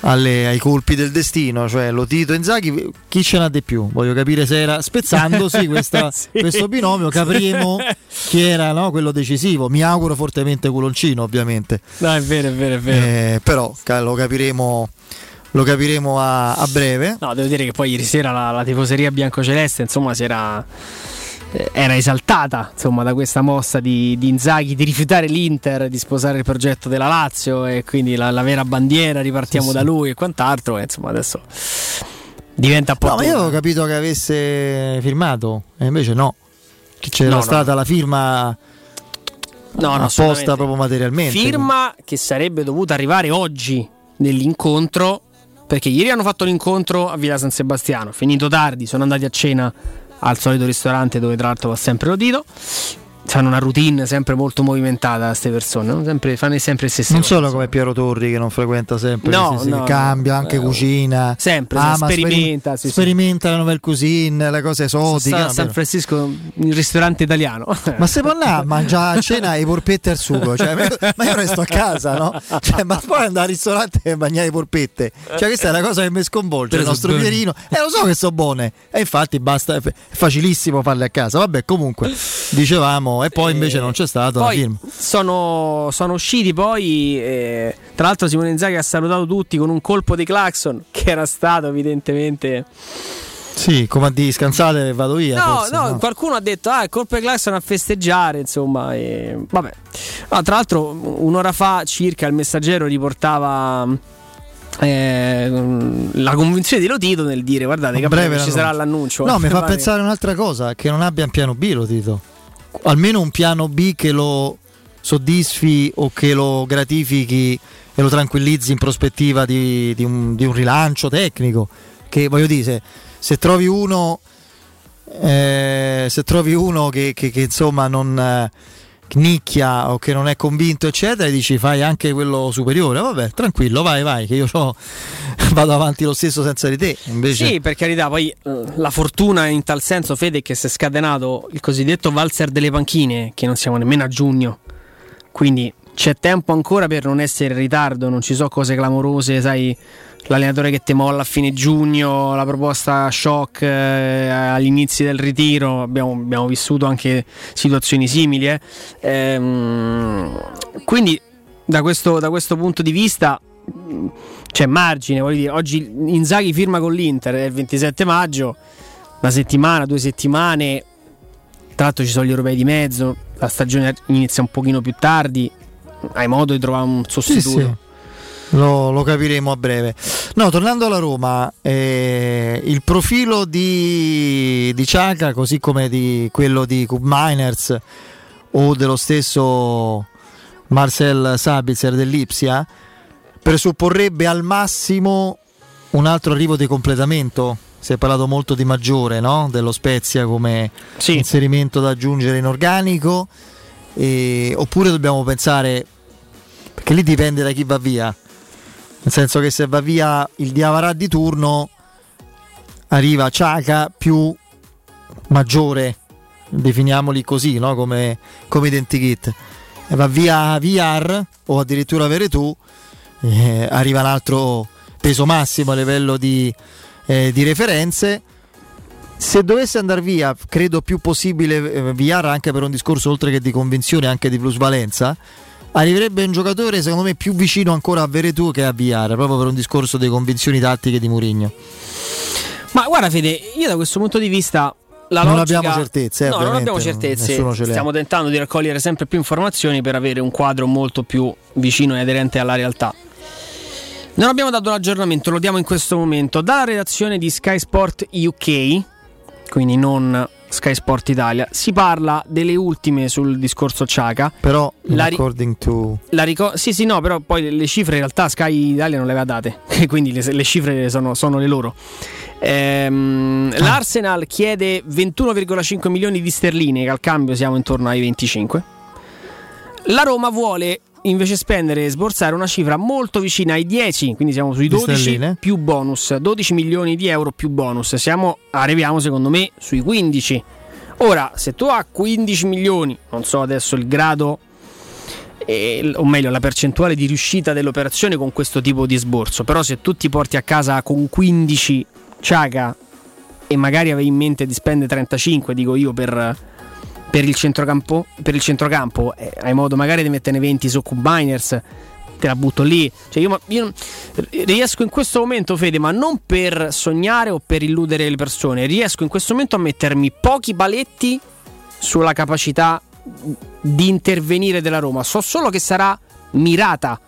alle- ai colpi del destino, cioè Lotito e Inzaghi, chi ce n'ha di più? Voglio capire se era spezzandosi questa- Sì. questo binomio, capiremo chi era no, quello decisivo. Mi auguro fortemente culoncino, ovviamente. No, è vero, è vero, è vero. Eh, però lo capiremo, lo capiremo a, a breve. No, devo dire che poi ieri sera la, la tifoseria biancoceleste, insomma, si era, era esaltata insomma, da questa mossa di, di Inzaghi di rifiutare l'Inter, di sposare il progetto della Lazio e quindi la, la vera bandiera, ripartiamo Sì, da sì. lui e quant'altro. E, insomma, adesso diventa un po'. No, ma io avevo capito che avesse firmato, e invece no. Che c'era No, no, stata la firma No, no, apposta proprio materialmente. Firma che sarebbe dovuta arrivare oggi nell'incontro, perché ieri hanno fatto l'incontro a Villa San Sebastiano, finito tardi, sono andati a cena al solito ristorante dove tra l'altro va sempre Rodito. Fanno una routine sempre molto movimentata queste persone, no? sempre, fanno sempre le stesse Non cose. solo come Piero Torri che non frequenta sempre, No, sì, sì, no, cambia no. anche Eh, cucina. sempre, ama, sperimenta, sì, sì. sperimenta la nouvelle cuisine, le cose esotiche. Sta a no, San Francisco, il ristorante italiano. Ma se può andare a mangiare a cena i porpette al sugo, cioè, ma io- resto a casa, no? Cioè, ma poi andare al ristorante e mangiare i porpette. Cioè, questa è la cosa che mi sconvolge. Però il nostro buone. Pierino, e lo so che sono buone, e infatti basta, è facilissimo farle a casa. Vabbè, comunque, dicevamo, e poi invece non c'è stato sono, sono usciti poi, eh, tra l'altro Simone Inzaghi ha salutato tutti con un colpo di clacson che era stato evidentemente... Sì, come a dire, scansate e vado via. No, forse, no, qualcuno ha detto, ah, colpo di clacson a festeggiare, insomma, e... vabbè. No, tra l'altro un'ora fa circa il messaggero riportava eh, la convinzione di Lotito nel dire guardate A breve che ci sarà l'annuncio. No, eh, mi fa pensare un'altra cosa, che non abbia un piano B lo Tito. Almeno un piano B che lo soddisfi o che lo gratifichi e lo tranquillizzi in prospettiva di, di un, di un rilancio tecnico. Che voglio dire, se, se trovi uno, eh, se trovi uno che, che- che, insomma non eh, nicchia o che non è convinto, eccetera, dici fai anche quello superiore. Vabbè, tranquillo, vai, vai, che io vado avanti lo stesso senza di te. Invece, Sì, per carità, poi eh, la fortuna in tal senso, Fede, che si è scatenato il cosiddetto valzer delle panchine, che non siamo nemmeno a giugno. Quindi c'è tempo ancora per non essere in ritardo, non ci sono cose clamorose, sai, l'allenatore che te molla a fine giugno, la proposta shock eh, agli inizi del ritiro, abbiamo, abbiamo vissuto anche situazioni simili. eh. Ehm, quindi da questo, da questo punto di vista c'è margine, voglio dire, oggi Inzaghi firma con l'Inter, è il 27 maggio, una settimana, due settimane, tra l'altro ci sono gli europei di mezzo, la stagione inizia un pochino più tardi, hai modo di trovare un Sì, sostituto. sì. Lo, lo capiremo a breve. No, tornando alla Roma, eh, il profilo di, di Ciaca, così come di quello di Cub Miners o dello stesso Marcel Sabitzer dell'Ipsia, presupporrebbe al massimo un altro arrivo di completamento. Si è parlato molto di maggiore, no? dello Spezia come inserimento da aggiungere in organico. E- oppure dobbiamo pensare perché lì dipende da chi va via. Nel senso che se va via il Diavarà di turno, arriva Ciaca più maggiore, definiamoli così, no? come, come identikit. E va via VR o addirittura Veretù, eh, arriva un altro peso massimo a livello di, eh, di referenze. Se dovesse andare via, credo più possibile eh, VR anche per un discorso oltre che di convinzione, anche di plusvalenza, arriverebbe un giocatore secondo me più vicino ancora a Veretù che a VR, proprio per un discorso di convinzioni tattiche di Mourinho. Ma guarda Fede, io da questo punto di vista la Non logica- abbiamo certezze, eh, No, non abbiamo certezze. Stiamo tentando di raccogliere sempre più informazioni per avere un quadro molto più vicino e aderente alla realtà. Non abbiamo dato l'aggiornamento, lo diamo in questo momento. Dalla redazione di Sky Sport UK, quindi non Sky Sport Italia, si parla delle ultime sul discorso Ciaca. Però, La ri- according to... La rico- sì, sì, no, però poi le cifre in realtà Sky Italia non le aveva date, quindi le, le cifre sono, sono le loro. Ehm, L'Arsenal chiede 21,5 milioni di sterline, che al cambio siamo intorno ai 25. La Roma vuole invece spendere e sborsare una cifra molto vicina ai 10, quindi siamo sui Di 12 sterline? più bonus, 12 milioni di euro più bonus. Siamo, arriviamo secondo me sui 15. Ora, se tu hai 15 milioni, non so adesso il grado eh, o meglio la percentuale di riuscita dell'operazione con questo tipo di sborso. Però se tu ti porti a casa con 15 ciaga e magari avevi in mente di spendere 35, dico io, per, per il centrocampo, per il centrocampo eh, hai modo magari di metterne 20 su Cubiners, te la butto lì. Cioè io, io riesco in questo momento, Fede, ma non per sognare o per illudere le persone, riesco in questo momento a mettermi pochi paletti sulla capacità di intervenire della Roma. So solo che sarà mirata.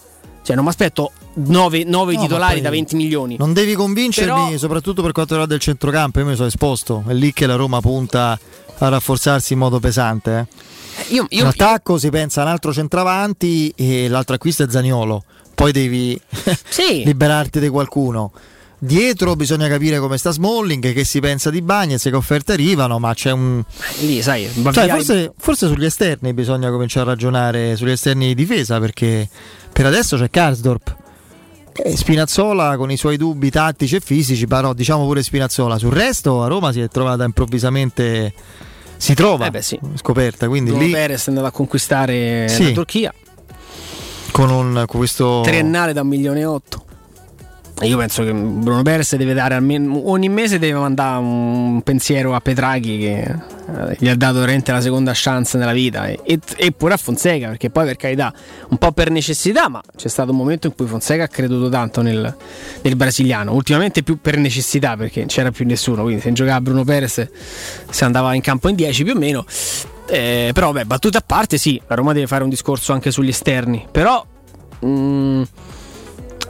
Cioè, non mi aspetto 9, No, ma titolari da 20 milioni. Non devi convincermi, Però- soprattutto per quanto riguarda il centrocampo. Io mi sono esposto, è lì che la Roma punta a rafforzarsi in modo pesante. eh. Io, in attacco si pensa a un altro centravanti e l'altro acquisto è Zaniolo. Poi devi liberarti di qualcuno. Dietro bisogna capire come sta Smalling, che si pensa di Bagnez, che offerte arrivano, ma c'è un... Lì, sai, via- forse, forse sugli esterni bisogna cominciare a ragionare, sugli esterni di difesa, perché per adesso c'è Karsdorp. E Spinazzola con i suoi dubbi tattici e fisici, però diciamo pure Spinazzola. Sul resto a Roma si è trovata improvvisamente, si trova eh beh, sì. scoperta. Quindi Bruno lì... Perez è andato a conquistare sì. la Turchia. Con, un, con questo... Triennale da 1 milione e 8. Io penso che Bruno Perez deve dare almeno ogni mese deve mandare un pensiero a Petraghi che eh, gli ha dato veramente la seconda chance nella vita. E, pure a Fonseca perché poi per carità un po' per necessità ma c'è stato un momento in cui Fonseca ha creduto tanto nel, nel brasiliano. Ultimamente più per necessità perché non c'era più nessuno. Quindi se giocava Bruno Perez si andava in campo in 10 più o meno. Eh, però beh battute a parte sì la Roma deve fare un discorso anche sugli esterni. Però mm,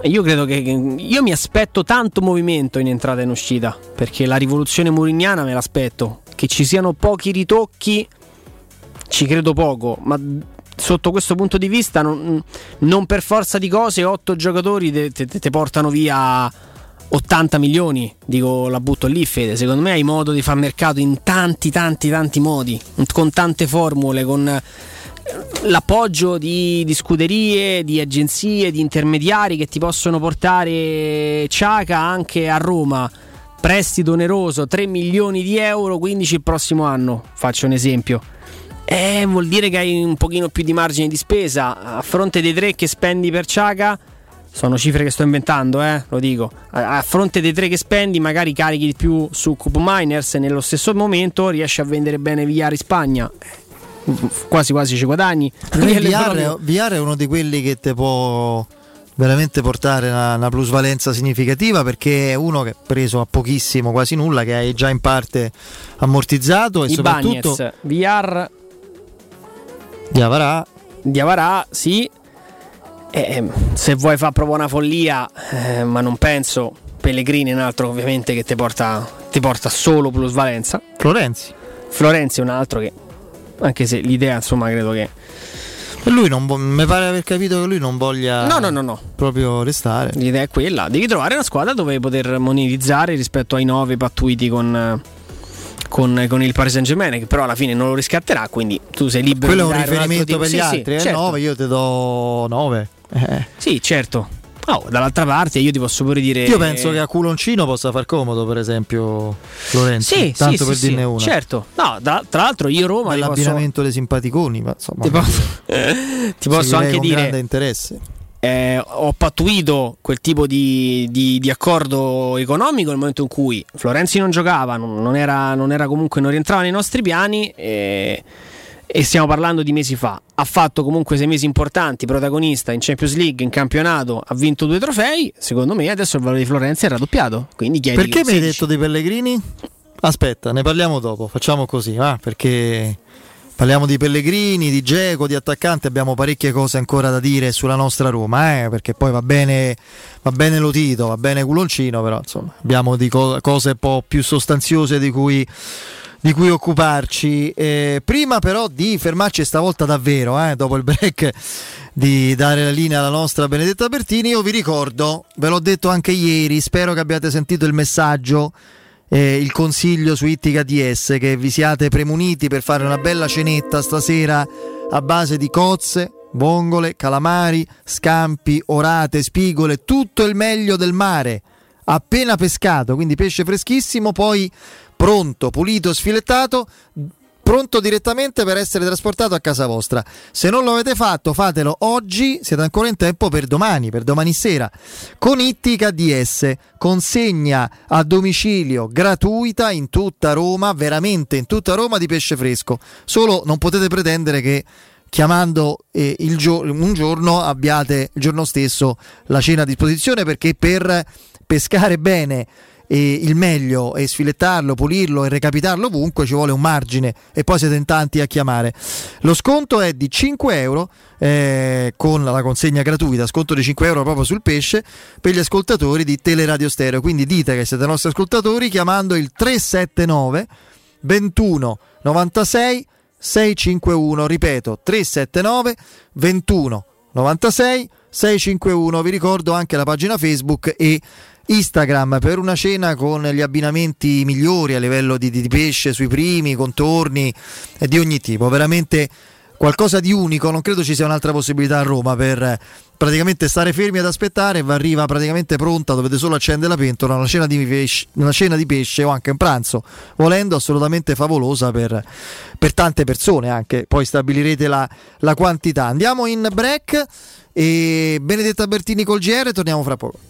io credo che io mi aspetto tanto movimento in entrata e in uscita, perché la rivoluzione murignana me l'aspetto, che ci siano pochi ritocchi ci credo poco, ma sotto questo punto di vista non, non per forza di cose 8 giocatori te, portano via 80 milioni, dico la butto lì Fede, secondo me hai modo di fare mercato in tanti tanti tanti modi, con tante formule, con l'appoggio di, di, scuderie, di agenzie, di intermediari che ti possono portare Ciaca anche a Roma. Prestito oneroso 3 milioni di euro, 15 il prossimo anno. Faccio un esempio. Eh, vuol dire che hai un pochino più di margine di spesa. A fronte dei 3 che spendi per Ciaca, sono cifre che sto inventando, eh, lo dico. A, fronte dei tre che spendi, magari carichi di più su Cup Miners e nello stesso momento riesci a vendere bene Villar in Spagna. Quasi quasi ci guadagni. VR, VR è uno di quelli che ti può veramente portare una, una, plusvalenza significativa perché è uno che è preso a pochissimo, quasi nulla, che hai già in parte ammortizzato e I soprattutto VR Diavarà Diavarà, sì, eh, se vuoi fare proprio una follia, eh, ma non penso. Pellegrini è un altro ovviamente che ti porta, ti porta solo plusvalenza. Florenzi. Florenzi è un altro che, anche se l'idea insomma credo che... Lui non vo- mi pare aver capito che lui non voglia no, no, no, no. proprio restare. L'idea è quella, devi trovare una squadra dove poter monetizzare rispetto ai nove pattuiti con, con, con, il Paris Saint Germain, che però alla fine non lo riscatterà, quindi tu sei libero Quello di è un riferimento per gli sì, altri, sì, eh? certo. 9, io ti do 9. Eh. Sì, certo. Oh, dall'altra parte io ti posso pure dire. Io penso che a culoncino possa far comodo, per esempio, Lorenzo. Sì, tanto sì, per sì, dirne sì, una. Certo. No, da, tra l'altro io Roma. L'abbinamento posso... dei simpaticoni, ma insomma. Ti posso, ti posso anche con dire. grande interesse. Eh, ho pattuito quel tipo di, di, di, accordo economico nel momento in cui Florenzi non giocava, non, non, era, non era, comunque, non rientrava nei nostri piani. E e stiamo parlando di mesi fa. Ha fatto comunque sei mesi importanti, protagonista in Champions League, in campionato, ha vinto due trofei. Secondo me adesso il valore di Florenzi è raddoppiato. Quindi Perché mi hai detto dei Pellegrini? Aspetta, ne parliamo dopo. Facciamo così, va? Perché parliamo di Pellegrini, di Geco, di attaccante. Abbiamo parecchie cose ancora da dire sulla nostra Roma, eh? Perché poi va bene, va bene Lotito, va bene Culoncino, però insomma abbiamo di co- cose un po' più sostanziose di cui di cui occuparci. Eh, prima però di fermarci stavolta davvero, eh, dopo il break, di dare la linea alla nostra Benedetta Bertini, io vi ricordo, ve l'ho detto anche ieri, spero che abbiate sentito il messaggio. Eh, il consiglio su Ittica DS che vi siate premuniti per fare una bella cenetta stasera a base di cozze, vongole, calamari, scampi, orate, spigole, tutto il meglio del mare appena pescato, quindi pesce freschissimo, poi pronto, pulito, sfilettato, pronto direttamente per essere trasportato a casa vostra. Se non lo avete fatto, fatelo oggi, siete ancora in tempo per domani, per domani sera. Con Ittica DS, consegna a domicilio gratuita in tutta Roma, veramente in tutta Roma di pesce fresco. Solo non potete pretendere che chiamando eh, gio- un giorno abbiate il giorno stesso la cena a disposizione perché per pescare bene e il meglio e sfilettarlo, pulirlo e recapitarlo ovunque ci vuole un margine e poi siete in tanti a chiamare. Lo sconto è di 5 euro eh, con la consegna gratuita, sconto di 5 euro proprio sul pesce per gli ascoltatori di Teleradio Stereo. Quindi dite che siete nostri ascoltatori chiamando il 379 21 96 651, ripeto 379 21 96 651. Vi ricordo anche la pagina Facebook e Instagram per una cena con gli abbinamenti migliori a livello di, di pesce sui primi, contorni e di ogni tipo. Veramente qualcosa di unico, non credo ci sia un'altra possibilità a Roma per praticamente stare fermi ad aspettare, va arriva praticamente pronta, dovete solo accendere la pentola, una cena di pesce, una cena di pesce o anche un pranzo, volendo assolutamente favolosa per, per tante persone anche, poi stabilirete la, la quantità. Andiamo in break e Benedetta Bertini col GR, torniamo fra poco.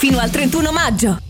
fino al 31 maggio.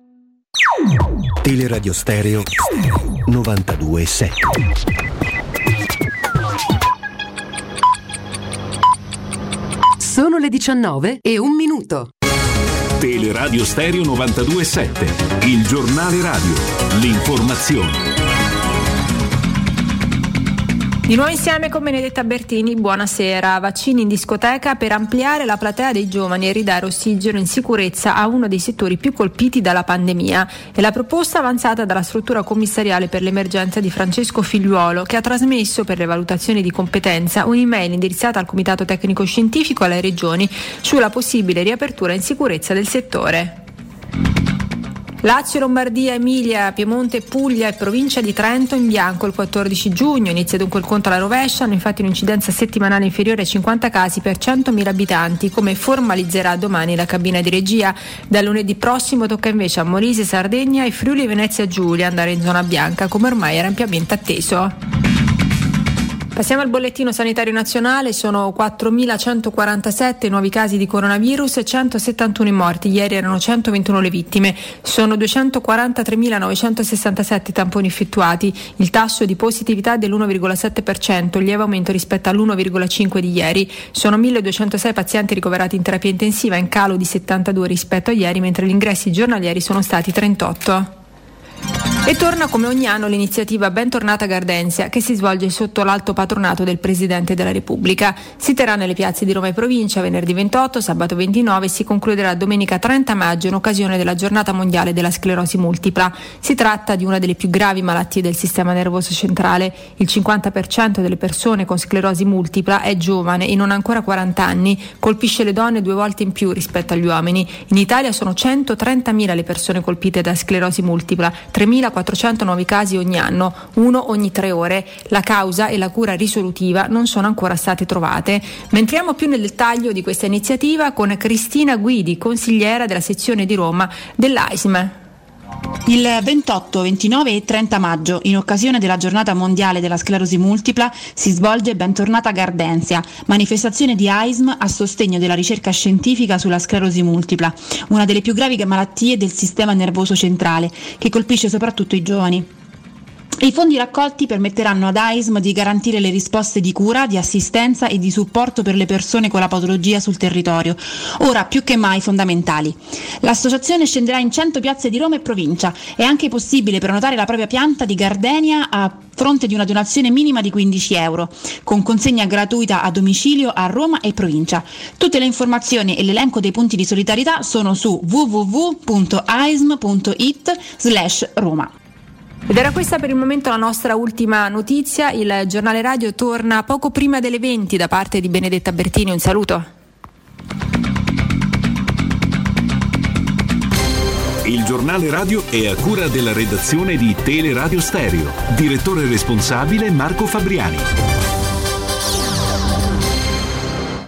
Teleradio Stereo 927. Sono le 19 e un minuto. Teleradio Stereo 927, il giornale radio, l'informazione. Di nuovo insieme con Benedetta Bertini, buonasera. Vaccini in discoteca per ampliare la platea dei giovani e ridare ossigeno in sicurezza a uno dei settori più colpiti dalla pandemia. È la proposta avanzata dalla struttura commissariale per l'emergenza di Francesco Figliuolo, che ha trasmesso per le valutazioni di competenza un'email indirizzata al Comitato Tecnico Scientifico e alle regioni sulla possibile riapertura in sicurezza del settore. Lazio, Lombardia, Emilia, Piemonte, Puglia e provincia di Trento in bianco il 14 giugno. Inizia dunque il conto alla rovescia, hanno infatti un'incidenza settimanale inferiore ai 50 casi per 100.000 abitanti, come formalizzerà domani la cabina di regia. Da lunedì prossimo tocca invece a Molise, Sardegna e Friuli Venezia Giulia andare in zona bianca, come ormai era ampiamente atteso. Passiamo al bollettino sanitario nazionale, sono 4.147 nuovi casi di coronavirus e 171 i morti, ieri erano 121 le vittime, sono 243.967 i tamponi effettuati, il tasso di positività è dell'1,7%, lieve aumento rispetto all'1,5 di ieri, sono 1.206 pazienti ricoverati in terapia intensiva, in calo di 72 rispetto a ieri, mentre gli ingressi giornalieri sono stati 38. E torna come ogni anno l'iniziativa Bentornata Gardenzia che si svolge sotto l'alto patronato del Presidente della Repubblica. Si terrà nelle piazze di Roma e provincia venerdì 28, sabato 29 e si concluderà domenica 30 maggio in occasione della giornata mondiale della sclerosi multipla. Si tratta di una delle più gravi malattie del sistema nervoso centrale. Il 50% delle persone con sclerosi multipla è giovane e non ha ancora 40 anni, colpisce le donne due volte in più rispetto agli uomini. In Italia sono 130.000 le persone colpite da sclerosi multipla, 3.400 nuovi casi ogni anno, uno ogni tre ore. La causa e la cura risolutiva non sono ancora state trovate. Ma entriamo più nel dettaglio di questa iniziativa con Cristina Guidi, consigliera della sezione di Roma dell'AISM. Il 28, 29 e 30 maggio, in occasione della giornata mondiale della sclerosi multipla, si svolge Bentornata Gardenzia, manifestazione di AISM a sostegno della ricerca scientifica sulla sclerosi multipla, una delle più gravi malattie del sistema nervoso centrale, che colpisce soprattutto i giovani. I fondi raccolti permetteranno ad AISM di garantire le risposte di cura, di assistenza e di supporto per le persone con la patologia sul territorio, ora più che mai fondamentali. L'associazione scenderà in 100 piazze di Roma e provincia. È anche possibile prenotare la propria pianta di gardenia a fronte di una donazione minima di 15 euro, con consegna gratuita a domicilio a Roma e provincia. Tutte le informazioni e l'elenco dei punti di solidarietà sono su www.aism.it slash Roma. Ed era questa per il momento la nostra ultima notizia. Il giornale radio torna poco prima delle 20 da parte di Benedetta Bertini. Un saluto. Il giornale radio è a cura della redazione di Teleradio Stereo. Direttore responsabile Marco Fabriani.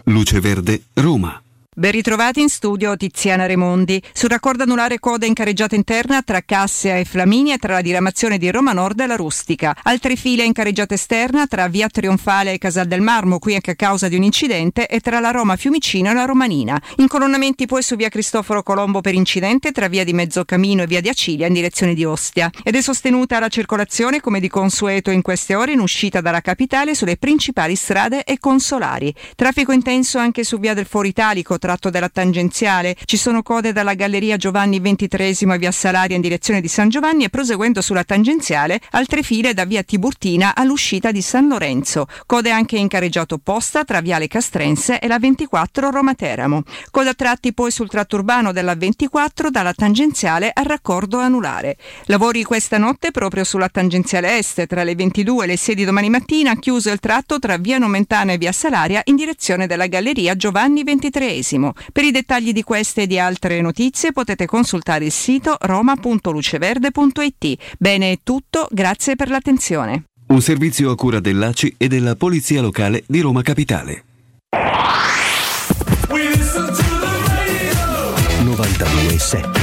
Luce Verde, Roma. Ben ritrovati in studio Tiziana Remondi. Sul raccordo anulare coda in carreggiata interna tra Cassia e Flaminia e tra la diramazione di Roma Nord e la Rustica. Altre file in carreggiata esterna tra Via Trionfale e Casal del Marmo, qui anche a causa di un incidente, e tra la Roma Fiumicino e la Romanina. Incolonnamenti poi su Via Cristoforo Colombo per incidente tra Via di Mezzocamino e Via di Acilia in direzione di Ostia. Ed è sostenuta la circolazione come di consueto in queste ore in uscita dalla capitale sulle principali strade e consolari. Traffico intenso anche su Via del Foro Italico tratto della tangenziale. Ci sono code dalla Galleria Giovanni XXIII a Via Salaria in direzione di San Giovanni e proseguendo sulla tangenziale altre file da Via Tiburtina all'uscita di San Lorenzo. Code anche in carreggiato opposta tra Viale Castrense e la 24 Roma Teramo. Code a tratti poi sul tratto urbano della 24 dalla tangenziale al raccordo anulare. Lavori questa notte proprio sulla tangenziale est tra le 22 e le 6 di domani mattina chiuso il tratto tra Via Nomentana e Via Salaria in direzione della Galleria Giovanni XXIII. Per i dettagli di queste e di altre notizie potete consultare il sito roma.luceverde.it. Bene è tutto, grazie per l'attenzione. Un servizio a cura dell'ACI e della Polizia Locale di Roma Capitale. 92.7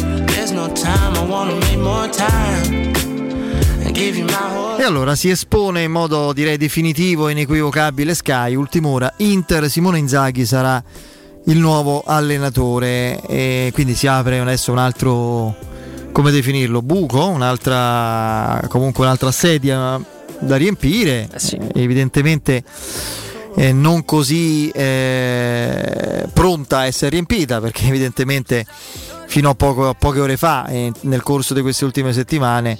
E allora si espone in modo direi definitivo e inequivocabile Sky, ultima ora, Inter, Simone Inzaghi sarà il nuovo allenatore. E quindi si apre adesso un altro, come definirlo, buco, un'altra, comunque un'altra sedia da riempire, evidentemente eh, non così eh, pronta a essere riempita perché evidentemente fino a, poco- a poche ore fa e nel corso di queste ultime settimane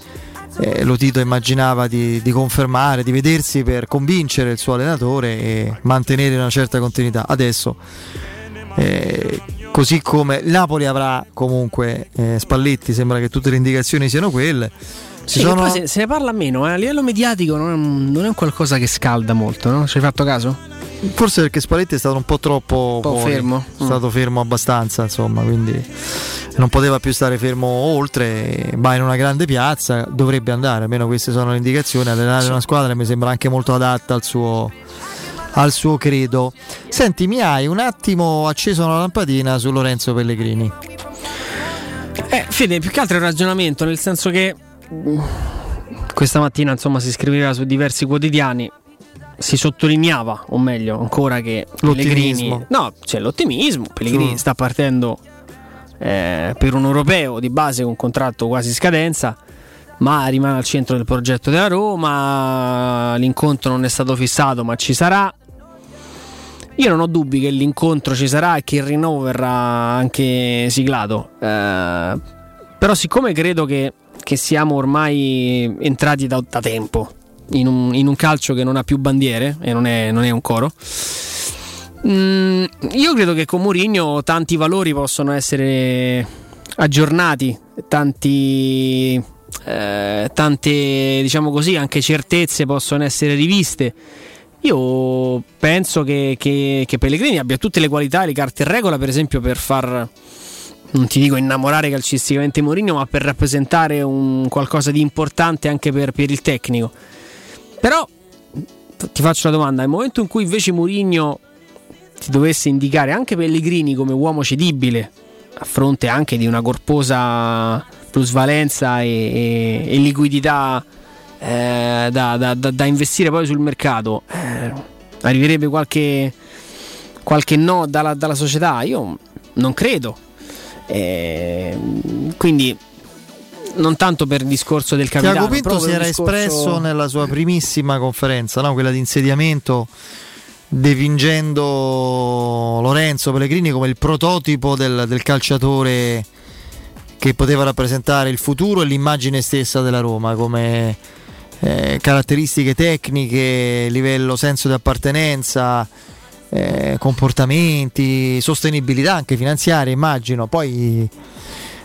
eh, lo Tito immaginava di, di confermare, di vedersi per convincere il suo allenatore e mantenere una certa continuità. Adesso, eh, così come Napoli avrà comunque eh, Spalletti, sembra che tutte le indicazioni siano quelle. Sì, sono- se, se ne parla meno, eh. a livello mediatico non è, un- non è un qualcosa che scalda molto, no? Ci hai fatto caso? Forse perché Spalletti è stato un po' troppo po' fuori, fermo. È stato fermo abbastanza, insomma, quindi non poteva più stare fermo oltre, va in una grande piazza, dovrebbe andare, almeno queste sono le indicazioni, allenare una squadra mi sembra anche molto adatta al suo, al suo credo. Senti, mi hai un attimo acceso una lampadina su Lorenzo Pellegrini. Eh, Fede, più che altro è un ragionamento, nel senso che mm, questa mattina insomma si scriveva su diversi quotidiani, si sottolineava, o meglio ancora che Pellegrini... No, c'è l'ottimismo, Pellegrini Sì. sta partendo eh, per un europeo di base con contratto quasi scadenza, ma rimane al centro del progetto della Roma, l'incontro non è stato fissato ma ci sarà. Io non ho dubbi che l'incontro ci sarà e che il rinnovo verrà anche siglato. Eh, però, siccome credo che, che siamo ormai entrati da, da tempo in un, in un calcio che non ha più bandiere e non è, non è un coro. mm, io credo che con Mourinho tanti valori possono essere aggiornati, tanti, eh, tante diciamo così anche certezze possono essere riviste. Io penso che, che- che Pellegrini abbia tutte le qualità e le carte in regola, per esempio, per far non ti dico innamorare calcisticamente Mourinho, ma per rappresentare un qualcosa di importante anche per, per il tecnico. Però ti faccio la domanda: nel momento in cui invece Mourinho ti dovesse indicare anche Pellegrini come uomo cedibile, a fronte anche di una corposa plusvalenza e, e- e liquidità eh, da, da- da- da investire poi sul mercato, eh, arriverebbe qualche, qualche no dalla, dalla società? Io non credo. Eh, quindi non tanto per discorso del capitano Tiago Pinto si era discorso- espresso nella sua primissima conferenza, no? quella di insediamento, devingendo Lorenzo Pellegrini come il prototipo del, del calciatore che poteva rappresentare il futuro e l'immagine stessa della Roma come eh, caratteristiche tecniche, livello senso di appartenenza, eh, comportamenti, sostenibilità anche finanziaria, immagino. Poi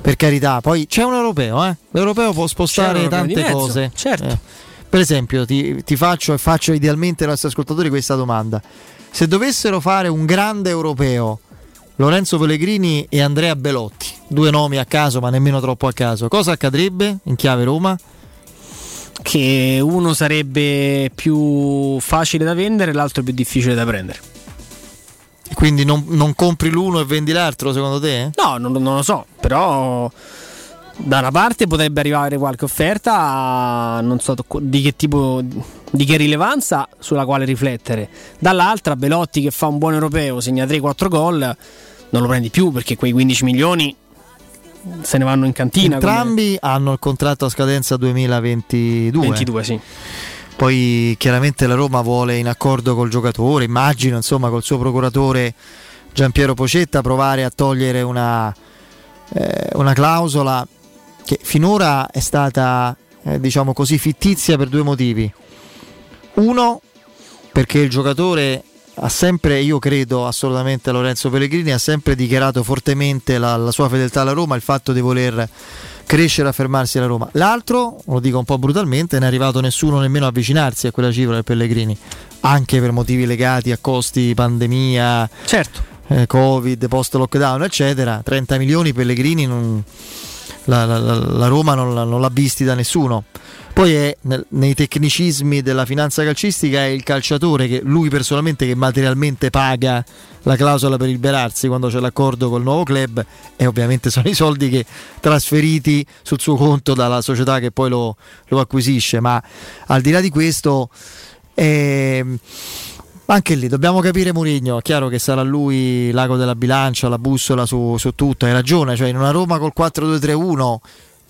per carità, poi c'è un europeo, eh? l'europeo può spostare europeo tante mezzo, cose. certo. Eh, Per esempio, ti, ti faccio e faccio idealmente ai nostri ascoltatori questa domanda. Se dovessero fare un grande europeo, Lorenzo Pellegrini e Andrea Belotti, due nomi a caso ma nemmeno troppo a caso, cosa accadrebbe in chiave Roma? che uno sarebbe più facile da vendere, l'altro più difficile da prendere. Quindi non, non compri l'uno e vendi l'altro secondo te? No, non, non lo so, però da una parte potrebbe arrivare qualche offerta, non so di che tipo, di che rilevanza sulla quale riflettere. Dall'altra Belotti che fa un buon europeo, segna 3-4 gol, non lo prendi più perché quei 15 milioni se ne vanno in cantina. come- Entrambi hanno il contratto a scadenza 2022. 22, sì. Poi chiaramente la Roma vuole in accordo col giocatore, immagino insomma col suo procuratore Giampiero Pocetta provare a togliere una, eh, una clausola che finora è stata eh, diciamo così fittizia per due motivi. Uno perché il giocatore ha sempre, io credo assolutamente Lorenzo Pellegrini, ha sempre dichiarato fortemente la, la sua fedeltà alla Roma, il fatto di voler crescere e affermarsi alla Roma. L'altro, lo dico un po' brutalmente, non è arrivato nessuno nemmeno a avvicinarsi a quella cifra del Pellegrini, anche per motivi legati a costi, pandemia, certo. eh, Covid, post lockdown, eccetera. 30 milioni Pellegrini non, la, la, la, Roma non, non l'ha visti da nessuno. Poi è nei tecnicismi della finanza calcistica è il calciatore che lui personalmente che materialmente paga la clausola per liberarsi quando c'è l'accordo col nuovo club e ovviamente sono i soldi che trasferiti sul suo conto dalla società che poi lo, lo acquisisce. Ma al di là di questo ehm, anche lì dobbiamo capire Mourinho, è chiaro che sarà lui l'ago della bilancia, la bussola su, su tutto, hai ragione, cioè in una Roma col 4-2-3-1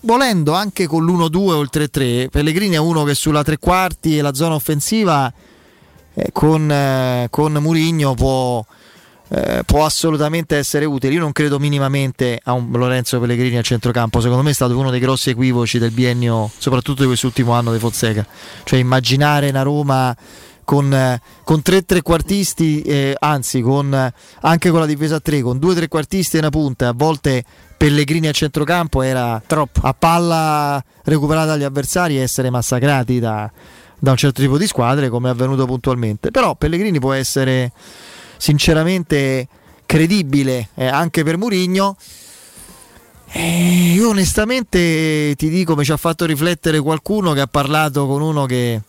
volendo anche con l'1-2 o il 3-3, Pellegrini è uno che sulla tre quarti e la zona offensiva eh, con, eh, con Murigno può, eh, può assolutamente essere utile. Io non credo minimamente a un Lorenzo Pellegrini al centrocampo, secondo me è stato uno dei grossi equivoci del biennio, soprattutto di quest'ultimo anno di Fonseca. Cioè immaginare una Roma con, eh, con tre trequartisti, eh, anzi con, eh, anche con la difesa a tre, con due trequartisti e una punta, a volte Pellegrini a centrocampo era Troppo. a palla recuperata dagli avversari e essere massacrati da, da un certo tipo di squadre come è avvenuto puntualmente. Però Pellegrini può essere sinceramente credibile eh, anche per Murigno. Eh, io onestamente ti dico, mi ci ha fatto riflettere qualcuno che ha parlato con uno che,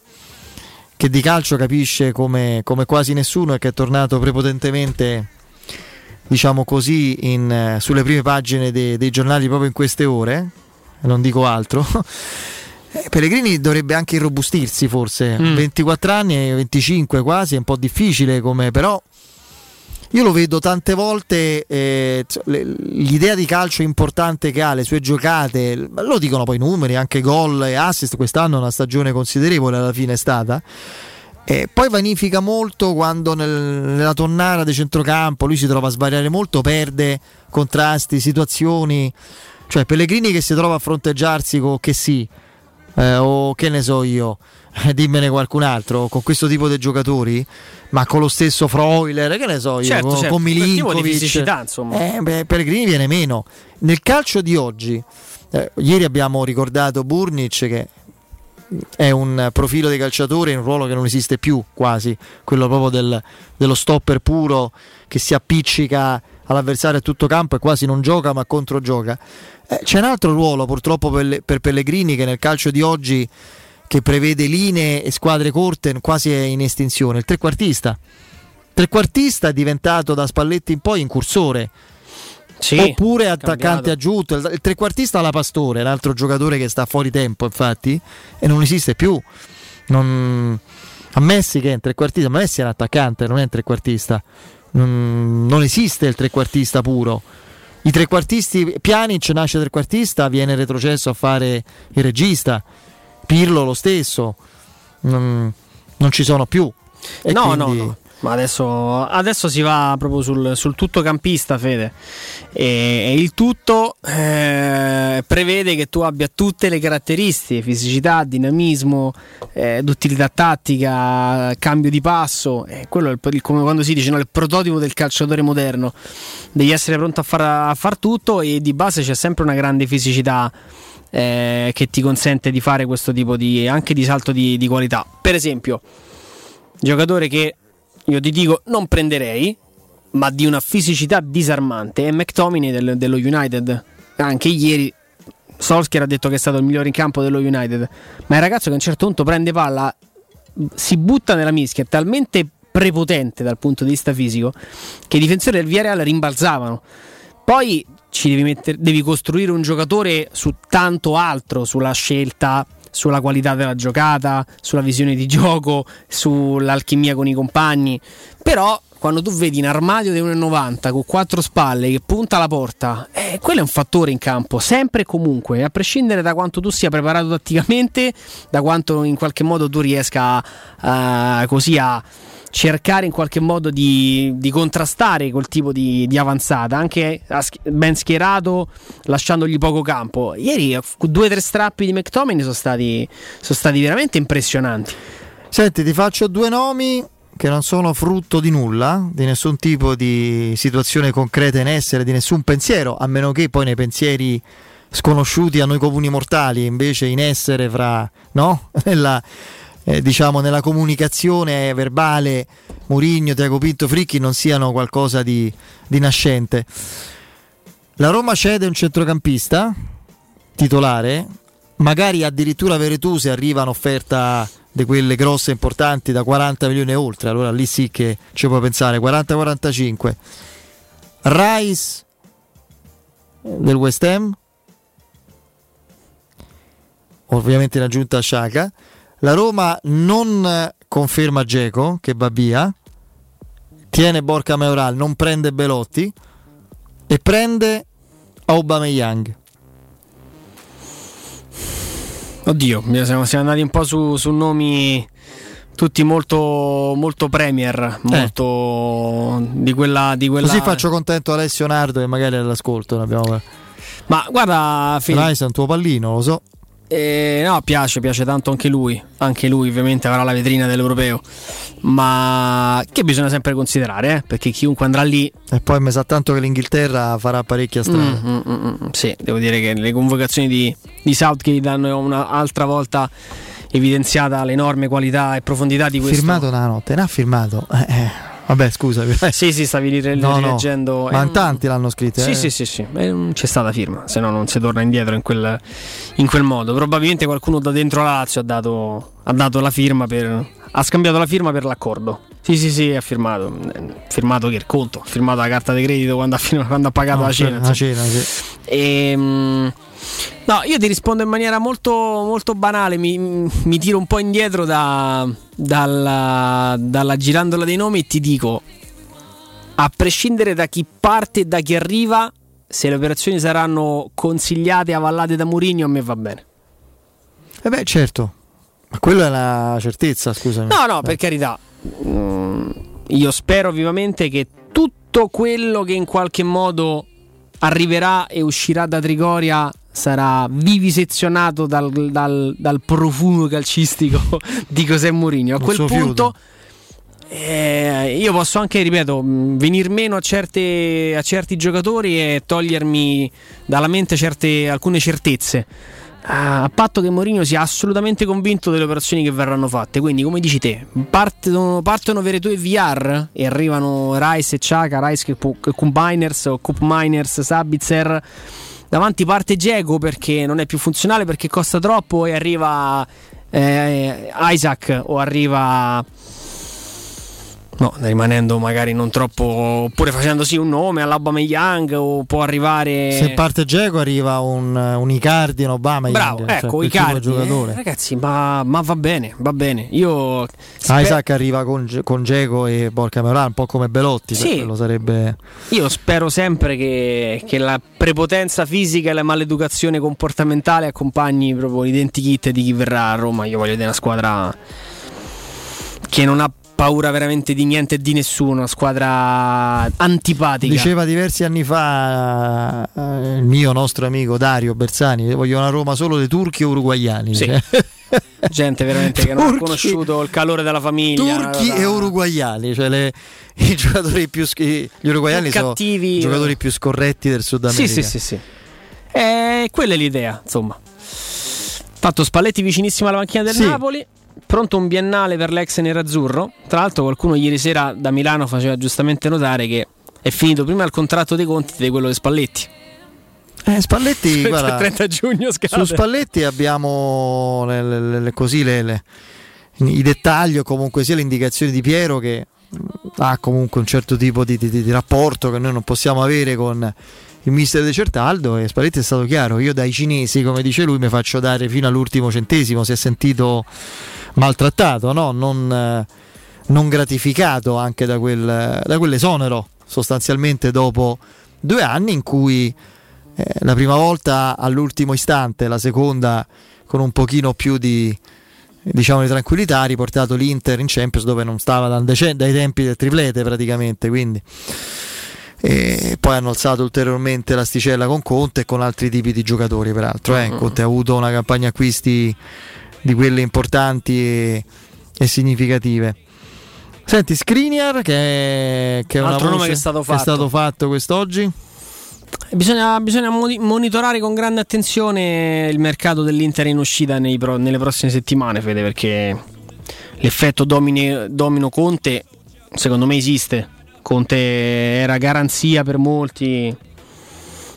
che di calcio capisce come, come quasi nessuno e che è tornato prepotentemente diciamo così, in, eh, sulle prime pagine dei, dei giornali proprio in queste ore, non dico altro. Eh, Pellegrini dovrebbe anche irrobustirsi forse, Mm. 24 anni, 25 quasi, è un po' difficile come però io lo vedo tante volte, eh, le- l'idea di calcio importante che ha, le sue giocate, lo dicono poi i numeri, anche gol e assist, quest'anno è una stagione considerevole alla fine è stata. Eh, poi vanifica molto quando nel- nella tonnara di centrocampo lui si trova a svariare molto, perde contrasti, situazioni. Cioè Pellegrini che si trova a fronteggiarsi con che sì, eh, o che ne so io, dimmene qualcun altro, con questo tipo di giocatori, ma con lo stesso Freuler, che ne so io, Certo, con, certo, con Milinkovic. fisicità, insomma. Eh, beh, Pellegrini viene meno. Nel calcio di oggi, eh, ieri abbiamo ricordato Burnic che è un profilo di calciatore in un ruolo che non esiste più quasi, quello proprio del- dello stopper puro che si appiccica all'avversario a tutto campo e quasi non gioca ma controgioca. Eh, c'è un altro ruolo purtroppo per, per Pellegrini che nel calcio di oggi che prevede linee e squadre corte quasi in estinzione, il trequartista. Trequartista è diventato da Spalletti in poi incursore. Sì, Oppure attaccante cambiato. aggiunto, il, il trequartista alla Pastore, un altro giocatore che sta fuori tempo, infatti, e non esiste più. Non... A Messi che è un trequartista, ma Messi è un attaccante, non è un trequartista. Non, non esiste il trequartista puro. I trequartisti, Pjanic nasce trequartista, viene retrocesso a fare il regista. Pirlo lo stesso. Non, non ci sono più. E no, quindi- no, no. Ma adesso, adesso si va proprio sul, sul tutto campista, Fede. E, e il tutto eh, prevede che tu abbia tutte le caratteristiche: fisicità, dinamismo, eh, duttilità tattica, cambio di passo. Eh, quello è il- come quando si dice no, il prototipo del calciatore moderno. Devi essere pronto a far, a far tutto e di base c'è sempre una grande fisicità eh, che ti consente di fare questo tipo di anche di salto di, di qualità. Per esempio, giocatore che io ti dico non prenderei, ma di una fisicità disarmante è McTominay del- dello United. Anche ieri Solskjaer ha detto che è stato il migliore in campo dello United, ma è un ragazzo che a un certo punto prende palla, si butta nella mischia, è talmente prepotente dal punto di vista fisico che i difensori del Villarreal rimbalzavano. Poi ci devi, mettere- devi costruire un giocatore su tanto altro, sulla scelta, sulla qualità della giocata, sulla visione di gioco, sull'alchimia con i compagni. Però quando tu vedi un armadio di 1,90 con quattro spalle che punta alla porta, eh, quello è un fattore in campo, sempre e comunque, a prescindere da quanto tu sia preparato tatticamente, da quanto in qualche modo tu riesca a, così a cercare in qualche modo di, di contrastare quel tipo di, di avanzata, anche ben schierato, lasciandogli poco campo. Ieri due o tre strappi di McTominay sono stati, sono stati veramente impressionanti. Senti, ti faccio due nomi che non sono frutto di nulla, di nessun tipo di situazione concreta in essere, di nessun pensiero, a meno che poi nei pensieri sconosciuti a noi comuni mortali, invece in essere fra, no? Nella, eh, diciamo, nella comunicazione verbale Murigno, Tiago Pinto, Fricchi non siano qualcosa di, di nascente. La Roma cede un centrocampista titolare, magari addirittura Veretù se arriva un'offerta di quelle grosse importanti da 40 milioni e oltre, allora lì sì che ci puoi pensare, 40-45. Rice del West Ham, ovviamente in aggiunta a Sciaca. La Roma non conferma Geco che va via, tiene Borca Maioral, non prende Belotti e prende Aubameyang. Oddio, siamo, siamo andati un po' su, su nomi tutti molto, molto premier, molto eh. di, quella, di quella... Così faccio contento Alessio Nardo che magari è all'ascolto. Ma guarda, Fil- Rice è un tuo pallino, lo so. Eh, no, piace, piace tanto anche lui. Anche lui, ovviamente, avrà la vetrina dell'europeo. Ma che bisogna sempre considerare, eh? perché chiunque andrà lì. E poi mi sa tanto che l'Inghilterra farà parecchia strada. Mm, mm, mm, sì, devo dire che le convocazioni di, di Southgate hanno un'altra volta evidenziata l'enorme qualità e profondità di questo. Firmato una notte, ne ha firmato. Eh, eh. Vabbè, scusa. Sì, sì, stavi rile- no, rileggendo. No. Ma in tanti l'hanno scritto. Sì, eh. sì, sì, sì. Eh, c'è stata firma, se no non si torna indietro in quel, in quel modo. Probabilmente qualcuno da dentro la Lazio ha dato, ha dato la firma per. Ha scambiato la firma per l'accordo. Sì, sì, sì, ha firmato. Firmato che il conto, ha firmato la carta di credito quando ha, firmato, quando ha pagato no, la cena. La cena, sì. E, ehm, No, io ti rispondo in maniera molto, molto banale, mi, mi, tiro un po' indietro da, dalla, dalla girandola dei nomi e ti dico, a prescindere da chi parte e da chi arriva, se le operazioni saranno consigliate e avallate da Mourinho, a me va bene. Eh beh, certo, ma quella è la certezza, scusami. No, no, per carità. Mm, io spero vivamente che tutto quello che in qualche modo arriverà e uscirà da Trigoria sarà vivisezionato dal, dal, dal profumo calcistico di José Mourinho. A quel punto eh, io posso anche, ripeto, venir meno a, certe, a, certi giocatori e togliermi dalla mente certe, alcune certezze. A patto che Mourinho sia assolutamente convinto delle operazioni che verranno fatte. Quindi, come dici te, partono, partono Veretù e VR e arrivano Rice e Chaka, Rice che Cup Miners o Cup Miners, Sabitzer davanti parte Diego perché non è più funzionale, perché costa troppo e arriva eh, Isaac o arriva No, rimanendo magari non troppo. oppure facendosi un nome all'Obama Young o può arrivare. Se parte Geco arriva un, un Icardi, un Obama Bravo, Young. ecco, cioè, Icardi. Eh, ragazzi, ma, ma, va bene, va bene. Io. Sper- Isaac arriva con, con Geco e Borca Meurà, un po' come Belotti. Sì. Sarebbe... Io spero sempre che, che, la prepotenza fisica e la maleducazione comportamentale accompagni proprio l'identikit di chi verrà a Roma. Io voglio vedere una squadra che non ha paura veramente di niente e di nessuno, una squadra antipatica. Diceva diversi anni fa eh, il mio nostro amico Dario Bersani, voglio una Roma solo dei turchi o uruguayani. Sì. Gente veramente che non ha conosciuto il calore della famiglia. Turchi e uruguayani, cioè le, i giocatori più gli uruguayani sono i giocatori più scorretti del Sud America. Sì, sì, sì, sì. Eh, quella è l'idea, insomma. Fatto Spalletti vicinissimo alla macchina del sì. Napoli pronto un biennale per l'ex nerazzurro. Tra l'altro, qualcuno ieri sera da Milano faceva giustamente notare che è finito prima il contratto dei conti di quello di Spalletti. Eh, Spalletti, guarda, 30 giugno scade. Su Spalletti abbiamo le, le, le, così le, i dettagli o comunque sia le indicazioni di Piero che ha comunque un certo tipo di, di, di rapporto che noi non possiamo avere con il mister De Certaldo e Spalletti è stato chiaro, io dai cinesi come dice lui mi faccio dare fino all'ultimo centesimo, si è sentito maltrattato, no? non, eh, non, gratificato anche da, quel, da quell'esonero sostanzialmente dopo due anni in cui eh, la prima volta all'ultimo istante, la seconda con un pochino più di, diciamo, di tranquillità ha riportato l'Inter in Champions dove non stava dai tempi del triplete praticamente quindi e poi hanno alzato ulteriormente l'asticella con Conte e con altri tipi di giocatori peraltro eh. Conte ha avuto una campagna acquisti di quelle importanti e, e significative Senti, Skriniar, che è, che è una Altro nome che è stato è fatto. stato fatto quest'oggi. Bisogna, bisogna moni- monitorare con grande attenzione il mercato dell'Inter in uscita nei pro- nelle prossime settimane, Fede, perché l'effetto domini- domino Conte secondo me esiste. Conte era garanzia per molti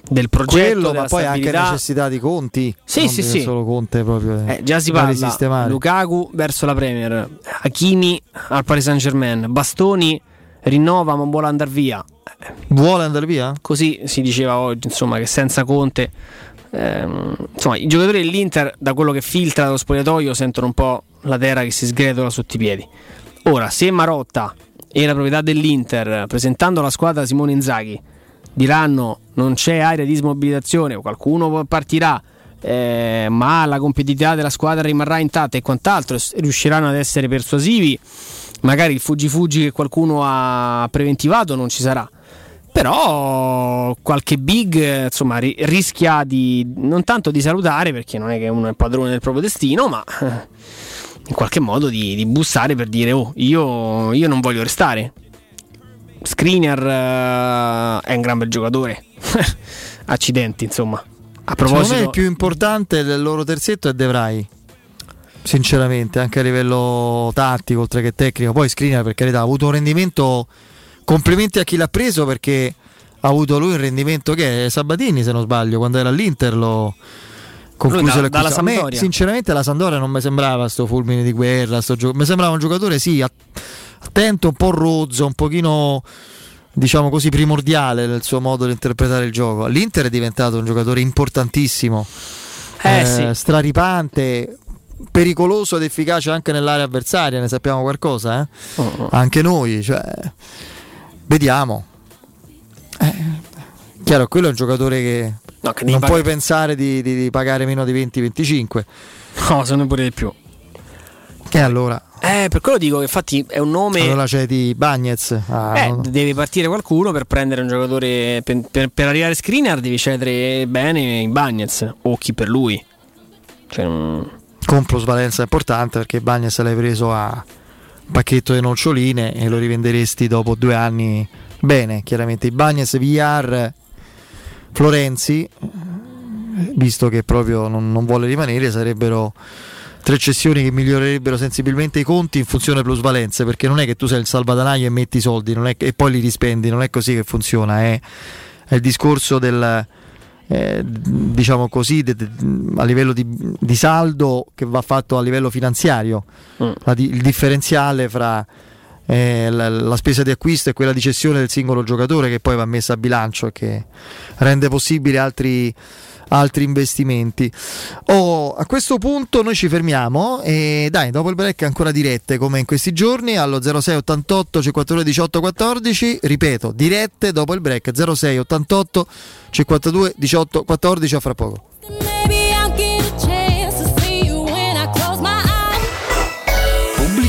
del progetto. Quello, ma poi anche stabilità. necessità di conti. Sì, sì, sì. solo Conte proprio. Eh, già si parla. Lukaku verso la Premier, Hakimi al Paris Saint Germain, Bastoni rinnova ma vuole andare via. Vuole andare via? Così si diceva oggi, insomma, che senza Conte, ehm, insomma, i giocatori dell'Inter, da quello che filtra dallo spogliatoio, sentono un po' la terra che si sgretola sotto i piedi. Ora, se Marotta e la proprietà dell'Inter, presentando la squadra Simone Inzaghi, diranno non c'è area di smobilitazione, qualcuno partirà, eh, ma la competitività della squadra rimarrà intatta e quant'altro, riusciranno ad essere persuasivi, magari il fuggi-fuggi che qualcuno ha preventivato non ci sarà. Però qualche big insomma ri- rischia di non tanto di salutare perché non è che uno è padrone del proprio destino, ma in qualche modo di, di bussare per dire oh io, io non voglio restare. Skriniar eh, è un gran bel giocatore. Accidenti, insomma. A Secondo me proposito, il più importante del loro terzetto è De Vrij. Sinceramente, anche a livello tattico, oltre che tecnico. Poi Skriniar, per carità, ha avuto un rendimento. Complimenti a chi l'ha preso perché ha avuto lui un rendimento che è Sabatini, se non sbaglio, quando era all'Inter lo concluse Lui da- dalla A me, Sampdoria. sinceramente la Sandoria non mi sembrava sto fulmine di guerra, sto gio- mi sembrava un giocatore sì, att- attento, un po' rozzo, un pochino diciamo così primordiale nel suo modo di interpretare il gioco. L'Inter è diventato un giocatore importantissimo, Eh, sì. straripante, pericoloso ed efficace anche nell'area avversaria, ne sappiamo qualcosa, eh? Oh, anche noi, cioè, vediamo. Eh, chiaro, quello è un giocatore che, No, che devi non puoi pensare di, di- di pagare meno di 20-25. no, secondo me pure di più. E allora, Eh, per quello dico che infatti è un nome. allora c'è di Bagnez. Ah, Eh, no. deve partire qualcuno per prendere un giocatore. Per, per- per arrivare a Skriniar devi cedere bene in Bagnez o chi per lui. Cioè, mm, con plusvalenza importante perché Bagnez l'hai preso a pacchetto di noccioline e lo rivenderesti dopo due anni bene. Chiaramente i Bagnez, VR, Florenzi, visto che proprio non, non vuole rimanere, sarebbero tre cessioni che migliorerebbero sensibilmente i conti in funzione plusvalenze perché non è che tu sei il salvadanaio e metti i soldi non è che- e poi li rispendi, non è così che funziona, è, è il discorso del eh, diciamo così de- de- a livello di, di saldo che va fatto a livello finanziario. La di- il differenziale fra eh, la, la spesa di acquisto e quella di cessione del singolo giocatore che poi va messa a bilancio e che rende possibile altri, altri investimenti. Oh, a questo punto noi ci fermiamo e dai, dopo il break ancora dirette come in questi giorni allo 06 88 52 18 14, ripeto, dirette dopo il break 06 88 52 18 14 a fra poco.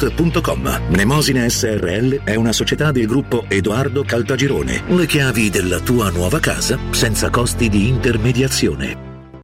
www.kcult.com. Mnemosine SRL è una società del gruppo Edoardo Caltagirone. Le chiavi della tua nuova casa senza costi di intermediazione.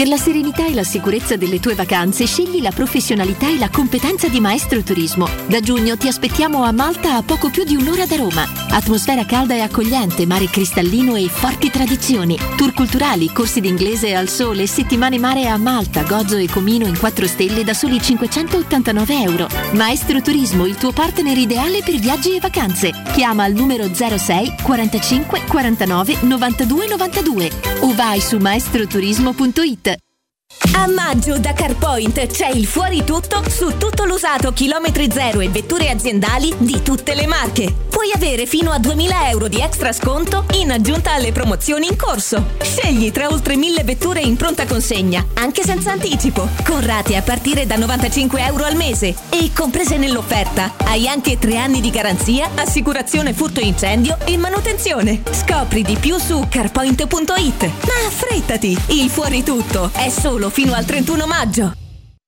Per la serenità e la sicurezza delle tue vacanze scegli la professionalità e la competenza di Maestro Turismo. Da giugno ti aspettiamo a Malta a poco più di un'ora da Roma. Atmosfera calda e accogliente, mare cristallino e forti tradizioni. Tour culturali, corsi d'inglese al sole, settimane mare a Malta, Gozo e Comino in 4 stelle da soli 589 euro. Maestro Turismo, il tuo partner ideale per viaggi e vacanze. Chiama al numero 06 45 49 92 92 o vai su maestroturismo.it. A maggio da CarPoint c'è il fuori tutto su tutto l'usato chilometri zero e vetture aziendali di tutte le marche. Puoi avere fino a 2000 euro di extra sconto in aggiunta alle promozioni in corso. Scegli tra oltre 1000 vetture in pronta consegna, anche senza anticipo, con rate a partire da 95 euro al mese. E comprese nell'offerta hai anche 3 anni di garanzia, assicurazione furto incendio e manutenzione. Scopri di più su carpoint.it. Ma affrettati, il fuori tutto è solo fino al 31 maggio.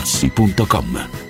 artigianamaterassi.com.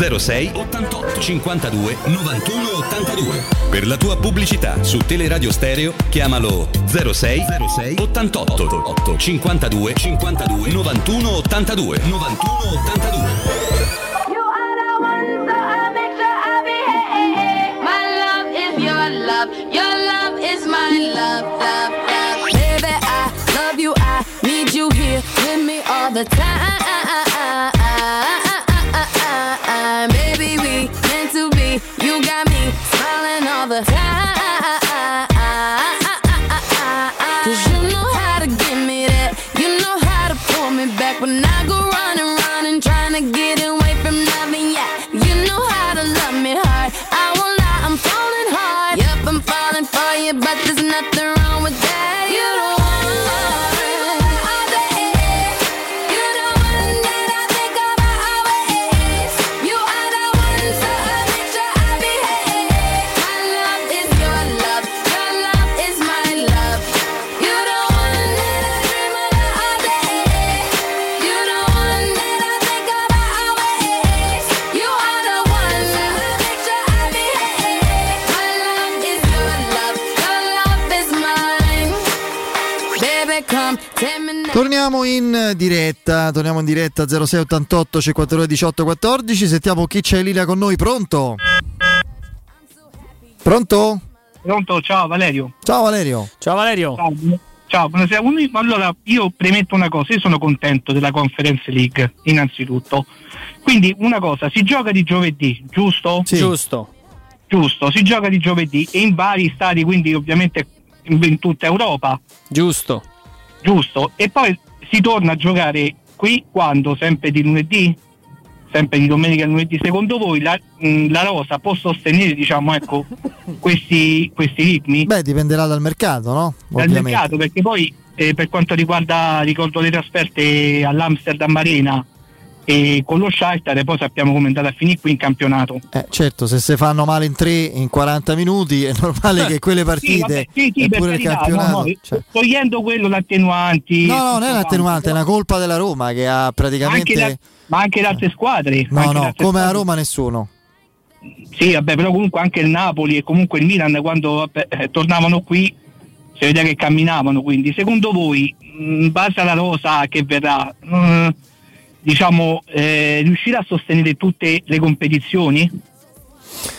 06 88 52 91 82. Per la tua pubblicità su Teleradio Stereo chiamalo 06 06 88 8 52 52 91 82 91 82. My love is your love, your love is my love, love, love. Baby, I love you, I need you here with me all the time. Torniamo in diretta, torniamo in diretta 0688 52 18 14, sentiamo chi c'è in linea con noi, pronto? Pronto? Pronto, ciao Valerio. Ciao Valerio. Ciao Valerio. Ciao, ciao, buonasera. Allora, io premetto una cosa, io sono contento della Conference League, innanzitutto. Quindi una cosa, si gioca di giovedì, giusto? Giusto. Giusto, si gioca di giovedì e in vari stati, quindi ovviamente in in tutta Europa. Giusto. Giusto. E poi si torna a giocare qui quando? Sempre di lunedì? Sempre di domenica e lunedì. Secondo voi la, mh, la Rosa può sostenere, diciamo, ecco, questi, questi ritmi? Beh, dipenderà dal mercato, no? dal Ovviamente. mercato perché poi eh, per quanto riguarda ricordo le trasferte all'Amsterdam Arena e con lo Shakhtar poi sappiamo come è andata a finire qui in campionato Eh, certo, se si fanno male in 3 in 40 minuti è normale che quelle partite Sì, vabbè, sì, sì, pure il carità, campionato. no, no, cioè- togliendo quello l'attenuanti No, no, non è tutto un'attenuante, è una colpa della Roma che ha praticamente. anche, da- ma anche le altre squadre ma No, no, come a squadre. Roma nessuno. sì vabbè però comunque anche il Napoli e comunque il Milan quando vabbè, eh, tornavano qui si vedeva che camminavano quindi secondo voi in base alla rosa che verrà mh, diciamo eh, riuscirà a sostenere tutte le competizioni?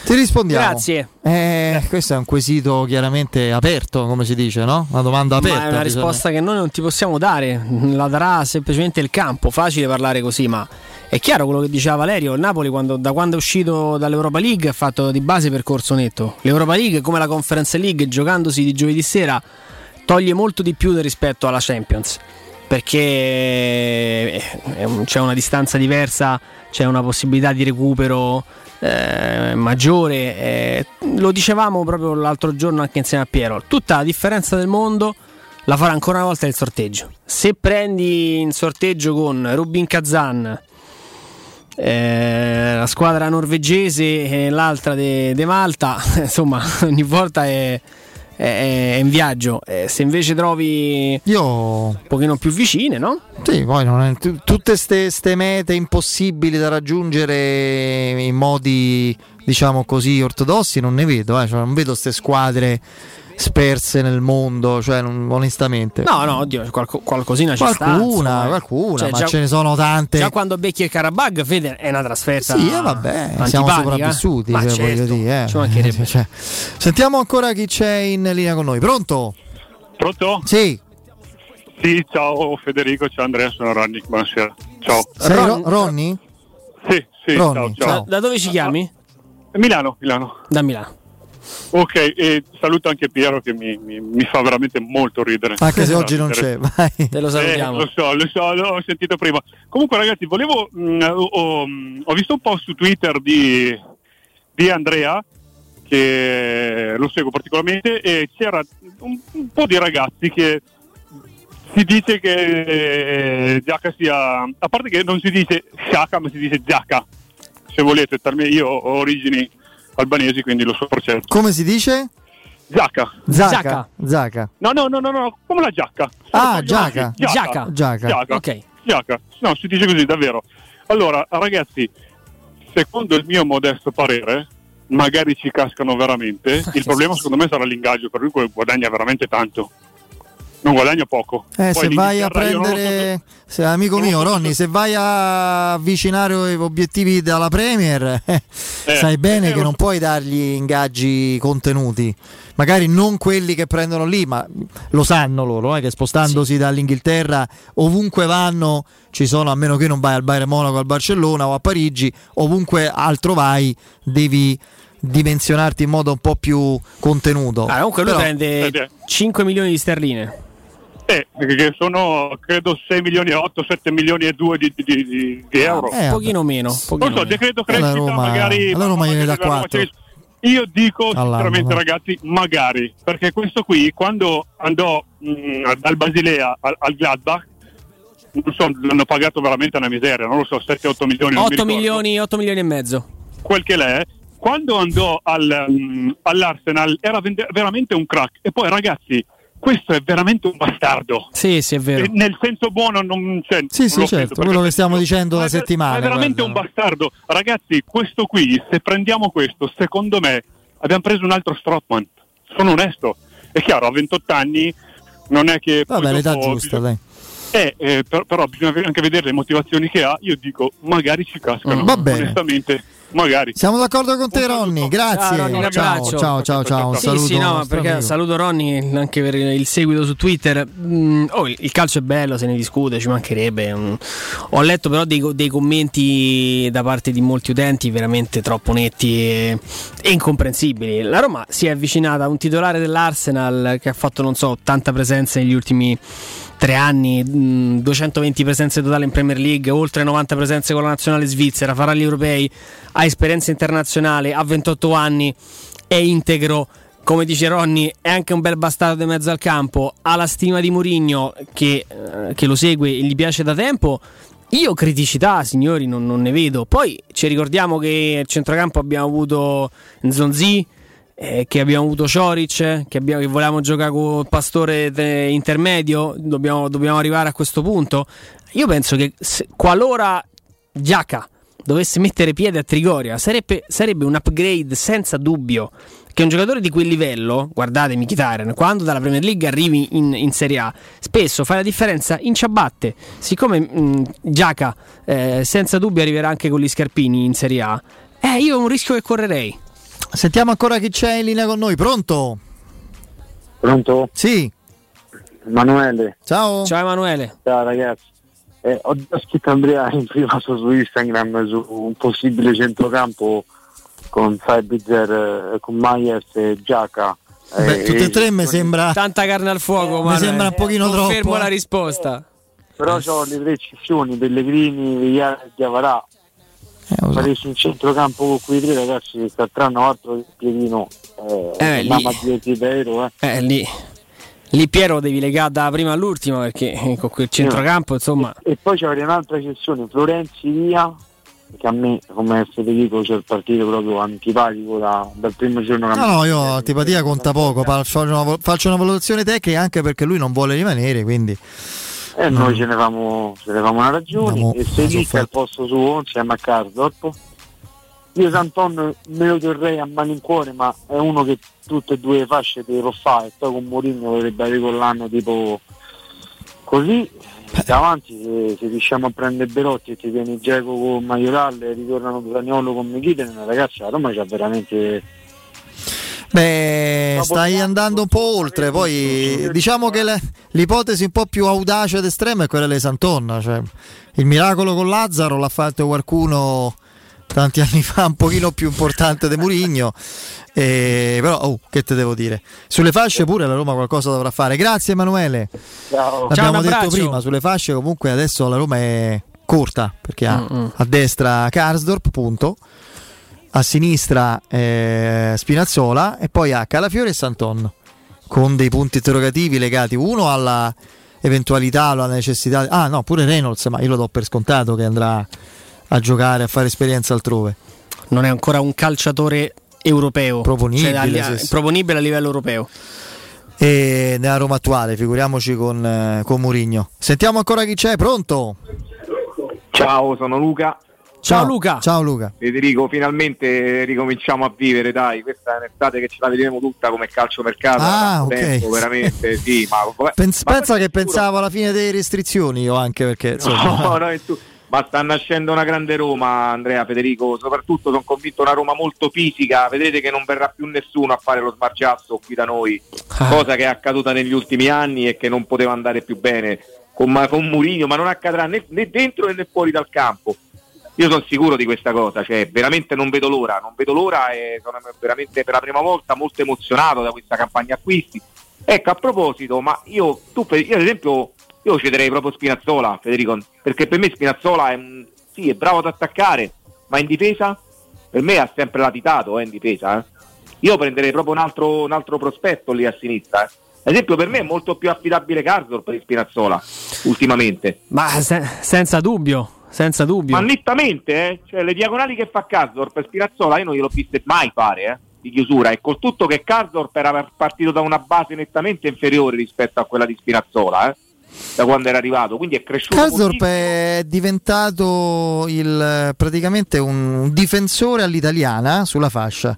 Ti rispondiamo. Grazie. Eh, questo è un quesito chiaramente aperto, come si dice, no? Una domanda aperta. Ma è una bisogna- risposta che noi non ti possiamo dare, la darà semplicemente il campo. Facile parlare così, ma è chiaro quello che diceva Valerio. Il Napoli, quando- da quando è uscito dall'Europa League, ha fatto di base percorso netto. L'Europa League, come la Conference League, giocandosi di giovedì sera, toglie molto di più rispetto alla Champions. Perché un- c'è una distanza diversa, c'è una possibilità di recupero eh, maggiore. eh, lo dicevamo proprio l'altro giorno anche insieme a Piero. Tutta la differenza del mondo la farà ancora una volta il sorteggio. Se prendi in sorteggio con Rubin Kazan, eh, la squadra norvegese e l'altra de Malta, insomma, ogni volta è, è- in viaggio. Eh, se invece trovi Io un pochino più vicine, no? Sì, poi non è- tu- tutte queste mete impossibili da raggiungere in modi, diciamo così, ortodossi non ne vedo, eh, cioè, non vedo queste squadre sperse nel mondo, cioè non- onestamente. No, no, oddio, qualco- qualcosina ci sta. Qualcuna, eh. qualcuna, Cioè, ma già- ce ne sono tante. Già quando becchi il Karabag, vede, è una trasferta. Sì, eh, vabbè, siamo antipatica. sopravvissuti, Ma cioè, certo, voglio dire, eh. ci mancherebbe. Cioè, Sentiamo ancora chi c'è in linea con noi. Pronto? Pronto? Sì. Sì, ciao Federico, ciao Andrea, sono Ronny, buonasera. Ciao. Sei Ro- Ronny? Sì, sì, Ronny, ciao, ciao. Da, da dove ci chiami? Milano, Milano. Da Milano. Ok, e saluto anche Piero che mi, mi- mi fa veramente molto ridere. Anche se oggi non c'è, vai. Te lo salutiamo. Eh, lo so, lo so, l'ho sentito prima. Comunque ragazzi, volevo, mh, ho, ho- ho visto un post su Twitter di, di Andrea, che lo seguo particolarmente, e c'era un, un po' di ragazzi che si dice che eh, Giacca sia, a parte che non si dice Sciacca ma si dice Giacca, se volete, per me io ho origini albanesi quindi lo so per certo. Come si dice? Giacca. Zacca. Zacca. No, no, no, no, no, come la giacca. Ah, giacca. Giacca. Giacca. Giacca. Ok. Giacca. No, si dice così, davvero. Allora, ragazzi, secondo il mio modesto parere, magari ci cascano veramente. Il problema secondo me sarà l'ingaggio, per cui guadagna veramente tanto. Non guadagna poco. Eh, Poi se vai a prendere, se, amico mio Ronny, se vai a avvicinare obiettivi dalla Premier, eh, sai bene eh, che non puoi dargli ingaggi contenuti. Magari non quelli che prendono lì, ma lo sanno loro eh, che spostandosi dall'Inghilterra ovunque vanno ci sono, a meno che non vai al Bayern Monaco, al Barcellona o a Parigi, ovunque altro vai devi dimensionarti in modo un po' più contenuto. Ah, comunque lui Però- prende 5 milioni di sterline. Eh, che sono credo 6 milioni e 8, 7 milioni e 2 di, di- di- di euro. Eh, Un pochino meno. non pochino so, meno. decreto crescita Roma- magari. alla Roma gliene dà la Roma quattro. ci- Io dico All'anno, sinceramente, no? ragazzi, magari perché questo qui, quando andò mh, dal Basilea al, al Gladbach, non so, l'hanno pagato veramente una miseria, non lo so, 7-8 milioni. non mi 8 ricordo. milioni, 8 milioni e mezzo. Quel che l'è. Quando andò al, mh, all'Arsenal era vende- veramente un crack. E poi, ragazzi, questo è veramente un bastardo. Sì, sì, è vero. E nel senso buono non c'è. Sì, sì, certo, quello che stiamo dicendo da Ma è veramente guarda. un bastardo. Ragazzi, questo qui, se prendiamo questo, secondo me abbiamo preso un altro Strottman. Sono onesto. È chiaro, a 28 anni non è che... Vabbè, l'età giusta, bisogna- dai. Eh, eh, per- però bisogna anche vedere le motivazioni che ha. Io dico, magari ci cascano. Mm, va bene. Onestamente, magari. Siamo d'accordo con te, Ronny. Grazie. Ciao, Ronny, un ciao, ciao, ciao, ciao. Un Sì, saluto. sì, no, perché saluto Ronny anche per il seguito su Twitter. Mm, oh, il il calcio è bello, se ne discute, ci mancherebbe. Mm. Ho letto però dei, dei commenti da parte di molti utenti veramente troppo netti e, e incomprensibili. La Roma si è avvicinata a un titolare dell'Arsenal che ha fatto, non so, 80 presenze negli ultimi tre anni, mh, 220 presenze totali in Premier League, oltre 90 presenze con la nazionale svizzera, farà gli europei, ha esperienza internazionale, ha 28 anni, è integro. Come dice Ronny, è anche un bel bastardo in mezzo al campo. Ha la stima di Mourinho che, eh, che lo segue e gli piace da tempo. Io criticità, signori, non, non ne vedo. Poi ci ricordiamo che a centrocampo abbiamo avuto Nzonzi, eh, che abbiamo avuto Cioric, che, abbiamo, che volevamo giocare con il pastore intermedio, dobbiamo, dobbiamo arrivare a questo punto. Io penso che se- qualora Giaca dovesse mettere piede a Trigoria, sarebbe, sarebbe un upgrade senza dubbio. Che un giocatore di quel livello, guardate Mkhitaryan, quando dalla Premier League arrivi in, in Serie A, spesso fa la differenza in ciabatte. Siccome Giaca eh, senza dubbio arriverà anche con gli scarpini in Serie A, eh, io ho un rischio che correrei. Sentiamo ancora chi c'è in linea con noi. Pronto? Pronto? Sì. Emanuele. Ciao. Ciao Emanuele. Ciao ragazzi. Eh, ho già scritto a Andrea in prima su, Instagram su un possibile centrocampo con Saibitzer, eh, con Myers e Giaca. Beh, tutte e tre mi sembra. Tanta carne al fuoco, Mi Manuel. sembra un pochino Confermo troppo, la eh. risposta. Però ho le tre eccezioni, Pellegrini, Vigliare e Diavarà. Eh, Faresti in centrocampo con quei tre ragazzi che quest'anno altro il piedino eh, Eh, maglietta di euro, eh. Eh, lì, lì Piero devi legare da prima all'ultima perché eh, con quel centrocampo, insomma. E poi c'è un'altra eccezione, Florenzi via, che a me come Federico c'è il partito proprio antipatico da- dal primo giorno No, no, io antipatia conta poco. Faccio una, faccio una valutazione tecnica anche perché lui non vuole rimanere. Quindi E noi ce ne famo, ce ne famo una ragione Abbiamo e se lì al posto suo insieme a Cardorp. Io Santon me lo terrei a malincuore, ma è uno che tutte e due le fasce te lo fa e poi con Mourinho dovrebbe avere quell'anno tipo così. Davanti se, se riusciamo a prendere Berotti e ti tieni Geco con Maioral e ritornano Zagnolo con Michiten, ragazzi la Roma c'ha veramente Beh, stai andando un po' oltre. Poi diciamo che le- l'ipotesi un po' più audace ed estrema è quella di Santon. Cioè, il miracolo con Lazzaro l'ha fatto qualcuno tanti anni fa, un pochino più importante di Murigno. però, oh, che te devo dire? Sulle fasce pure la Roma qualcosa dovrà fare. Grazie Emanuele. Ciao. L'abbiamo un detto prima, sulle fasce comunque adesso la Roma è corta perché ha Mm-mm. a destra Karsdorp, punto. A sinistra eh, Spinazzola e poi ha Calafiore e Santon con dei punti interrogativi legati uno alla eventualità, alla necessità. Ah, no, pure Reynolds, ma io lo do per scontato che andrà a giocare, a fare esperienza altrove. Non è ancora un calciatore europeo. Proponibile, Cioè, a- sì, sì. proponibile a livello europeo. E nella Roma attuale, figuriamoci con, eh, con Murigno. Sentiamo ancora chi c'è, pronto? Ciao, sono Luca. Ciao, Luca. Ciao Luca. Federico, finalmente ricominciamo a vivere, dai, questa è un'estate che ce la vedremo tutta come calcio mercato. da Ah, ok. tempo, veramente, sì, ma, vabbè. Pens- Ma pensa che pensavo alla fine delle restrizioni io anche perché insomma, No, no, è tu- ma sta nascendo una grande Roma, Andrea Federico. Soprattutto sono convinto una Roma molto fisica. Vedrete che non verrà più nessuno a fare lo smargiasso qui da noi, cosa che è accaduta negli ultimi anni e che non poteva andare più bene con, con Mourinho, ma non accadrà né, né dentro né fuori dal campo. Io sono sicuro di questa cosa, cioè veramente non vedo l'ora, non vedo l'ora e sono veramente per la prima volta molto emozionato da questa campagna acquisti. Ecco, a proposito, ma io, tu, io ad esempio, io cederei proprio Spinazzola, Federico, perché per me Spinazzola è, sì, è bravo ad attaccare, ma in difesa, per me ha sempre latitato eh, in difesa. eh. Io prenderei proprio un altro, un altro prospetto lì a sinistra. eh. Ad esempio, per me è molto più affidabile Carsdorp di Spinazzola, ultimamente. Ma se- senza dubbio, senza dubbio. Ma nettamente, eh? cioè, le diagonali che fa Karsdorp e Spinazzola io non gliel'ho viste mai fare eh, di chiusura e col tutto che Karsdorp era partito da una base nettamente inferiore rispetto a quella di Spinazzola eh, da quando era arrivato, quindi è cresciuto Karsdorp è diventato il, praticamente un difensore all'italiana sulla fascia.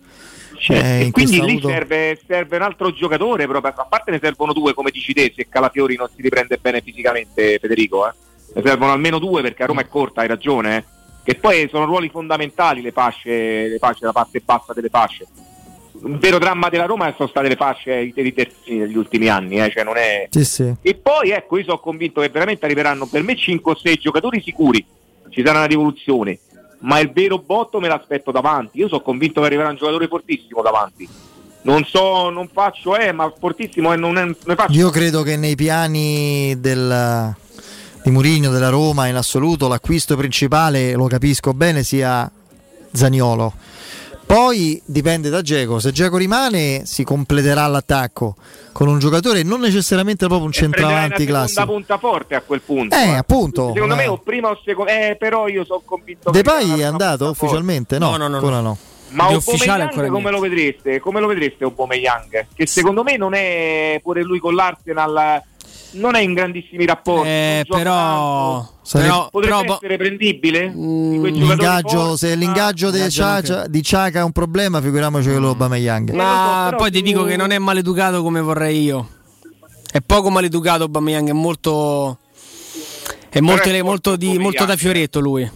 Eh, e in quindi lì avuto- serve, serve un altro giocatore, proprio, a parte ne servono due come dici te, se Calafiori non si riprende bene fisicamente Federico, eh. Ne servono almeno due perché a Roma è corta, hai ragione, eh. che poi sono ruoli fondamentali le fasce, le fasce, la parte bassa delle fasce. Un vero dramma della Roma sono state le fasce i i terzini negli ultimi anni, eh, cioè non è... Sì, sì. E poi ecco, io sono convinto che veramente arriveranno per me 5 o 6 giocatori sicuri, ci sarà una rivoluzione, ma il vero botto me l'aspetto davanti. Io sono convinto che arriverà un giocatore fortissimo davanti. Non so, non faccio, eh, ma fortissimo e non, è- ne faccio. Io credo che nei piani del, di Mourinho, della Roma in assoluto, l'acquisto principale, lo capisco bene, sia Zaniolo. Poi dipende da Geco, se Geco rimane si completerà l'attacco con un giocatore non necessariamente proprio un centravanti una classico. punta forte a quel punto. Eh, appunto. Secondo me eh. o prima o secondo. Eh, però io sono convinto che Depay è una andato ufficialmente? No, No, no, no, ancora no. no. Ma ufficiale ancora come lo vedreste? Come lo vedreste Aubameyang? Che secondo me non è pure lui con l'Arsenal non è in grandissimi rapporti. Eh, però, però, Potrebbe però- essere prendibile? Mm, L'ingaggio, forti, se l'ingaggio di L'ingaggio di Ciaca è un problema, figuriamoci quello di Aubameyang. ma però poi ti tu- dico che non è maleducato come vorrei io. È poco maleducato Aubameyang, è molto è molto, è molto, di- molto da fioretto lui.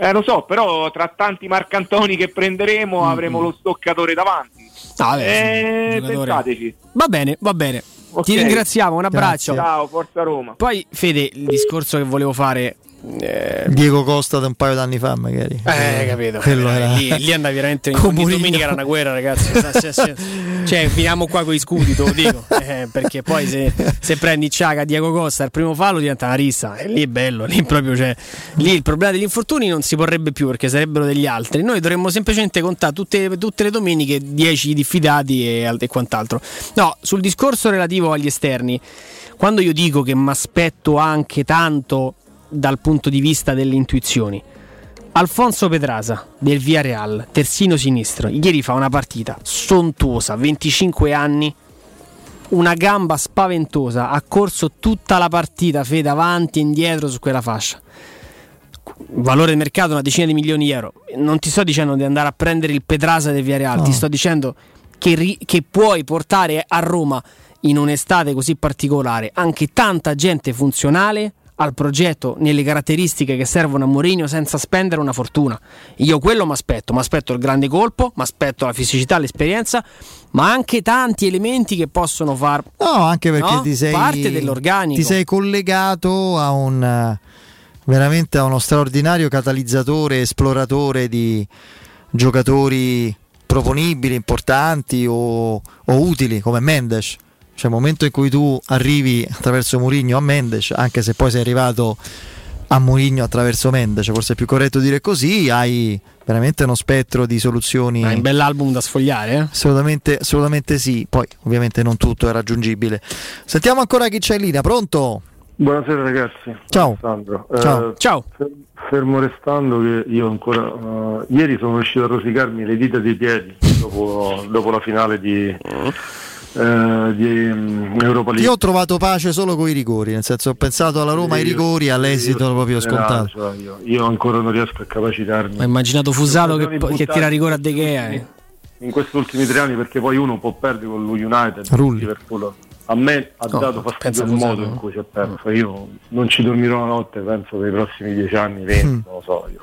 Eh, lo so, però tra tanti Marcantoni che prenderemo avremo lo stoccatore davanti. No, vabbè, eh, pensateci. Va bene, va bene. Ok. Ti ringraziamo, un abbraccio. Ciao, Forza Roma. Poi Fede, il discorso che volevo fare eh, Diego Costa da un paio d'anni fa, magari. Eh, capito. Quello Eh, era- lì, lì andavi veramente Mourinho. domenica era una guerra, ragazzi. Cioè, finiamo qua con i scudi, te lo dico. Eh, perché poi se, se prendi Ciaga, Diego Costa, il primo fallo diventa una rissa. E lì è bello, lì proprio cioè, lì il problema degli infortuni non si porrebbe più perché sarebbero degli altri. Noi dovremmo semplicemente contare tutte, tutte le domeniche 10 diffidati e, al- e quant'altro. No, sul discorso relativo agli esterni, quando io dico che mi aspetto anche tanto dal punto di vista delle intuizioni. Alfonso Petrasa del Villarreal, terzino sinistro, ieri fa una partita sontuosa, 25 anni, una gamba spaventosa, ha corso tutta la partita, fede avanti e indietro su quella fascia. Valore di mercato una decina di milioni di euro. Non ti sto dicendo di andare a prendere il Petrasa del Villarreal, No. ti sto dicendo che, ri- che puoi portare a Roma in un'estate così particolare anche tanta gente funzionale al progetto nelle caratteristiche che servono a Mourinho senza spendere una fortuna. Io quello mi aspetto, mi aspetto il grande colpo, mi aspetto la fisicità, l'esperienza, ma anche tanti elementi che possono far No, anche perché No? ti sei Parte dell'organico. Ti sei collegato a un veramente a uno straordinario catalizzatore, esploratore di giocatori proponibili, importanti o, o utili come Mendes. Cioè, il momento in cui tu arrivi attraverso Mourinho a Mendes, anche se poi sei arrivato a Mourinho attraverso Mendes, forse è più corretto dire così, hai veramente uno spettro di soluzioni. Hai un bell'album da sfogliare, eh? Assolutamente, assolutamente sì. Poi, ovviamente, non tutto è raggiungibile. Sentiamo ancora chi c'è in linea. Pronto? Buonasera ragazzi. Ciao. Alessandro. Ciao. Eh, Ciao. fer- Fermo restando che io ancora eh, ieri sono riuscito a rosicarmi le dita dei piedi dopo, dopo la finale di, eh, di mm, Europa League. Io ho trovato pace solo con i rigori, nel senso ho pensato alla Roma ai rigori, all'esito io- proprio scontato. cioè, io, io ancora non riesco a capacitarmi. Ho immaginato Fusato che, Occasioni che tira rigore a De Gea. eh. In questi ultimi tre anni perché poi uno può perdere con lo United, Rulli. Liverpool. A me ha No, dato pensa fastidio il modo in cui si è perso. Io non ci dormirò la notte, penso, per i prossimi dieci anni, venti, Mm. non lo so io.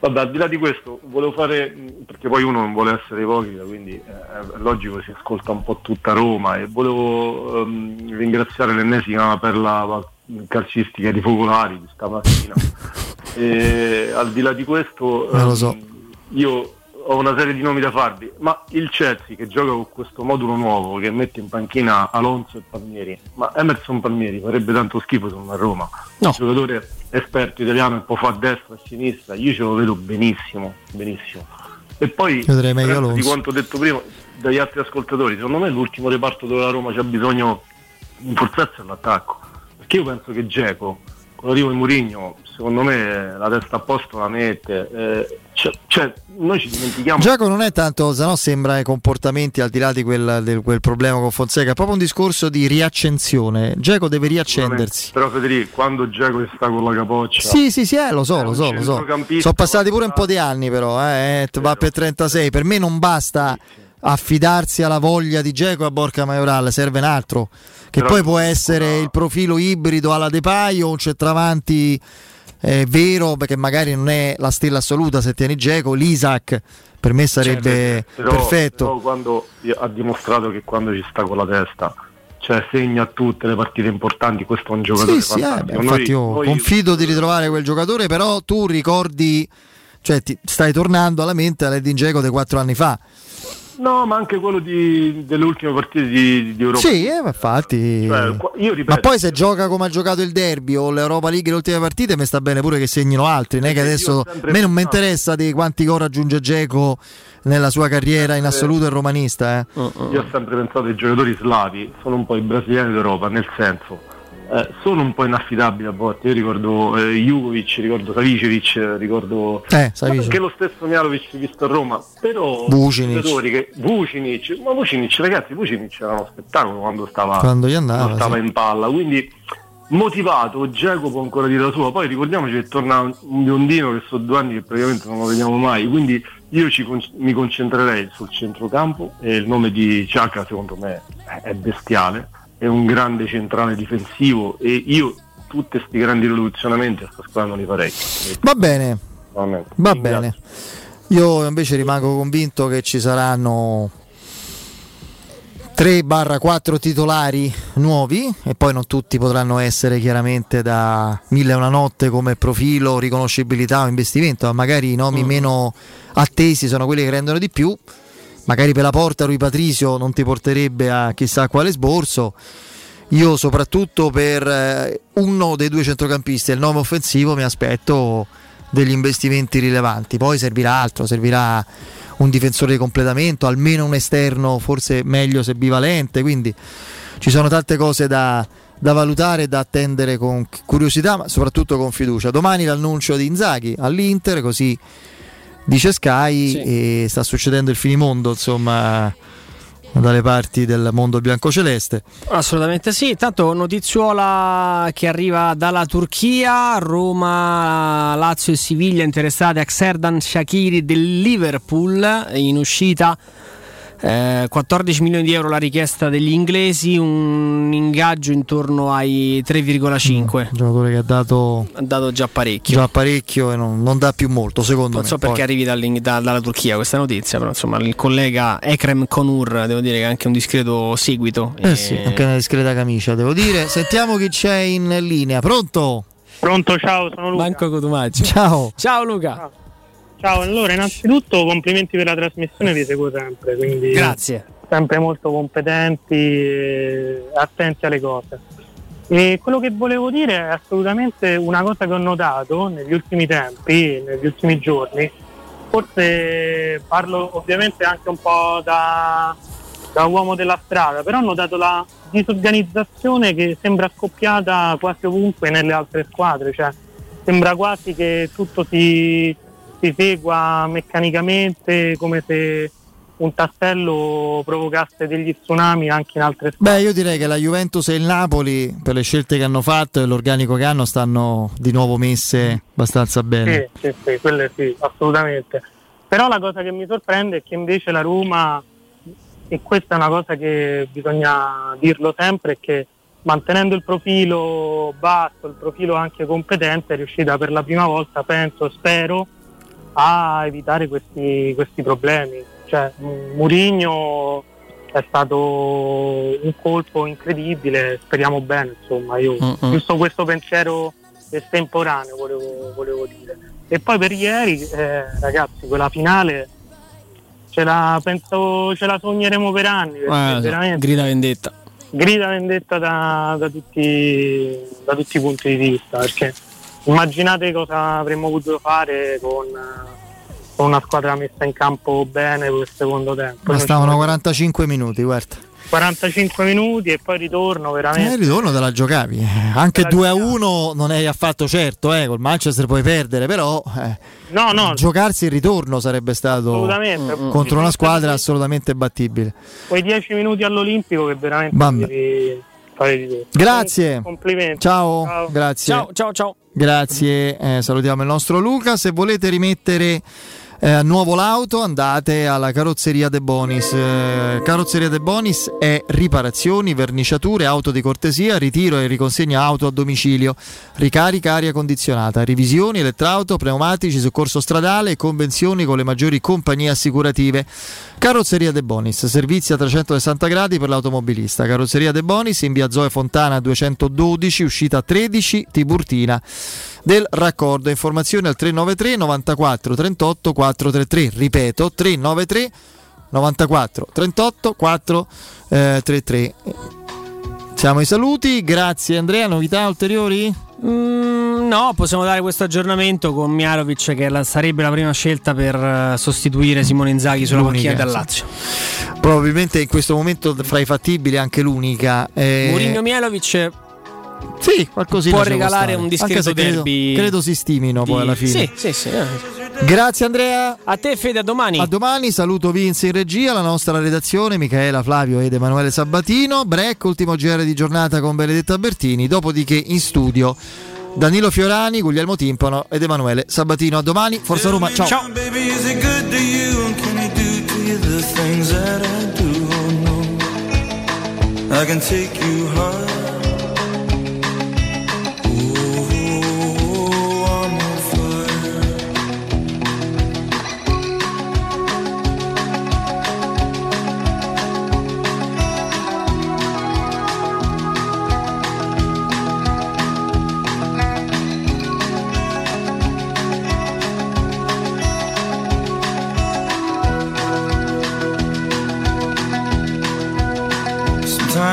Vabbè, al di là di questo, volevo fare, perché poi uno non vuole essere ipocrita, quindi eh, è logico si ascolta un po' tutta Roma e volevo ehm, ringraziare l'ennesima per la calcistica di Focolari di stamattina. e, al di là di questo, lo so. ehm, io ho una serie di nomi da farvi, ma il Chelsea che gioca con questo modulo nuovo che mette in panchina Alonso e Palmieri, ma Emerson Palmieri farebbe tanto schifo se non a Roma. No. Un giocatore esperto italiano che può fare a destra e a sinistra, io ce lo vedo benissimo, benissimo. E poi di quanto detto prima dagli altri ascoltatori, secondo me l'ultimo reparto dove la Roma c'ha bisogno di forzarsi è l'attacco. Perché io penso che Geco, con l'arrivo di Mourinho, secondo me la testa a posto la mette. Eh, Cioè, cioè, noi ci dimentichiamo. Giacomo non è tanto, se no sembra i comportamenti al di là di quel, di quel problema con Fonseca, è proprio un discorso di riaccensione. Giacomo deve riaccendersi. Però Federico, quando Giacomo sta con la capoccia. Sì, sì, sì, eh, lo so, È lo so, lo so. Sono passati pure un po' di anni però, eh, eh, va per 36. Per me non basta affidarsi alla voglia di Geco a Borca Maioral, serve un altro. Che Però- poi può essere il profilo ibrido alla De Pai o un centravanti eh, vero, perché magari non è la stella assoluta se tieni Geco, l'Isaac per me sarebbe Però- perfetto. però quando ha dimostrato che quando ci sta con la testa, cioè segna tutte le partite importanti, questo è un giocatore Sì, sì, eh, beh, infatti io Noi- confido di ritrovare quel giocatore, però tu ricordi, cioè ti stai tornando alla mente all'Edin Dzeko dei quattro anni fa. No, ma anche quello di- delle ultime partite di, di Europa. Sì, eh, ma infatti. Cioè, ripeto, Ma poi se gioca come ha giocato il derby o l'Europa League le ultime partite, mi sta bene pure che segnino altri. Non è che Eh, io adesso a me non mi interessa di quanti gol raggiunge Geco nella sua carriera in assoluto il romanista. Eh. Io ho sempre pensato che i giocatori slavi sono un po' i brasiliani d'Europa, nel senso eh, sono un po' inaffidabili a volte. Io ricordo eh, Jugovic, ricordo Savicevic, eh, ricordo Eh, anche lo stesso Mialovic visto a Roma, però Vucinic. giocatori che Vucinic, ma Vucinic ragazzi, Vucinic era uno spettacolo quando stava, Quando gli andava, quando stava sì. in palla, quindi motivato, Giacomo può ancora dire la sua, poi ricordiamoci che torna un biondino che sono due anni che praticamente non lo vediamo mai, quindi io ci mi concentrerei sul centrocampo e il nome di Ciacca secondo me è bestiale, è un grande centrale difensivo e io tutti questi grandi rivoluzionamenti a sta squadra non li farei. Va bene, Veramente. va Ringrazio. bene. Io invece rimango convinto che ci saranno 3-4 titolari nuovi e poi non tutti potranno essere chiaramente da mille e una notte come profilo, riconoscibilità o investimento, ma magari i nomi meno attesi sono quelli che rendono di più. Magari per la porta Rui Patricio non ti porterebbe a chissà quale sborso. Io soprattutto per eh, uno dei due centrocampisti il nome offensivo mi aspetto degli investimenti rilevanti. Poi servirà altro, servirà un difensore di completamento, almeno un esterno, forse meglio se bivalente. Quindi ci sono tante cose da, da valutare e da attendere con curiosità, ma soprattutto con fiducia. Domani l'annuncio di Inzaghi all'Inter, così dice Sky, e sta succedendo il finimondo, insomma, dalle parti del mondo biancoceleste. Assolutamente sì, intanto notiziola che arriva dalla Turchia, Roma, Lazio e Siviglia interessate a Xerdan Shakiri del Liverpool in uscita. Eh, 14 milioni di euro la richiesta degli inglesi, un ingaggio intorno ai 3,5. giocatore che ha dato Ha dato già parecchio. già parecchio e non, non dà più molto, secondo Non me. so perché Poi- arrivi da- dalla Turchia questa notizia, però insomma il collega Ekrem Konur devo dire che è anche un discreto seguito. Eh sì, anche una discreta camicia, devo dire. Sentiamo chi c'è in linea. Pronto? Pronto, ciao, sono Luca. Manco Cotumaccio. Ciao. Ciao Luca. Ciao, allora innanzitutto complimenti per la trasmissione, vi seguo sempre, quindi Grazie. sempre molto competenti e attenti alle cose. E quello che volevo dire è assolutamente una cosa che ho notato negli ultimi tempi, negli ultimi giorni, forse parlo ovviamente anche un po' da, da uomo della strada, però ho notato la disorganizzazione che sembra scoppiata quasi ovunque nelle altre squadre, cioè sembra quasi che tutto si, si segua meccanicamente come se un tassello provocasse degli tsunami anche in altre Beh, io direi che la Juventus e il Napoli, per le scelte che hanno fatto e l'organico che hanno, stanno di nuovo messe abbastanza bene. Sì, sì, sì, quelle sì, assolutamente. Però la cosa che mi sorprende è che invece la Roma, e questa è una cosa che bisogna dirlo sempre, è che mantenendo il profilo basso, il profilo anche competente, è riuscita per la prima volta, penso, spero, a evitare questi, questi problemi. Cioè, M- Mourinho è stato un colpo incredibile, speriamo bene, insomma, io Mm-mm. giusto questo pensiero estemporaneo volevo, volevo dire. E poi per ieri, eh, ragazzi, quella finale ce la, penso, ce la sogneremo per anni, Eh, veramente grida vendetta. grida vendetta da, da tutti, da tutti i punti di vista, perché immaginate cosa avremmo potuto fare con, con una squadra messa in campo bene per il secondo tempo. Ma Non stavano ci- 45 minuti, guarda. 45 minuti e poi ritorno Eh, veramente. il ritorno te la giocavi. eh. Anche 2 a 1 non è affatto certo, eh. col Manchester puoi perdere, però eh, No, no, giocarsi il ritorno sarebbe stato assolutamente. contro una squadra assolutamente battibile. Quei 10 minuti all'Olimpico che veramente devi fare di tutto. Grazie. Complimenti. Ciao, grazie. Ciao, ciao, ciao. Grazie, eh, salutiamo il nostro Luca. Se volete rimettere eh, nuovo l'auto andate alla carrozzeria De Bonis. Eh, carrozzeria De Bonis è riparazioni, verniciature, auto di cortesia, ritiro e riconsegna auto a domicilio, ricarica aria condizionata, revisioni, elettrauto, pneumatici, soccorso stradale e convenzioni con le maggiori compagnie assicurative. Carrozzeria De Bonis, servizi a 360 gradi per l'automobilista. Carrozzeria De Bonis in via Zoe Fontana 212, uscita 13 Tiburtina del raccordo. Informazioni al 393 94 38 433. Ripeto, 393 94 38 433. Siamo ai saluti, grazie Andrea, novità ulteriori? Mm, no, possiamo dare questo aggiornamento con Miarovic che la- sarebbe la prima scelta per eh, sostituire Simone Inzaghi sulla L'unica, panchina del. Lazio. Probabilmente in questo momento fra i fattibili anche l'unica. Eh, Mourinho Mialovic sì, qualcosina può regalare un discreto credo, derby. credo si stimino poi di- alla fine. Sì, sì, sì. eh. Grazie Andrea. A te Fede, a domani. A domani, saluto Vince in regia, la nostra redazione, Michaela, Flavio ed Emanuele Sabatino. Break, ultimo GR di giornata con Benedetta Bertini. Dopodiché in studio Danilo Fiorani, Guglielmo Timpano ed Emanuele Sabatino. A domani, Forza Roma, ciao. And can I do to you the